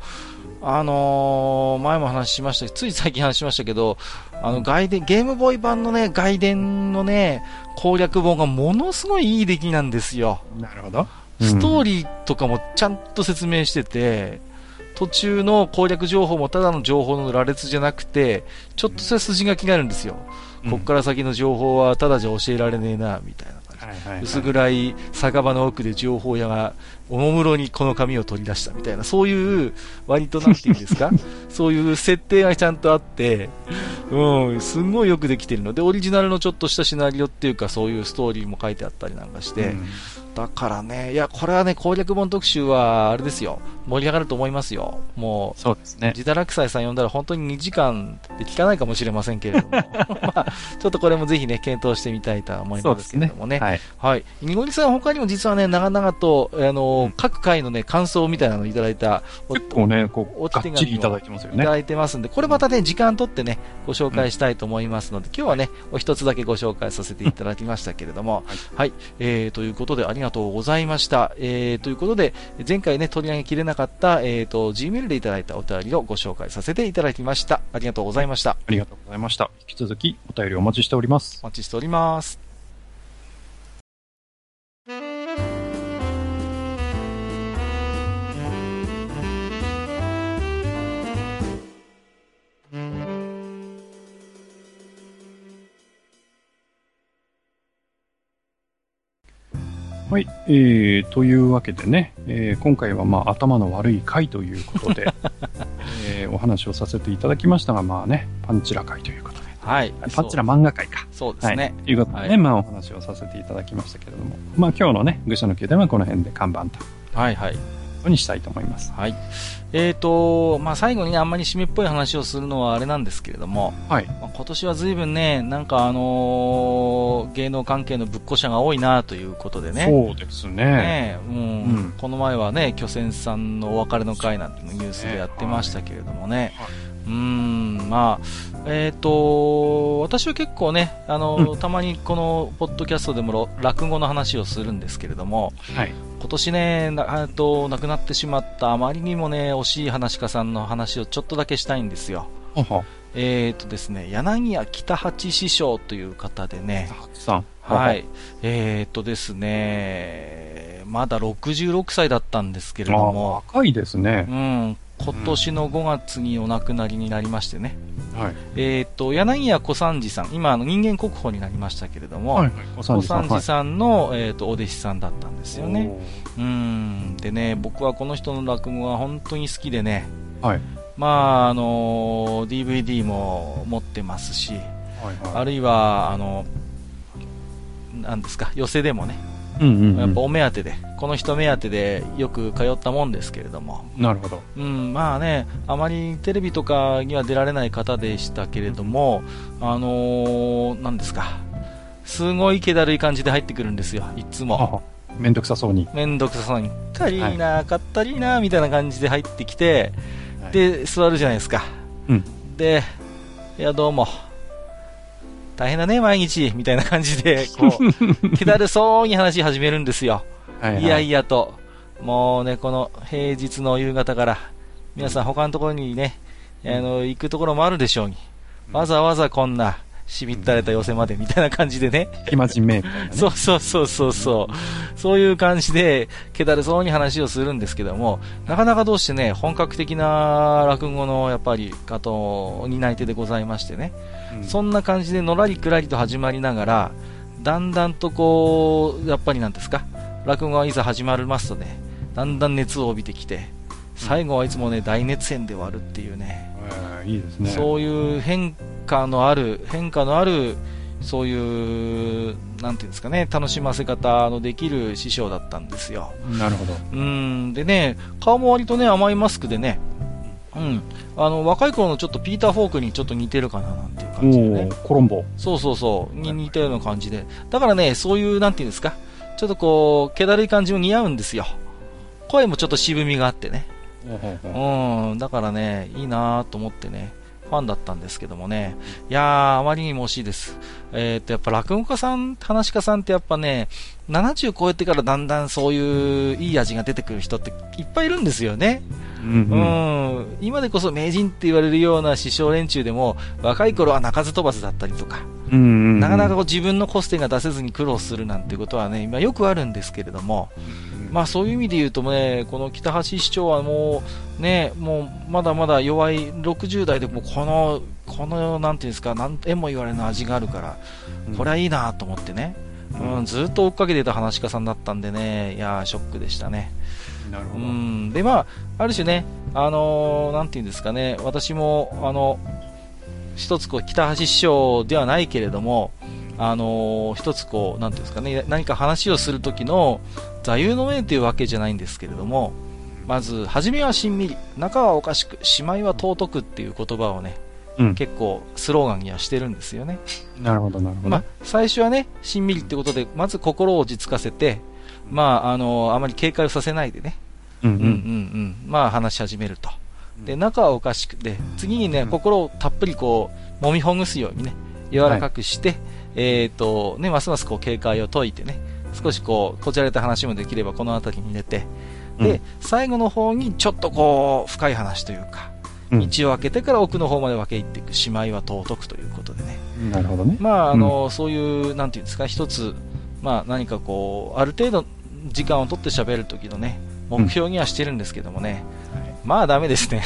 あのー、前も話しましたつい最近話しましたけど、あの、外伝、ゲームボーイ版のね、外伝のね、攻略本がものすごいいい出来なんですよ。なるほど。ストーリーとかもちゃんと説明してて、途中の攻略情報もただの情報の羅列じゃなくて、ちょっとした筋書きがあるんですよ。うん、こっから先の情報はただじゃ教えられねえな、みたいな。薄暗い酒場の奥で情報屋がおもむろにこの紙を取り出したみたいな、そういう割となんていうんですか、そういう設定がちゃんとあって、うん、すんごいよくできてるの。で、オリジナルのちょっとしたシナリオっていうか、そういうストーリーも書いてあったりなんかして、うんだからね、いや、これはね、攻略本特集は、あれですよ、盛り上がると思いますよ。もう、そうですね。自堕落斎さん呼んだら本当に2時間で聞かないかもしれませんけれども、まあ、ちょっとこれもぜひね、検討してみたいと思いますけれどもね。ねはい。はい。にごりさん他にも実はね、長々と、あの、うん、各回のね、感想みたいなのをいただいた、結構ね、こう、がっちりいただいてますよね。いただいてますんで、これまたね、時間とってね、ご紹介したいと思いますので、うん、今日はね、お一つだけご紹介させていただきましたけれども、はい、はい。えー、ということでありがとうございました。した。えー、ということで、前回ね、取り上げきれなかった、えっ、ー、と、Gmail でいただいたお便りをご紹介させていただきました。ありがとうございました。ありがとうございました。引き続きお便りお待ちしております。お待ちしております。はい、えー、というわけでね、えー、今回はまあ頭の悪い回ということで、えー、お話をさせていただきましたが、まあね、パンチラ回ということで。はい。パンチラ漫画会か。そうですね。と、はい、いうことでね、はい、まあお話をさせていただきましたけれども、まあ今日のね、愚者の宮殿はこの辺で看板と。はいはい。にしたいと思います。はい。えーと、まあ最後にね、あんまり締めっぽい話をするのはあれなんですけれども、はい。まあ、今年は随分ね、なんかあのー、芸能関係のぶっこしゃが多いなということでね。そうですね。ねうん、うん、この前はね、巨泉さんのお別れの会なんてのニュースでやってましたけれどもね。はい、うん、まあ、えっ、ー、と、私は結構ね、あの、うん、たまにこのポッドキャストでも落語の話をするんですけれども、はい、今年ね、なと亡くなってしまったあまりにもね、惜しい話家さんの話をちょっとだけしたいんですよ。えっ、ー、とですね、柳家北八師匠という方でね、はい、えっ、ー、とですね、まだ66歳だったんですけれども、若いですね。うん、今年の5月にお亡くなりになりましてね、はい、えっ、と柳家小三治さん、今、の人間国宝になりましたけれども、はいはい、小三治さん。の、はい、えーと、お弟子さんだったんですよね。うん。でね、僕はこの人の落語が本当に好きでね、はい、まああの DVD も持ってますし、はいはい、あるいはあのなんですか寄席でもね、うんやっぱお目当てで、この人目当てでよく通ったもんですけれども、なるほど、うん、まあね、あまりテレビとかには出られない方でしたけれども、あのー、なんですか、すごい気だるい感じで入ってくるんですよ、いつも。めんどくさそうに。めんどくさそうに、かりーな、かったりーな、みたいな感じで入ってきて、はい、で、座るじゃないですか。うん、で、いや、どうも。大変だね、毎日、みたいな感じで、こう、気だるそうに話し始めるんですよ。はい、はい、いやいやと。もうね、この平日の夕方から、皆さん他のところにね、あの、行くところもあるでしょうに。わざわざこんな、しびったれた寄せまでみたいな感じでね。暇人め、ね、そうそうそうそうそう。そういう感じで、けだるそうに話をするんですけども、なかなかどうしてね、本格的な落語のやっぱり方、担い手でございましてね、うん、そんな感じでのらりくらりと始まりながら、だんだんとこう、やっぱりなんですか、落語がいざ始まりますとね、だんだん熱を帯びてきて、最後はいつもね、大熱演で終わるっていうね、いいですね。そういう変化のある、変化のある、そういう、なんていうんですかね、楽しませ方のできる師匠だったんですよ。なるほど。うん、でね、顔も割とね、甘いマスクでね、うん、あの若い頃のちょっとピーター・フォークにちょっと似てるかななんていう感じでね。コロンボ。そうそうそう、に似たような感じで。だからね、そういう、なんていうんですか、ちょっとこう、気だるい感じも似合うんですよ。声もちょっと渋みがあってね。うん、だからね、いいなと思ってね、ファンだったんですけどもね、いやー、あまりにも惜しいです。えー、っと、やっぱ落語家さん、話し家さんってやっぱね、70超えてからだんだんそういういい味が出てくる人っていっぱいいるんですよね。うん、うん。うん、今でこそ名人って言われるような師匠連中でも、若い頃は鳴かず飛ばずだったりとか、うんうんうん、なかなかこう自分のコステが出せずに苦労するなんてことはね、今よくあるんですけれども、まあそういう意味で言うとね、この北橋市長はもうね、もうまだまだ弱い60代でもこの、この、なんていうんですか、なんとも言われない味があるから、これはいいなと思ってね、うん、ずっと追っかけてた話家さんだったんでね、いやショックでしたね。なるほど。うん、で、まあ、ある種ね、あのー、なんていうんですかね、私も、あの、一つこう、北橋師匠ではないけれども、あのー、一つこう、なんていうんですかね、何か話をするときの座右の銘というわけじゃないんですけれども、まず、初めはしんみり、中はおかしく、しまいは尊くっていう言葉をね、うん、結構スローガンにはしてるんですよね。なるほど、なるほど。まあ、最初はね、しんみりってことで、まず心を落ち着かせて、まあ、あのー、あまり警戒をさせないでね、うんうん、うんうんうん、まあ話し始めると。で、中はおかしくて、次にね、心をたっぷりこう、揉みほぐすようにね、柔らかくして、はい。えっ、ー、と、ね、ますますこう警戒を解いてね、少しこう、こじられた話もできればこの辺りに入れて、で、うん、最後の方にちょっとこう、深い話というか、道を開けてから奥の方まで分け入っていく、しまいは尊くということでね。なるほどね。まあ、あの、うん、そういう、なんていうんですか、一つ、まあ何かこう、ある程度時間を取って喋る時のね、目標にはしてるんですけどもね、まあダメですね。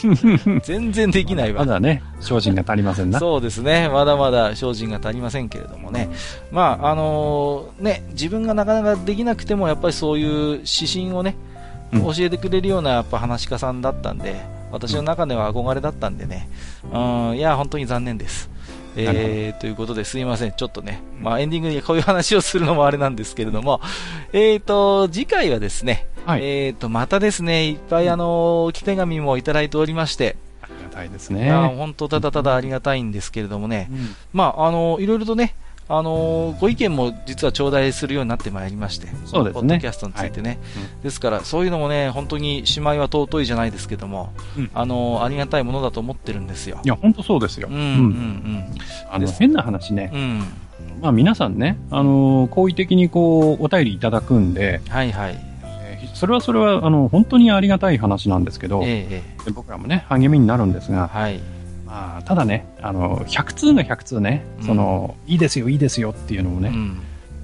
全然できないわ。まだね、精進が足りませんな。そうですね。まだまだ精進が足りませんけれどもね。まあ、あのー、ね、自分がなかなかできなくても、やっぱりそういう指針をね、教えてくれるようなやっぱ話し家さんだったんで、私の中では憧れだったんでね、うん、いや、本当に残念です。えー、ということですいません、ちょっとね、まあ、エンディングにこういう話をするのもあれなんですけれども、えーと、次回はですね、はい、えーと、またですね、いっぱいあの、置き手紙もいただいておりまして、ありがたいですね。本当、ただただありがたいんですけれどもね、うん、まあ、あの、いろいろとね、あのー、ご意見も実は頂戴するようになってまいりまして、そうですね。ポッドキャストについてね。はい、ですから、そういうのもね、本当に姉妹は尊いじゃないですけども、うん、あのー、ありがたいものだと思ってるんですよ。いや、本当そうですよ。うん、うん、うん。あの、変な話ね。うん。まあ皆さんね、あのー、好意的にこう、お便りいただくんで、はいはい。それはそれは、あの、本当にありがたい話なんですけど、ええ、僕らもね、励みになるんですが、はい。まあ、ただね、あの、100通が100通ね、うん、その、いいですよ、いいですよっていうのもね、うん、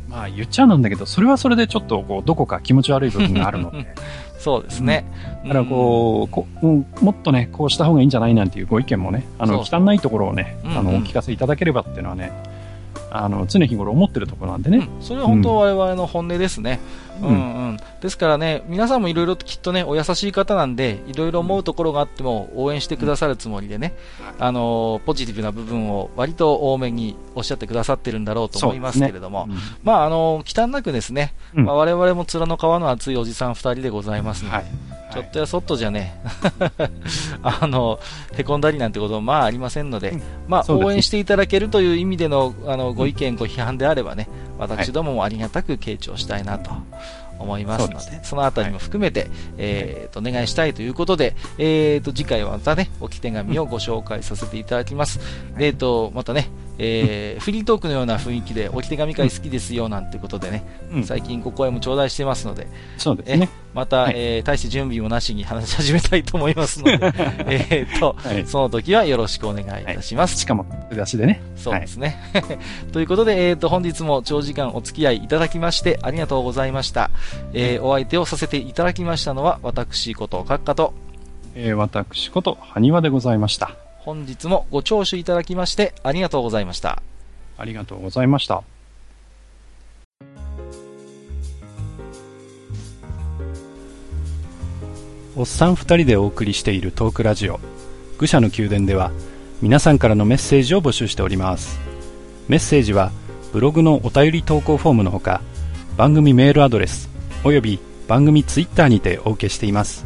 まあ言っちゃうんだけど、それはそれでちょっとこう、どこか気持ち悪い部分があるので。そうですね。だからこう、こうん、もっとね、こうした方がいいんじゃないなんていうご意見もね、あの、汚いところをね、あの、お聞かせいただければっていうのはね、あの常日頃思ってるところなんでね、うん、それは本当、我々の本音ですね、うん、うん、ですからね、皆さんもいろいろきっとね、お優しい方なんで、いろいろ思うところがあっても、応援してくださるつもりでね、うん、あのポジティブな部分を割と多めにおっしゃってくださってるんだろうと思いますけれども、ね、まあ、あの忌憚なくですね、まあ、我々も面の皮の厚いおじさん2人でございますので、はい。ちょっとやそっとじゃね、あの、へこんだりなんてこともまあありませんので、うん、まあ応援していただけるという意味でのあのご意見、ご批判であればね、私どももありがたく傾聴したいなと。思いますので、そのあたりも含めて、はい、えー、と、お願いしたいということで、えー、と、次回はまたね、置き手紙をご紹介させていただきます。えー、と、またね、えー、フリートークのような雰囲気で、置き手紙会好きですよなんてことでね、うん、最近ご声も頂戴してますので、そうですね。また、はい、えー、大して準備もなしに話し始めたいと思いますので、えっと、はい、その時はよろしくお願いいたします。はい、しかも、出しでね。そうですね。ということで、えっ、ー、と、本日も長時間お付き合いいただきましてありがとうございました。えー、お相手をさせていただきましたのは、私こと閣下と、えー、私こと埴輪でございました。本日もご聴取いただきましてありがとうございました。ありがとうございました。おっさん二人でお送りしているトークラジオ、愚者の宮殿では、皆さんからのメッセージを募集しております。メッセージは、ブログのお便り投稿フォームのほか、番組メールアドレス、および番組ツイッターにてお受けしています。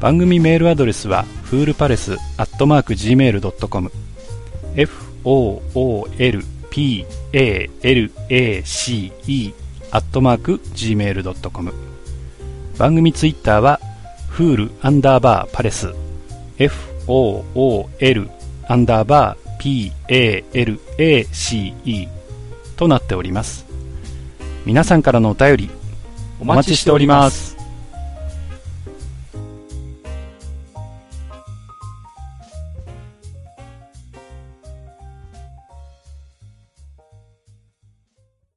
番組メールアドレスは、フールパレスアットマーク Gmail.com foolpalace アットマーク Gmail.com 番組ツイッターは、フールアンダーバーパレス fool アンダーバー palace となっております。皆さんからのお便り、お待ちしております。